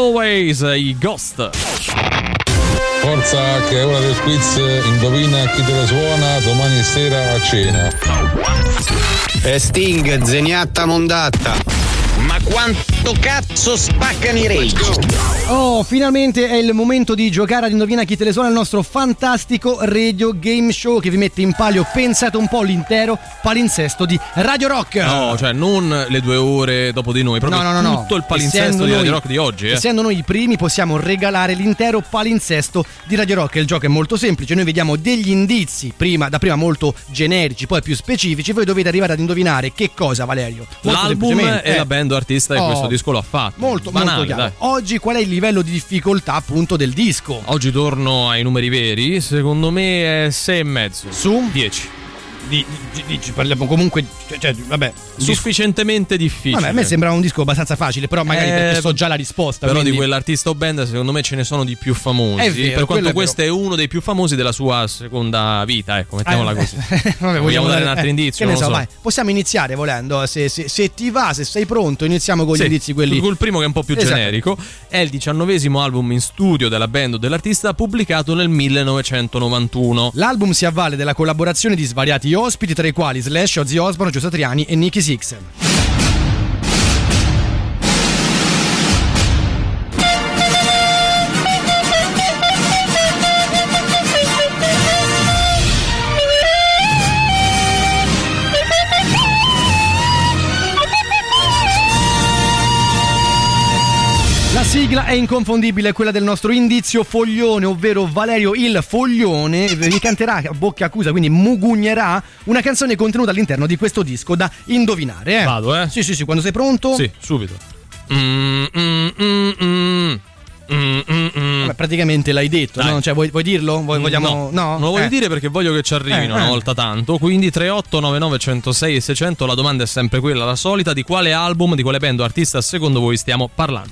Always, i Ghost. Forza che è ora del quiz, indovina chi te la suona domani sera a cena. E Sting, zeniatta mondatta. Ma quanto cazzo spaccano i rage? Oh, finalmente è il momento di giocare ad Indovina chi te le suona il nostro fantastico radio game show che vi mette in palio, pensate un po', l'intero palinsesto di Radio Rock. No, cioè non le due ore dopo di noi, proprio No, no, no, no. tutto il palinsesto Essendo di noi- Radio Rock di oggi. Eh. Essendo noi i primi possiamo regalare l'intero palinsesto di Radio Rock. Il gioco è molto semplice, noi vediamo degli indizi, prima, da prima molto generici, poi più specifici, voi dovete arrivare ad indovinare che cosa Valerio. Molto L'album e eh. la band artista che Oh, questo disco lo ha fatto. Molto, Banale, molto chiaro. dai. Oggi qual è il livello di difficoltà appunto del disco? Oggi torno ai numeri veri, secondo me è 6 e mezzo. Su? 10. Di, di- di- ci parliamo comunque, cioè, cioè, vabbè, Sufficientemente difficile. Vabbè, a me sembra un disco abbastanza facile, però magari Eh, perché so già la risposta. Però quindi- di quell'artista o band secondo me ce ne sono di più famosi. È vero, per quanto è questo è uno dei più famosi della sua seconda vita, ecco, mettiamola Eh, così. (laughs) Vabbè, Vogliamo dare un altro eh, indizio? Che ne so, so. vai. Possiamo iniziare volendo. Se, se- se ti va, se sei pronto, iniziamo con gli Sì, indizi quelli. Col primo che è un po' più Esatto. generico. È il diciannovesimo album in studio della band o dell'artista pubblicato nel 1991. L'album si avvale della collaborazione di svariati ospiti, tra i quali Slash, Ozzy Osbourne, Gio Satriani e Nicky Six. Sigla è inconfondibile, quella del nostro indizio foglione, ovvero Valerio il Foglione vi canterà a bocca accusa, quindi mugugnerà una canzone contenuta all'interno di questo disco da indovinare. Eh? Vado, eh? Sì, sì, sì, quando sei pronto. Sì, subito. Mm, mm, mm, mm. Mm, mm, mm. Vabbè, praticamente l'hai detto, no? Cioè, vuoi, vuoi dirlo? Vuoi- vogliamo... No, non lo voglio Eh. dire perché voglio che ci arrivino Eh, una eh. volta tanto. Quindi 3899 106 e 600. La domanda è sempre quella, la solita: di quale album, di quale band o artista secondo voi stiamo parlando?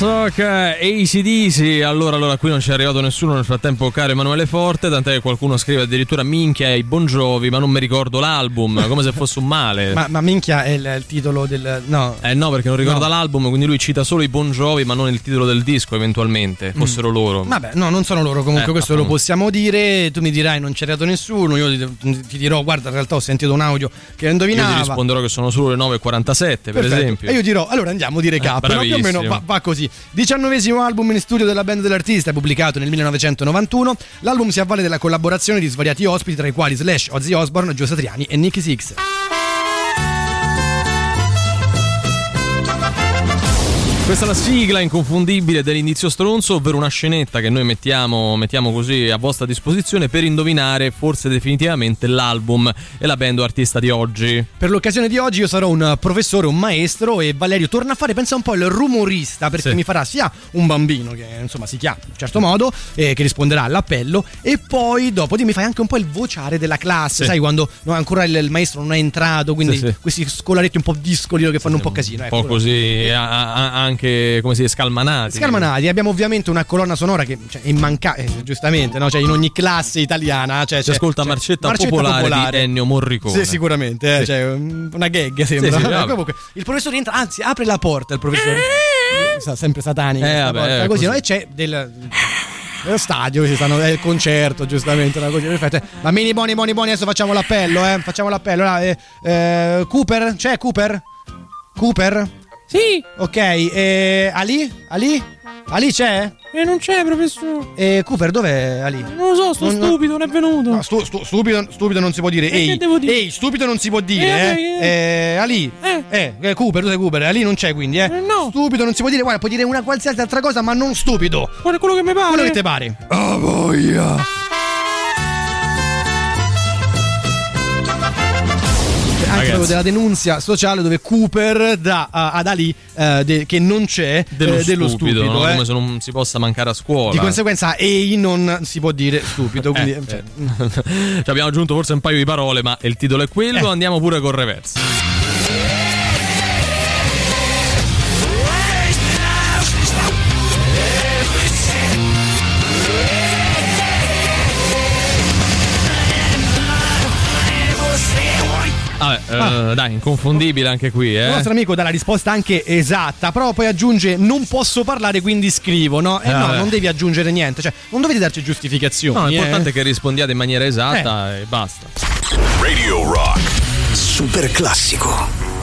Thunderstruck ACDC. Allora, allora, qui non ci è arrivato nessuno nel frattempo, caro Emanuele Forte. Tant'è che qualcuno scrive addirittura minchia ai Bon Jovi, ma non mi ricordo l'album, (laughs) come se fosse un male. Ma, ma minchia è il, il titolo del. No. Eh no, perché non ricorda No. l'album, quindi lui cita solo i Bon Jovi, ma non il titolo del disco, eventualmente. Fossero loro. Vabbè, no, non sono loro, comunque Eh, questo lo appunto. possiamo dire. Tu mi dirai non c'è arrivato nessuno, io ti, ti dirò guarda, in realtà ho sentito un audio che Io indovinava. ti risponderò che sono solo le 9.47, per Perfetto. esempio. E io dirò, allora andiamo di recap, Eh, no? più o meno va, va così. Diciannovesimo album in studio della band dell'artista, pubblicato nel 1991. L'album si avvale della collaborazione di svariati ospiti, tra i quali Slash, Ozzy Osbourne, Gio Satriani e Nicky Six. Questa è la sigla inconfondibile dell'indizio stronzo, ovvero una scenetta che noi mettiamo, mettiamo così a vostra disposizione per indovinare forse definitivamente l'album e la band o artista di oggi. Per l'occasione di oggi io sarò un professore, un maestro e Valerio torna a fare, pensa un po' il rumorista perché Sì. mi farà sia un bambino che insomma si chiama in un certo modo e che risponderà all'appello e poi dopo mi fai anche un po' il vociare della classe, Sì. sai quando no, ancora il, il maestro non è entrato, quindi Sì, questi scolaretti un po' discoli che fanno un po' casino. Un ecco. po' così, a- a- anche come si dice, scalmanati. Scalmanati, abbiamo ovviamente una colonna sonora che cioè, è mancata, giustamente, no? cioè, in ogni classe italiana cioè, Si ascolta c'è- Marcetta, Popolare, di Ennio Morricone. Sì, sicuramente, eh, Sì. cioè, una gag sembra. Sì, sì, (laughs) il professore entra, anzi, apre la porta il professore. Sempre satanico. Eh, vabbè, porta, è così, così. no? E c'è del. Nello stadio ci stanno, è il concerto, giustamente, una cosa perfetta. Bambini buoni, buoni, buoni, adesso facciamo l'appello, eh. Facciamo l'appello. eh, eh, Cooper? C'è Cooper? Cooper? Sì. Ok, eh, Ali? Ali? Ali c'è? E non c'è, professore. Eh, Cooper, dov'è Ali? Non lo so, sto Non- stupido, non è venuto. No, stu- stu- stupido, stupido non si può dire. E Ehi, che devo dire? ehi, stupido non si può dire. Eh, Eh, eh, Eh, Ali. Eh. eh, Cooper, tu sei Cooper. Ali non c'è quindi, eh. no. Stupido non si può dire. Guarda, puoi dire una qualsiasi altra cosa, ma non stupido. Guarda quello che mi pare. Quello che ti pare. Oh, voglia. Anche proprio della denunzia sociale dove Cooper dà ad Ali eh, de- che non c'è Dello, eh, dello stupido, stupido. no? eh. come se non si possa mancare a scuola. Di conseguenza Ei non si può dire stupido. (laughs) Quindi, Eh, cioè, (laughs) Ci abbiamo aggiunto forse un paio di parole, ma il titolo è quello. Eh. Andiamo pure col reverse. Vabbè, eh, dai, inconfondibile anche qui, Il eh. nostro amico dà la risposta anche esatta, però poi aggiunge non posso parlare quindi scrivo, no? Eh Eh, no, non devi aggiungere niente, cioè non dovete darci giustificazioni. No, eh. l'importante è che rispondiate in maniera esatta e basta. Radio Rock. Super classico.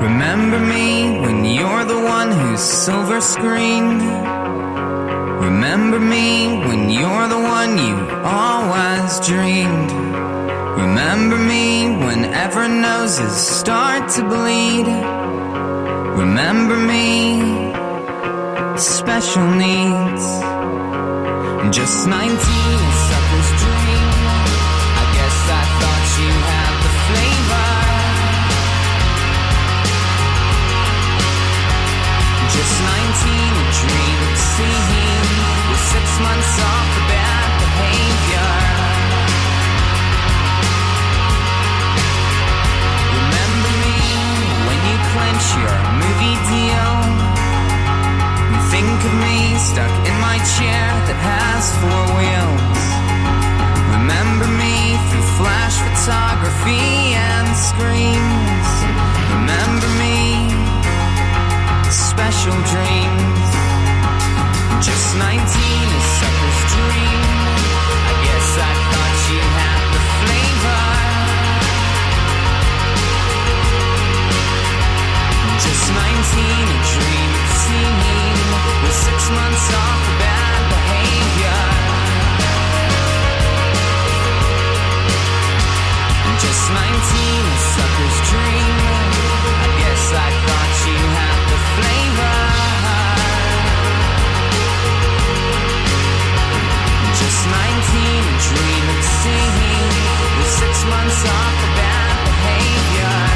Remember me you're the one who's silver screened. Remember me when you're the one you always dreamed. Remember me whenever noses start to bleed. Remember me, special needs. Just 19, Just 19, a dream with six months off for bad behavior. Remember me when you your movie deal. Think of me stuck in my chair that has four wheels. Remember me through flash photography and screens. Remember me special dreams. Just 19, a sucker's dream. I guess I thought you had the flavor. Just 19, a dream of seeing with six months off for bad behavior. Just 19, a sucker's dream. I guess I thought you had the flavor. Just 19, a dream of seeing with six months off for bad behavior.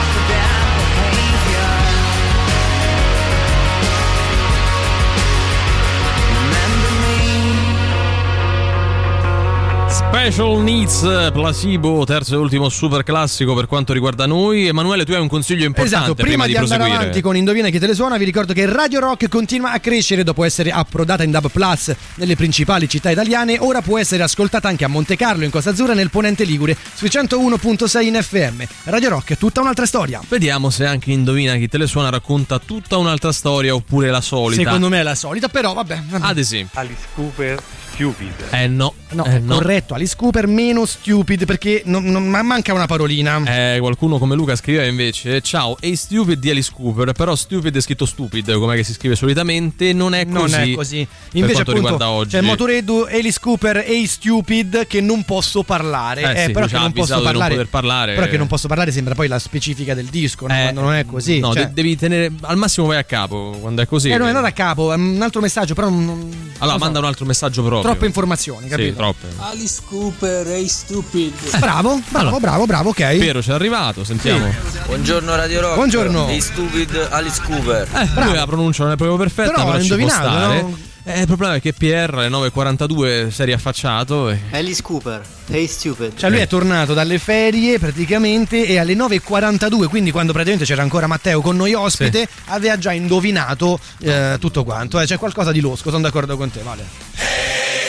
Special Needs Placebo, terzo e ultimo super classico per quanto riguarda noi. Emanuele, tu hai un consiglio importante Esatto, prima, di, andare proseguire. avanti con Indovina chi te le suona, vi ricordo che Radio Rock continua a crescere dopo essere approdata in Dub Plus nelle principali città italiane. Ora può essere ascoltata anche a Monte Carlo, in Costa Azzurra, nel Ponente Ligure, sui 101.6 in FM. Radio Rock è tutta un'altra storia. Vediamo se anche Indovina chi te le suona racconta tutta un'altra storia oppure la solita. Secondo me è la solita, però vabbè. vabbè. Ad esempio. Alice Cooper Stupid. Eh no. No, eh, no. corretto, Alice Cooper meno stupid perché non- non- ma manca una parolina. Eh, qualcuno come Luca scriveva invece Ciao, è stupid di Alice Cooper Però stupid è scritto stupid Come che si scrive solitamente Non è Non così è così. Invece, appunto, riguarda oggi c'è Motoreddu, Alice Cooper e Stupid che non posso parlare. Eh sì, però che non posso di non parlare. parlare. Però che non posso parlare sembra poi la specifica del disco, no? Eh, quando non è così. No, cioè- de- devi tenere Al massimo vai a capo Quando è così Eh, no, è non a capo, è un altro messaggio, però non- non Allora lo so. manda un altro messaggio proprio troppe informazioni, capito? Sì, troppe Alice Cooper, Hey Stupid. Bravo, bravo, bravo, bravo, ok. Piero c'è arrivato Sentiamo Buongiorno Radio Rock. Buongiorno. Hey Stupid, Alice Cooper. Eh, lui la pronuncia non è proprio perfetta Però Però, ci può indovinato, stare no? Eh, il problema è che PR alle 9.42 si è riaffacciato e... Alice Cooper, Hey Stupid. Cioè lui è tornato dalle ferie praticamente e alle 9.42, quindi quando praticamente c'era ancora Matteo con noi ospite, aveva già indovinato eh, tutto quanto. Eh, c'è qualcosa di losco, sono d'accordo con te, Vale. Hey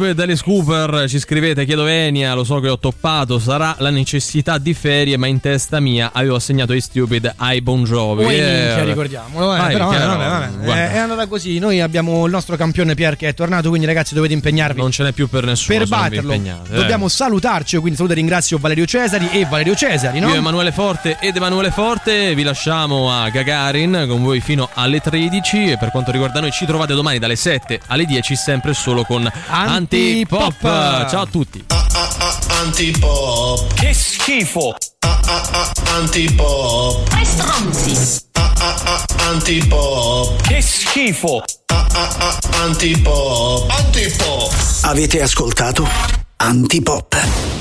Stupid Alice Cooper, ci scrivete, chiedo venia, lo so che ho toppato, sarà la necessità di ferie, ma in testa mia avevo assegnato ai stupid ai Bon Jovi. Poi Eh, minchia, ricordiamolo, eh, Vai, però chiaro, vabbè, vabbè, guarda. Eh, è andata così. Noi abbiamo il nostro campione Pier che è tornato, quindi ragazzi dovete impegnarvi. Non ce n'è più per nessuno. per batterlo. eh. Dobbiamo salutarci, quindi saluto e ringrazio Valerio Cesari e Valerio Cesari, no? Io Emanuele Forte ed Emanuele Forte vi lasciamo a Gagarin con voi fino alle 13 e per quanto riguarda noi ci trovate domani dalle 7 alle 10 sempre solo con Antipop. Ciao a tutti. Antipop. Che schifo! Antipop. Che stronzi! Antipop. Che schifo! Antipop. Antipop. Avete ascoltato Antipop.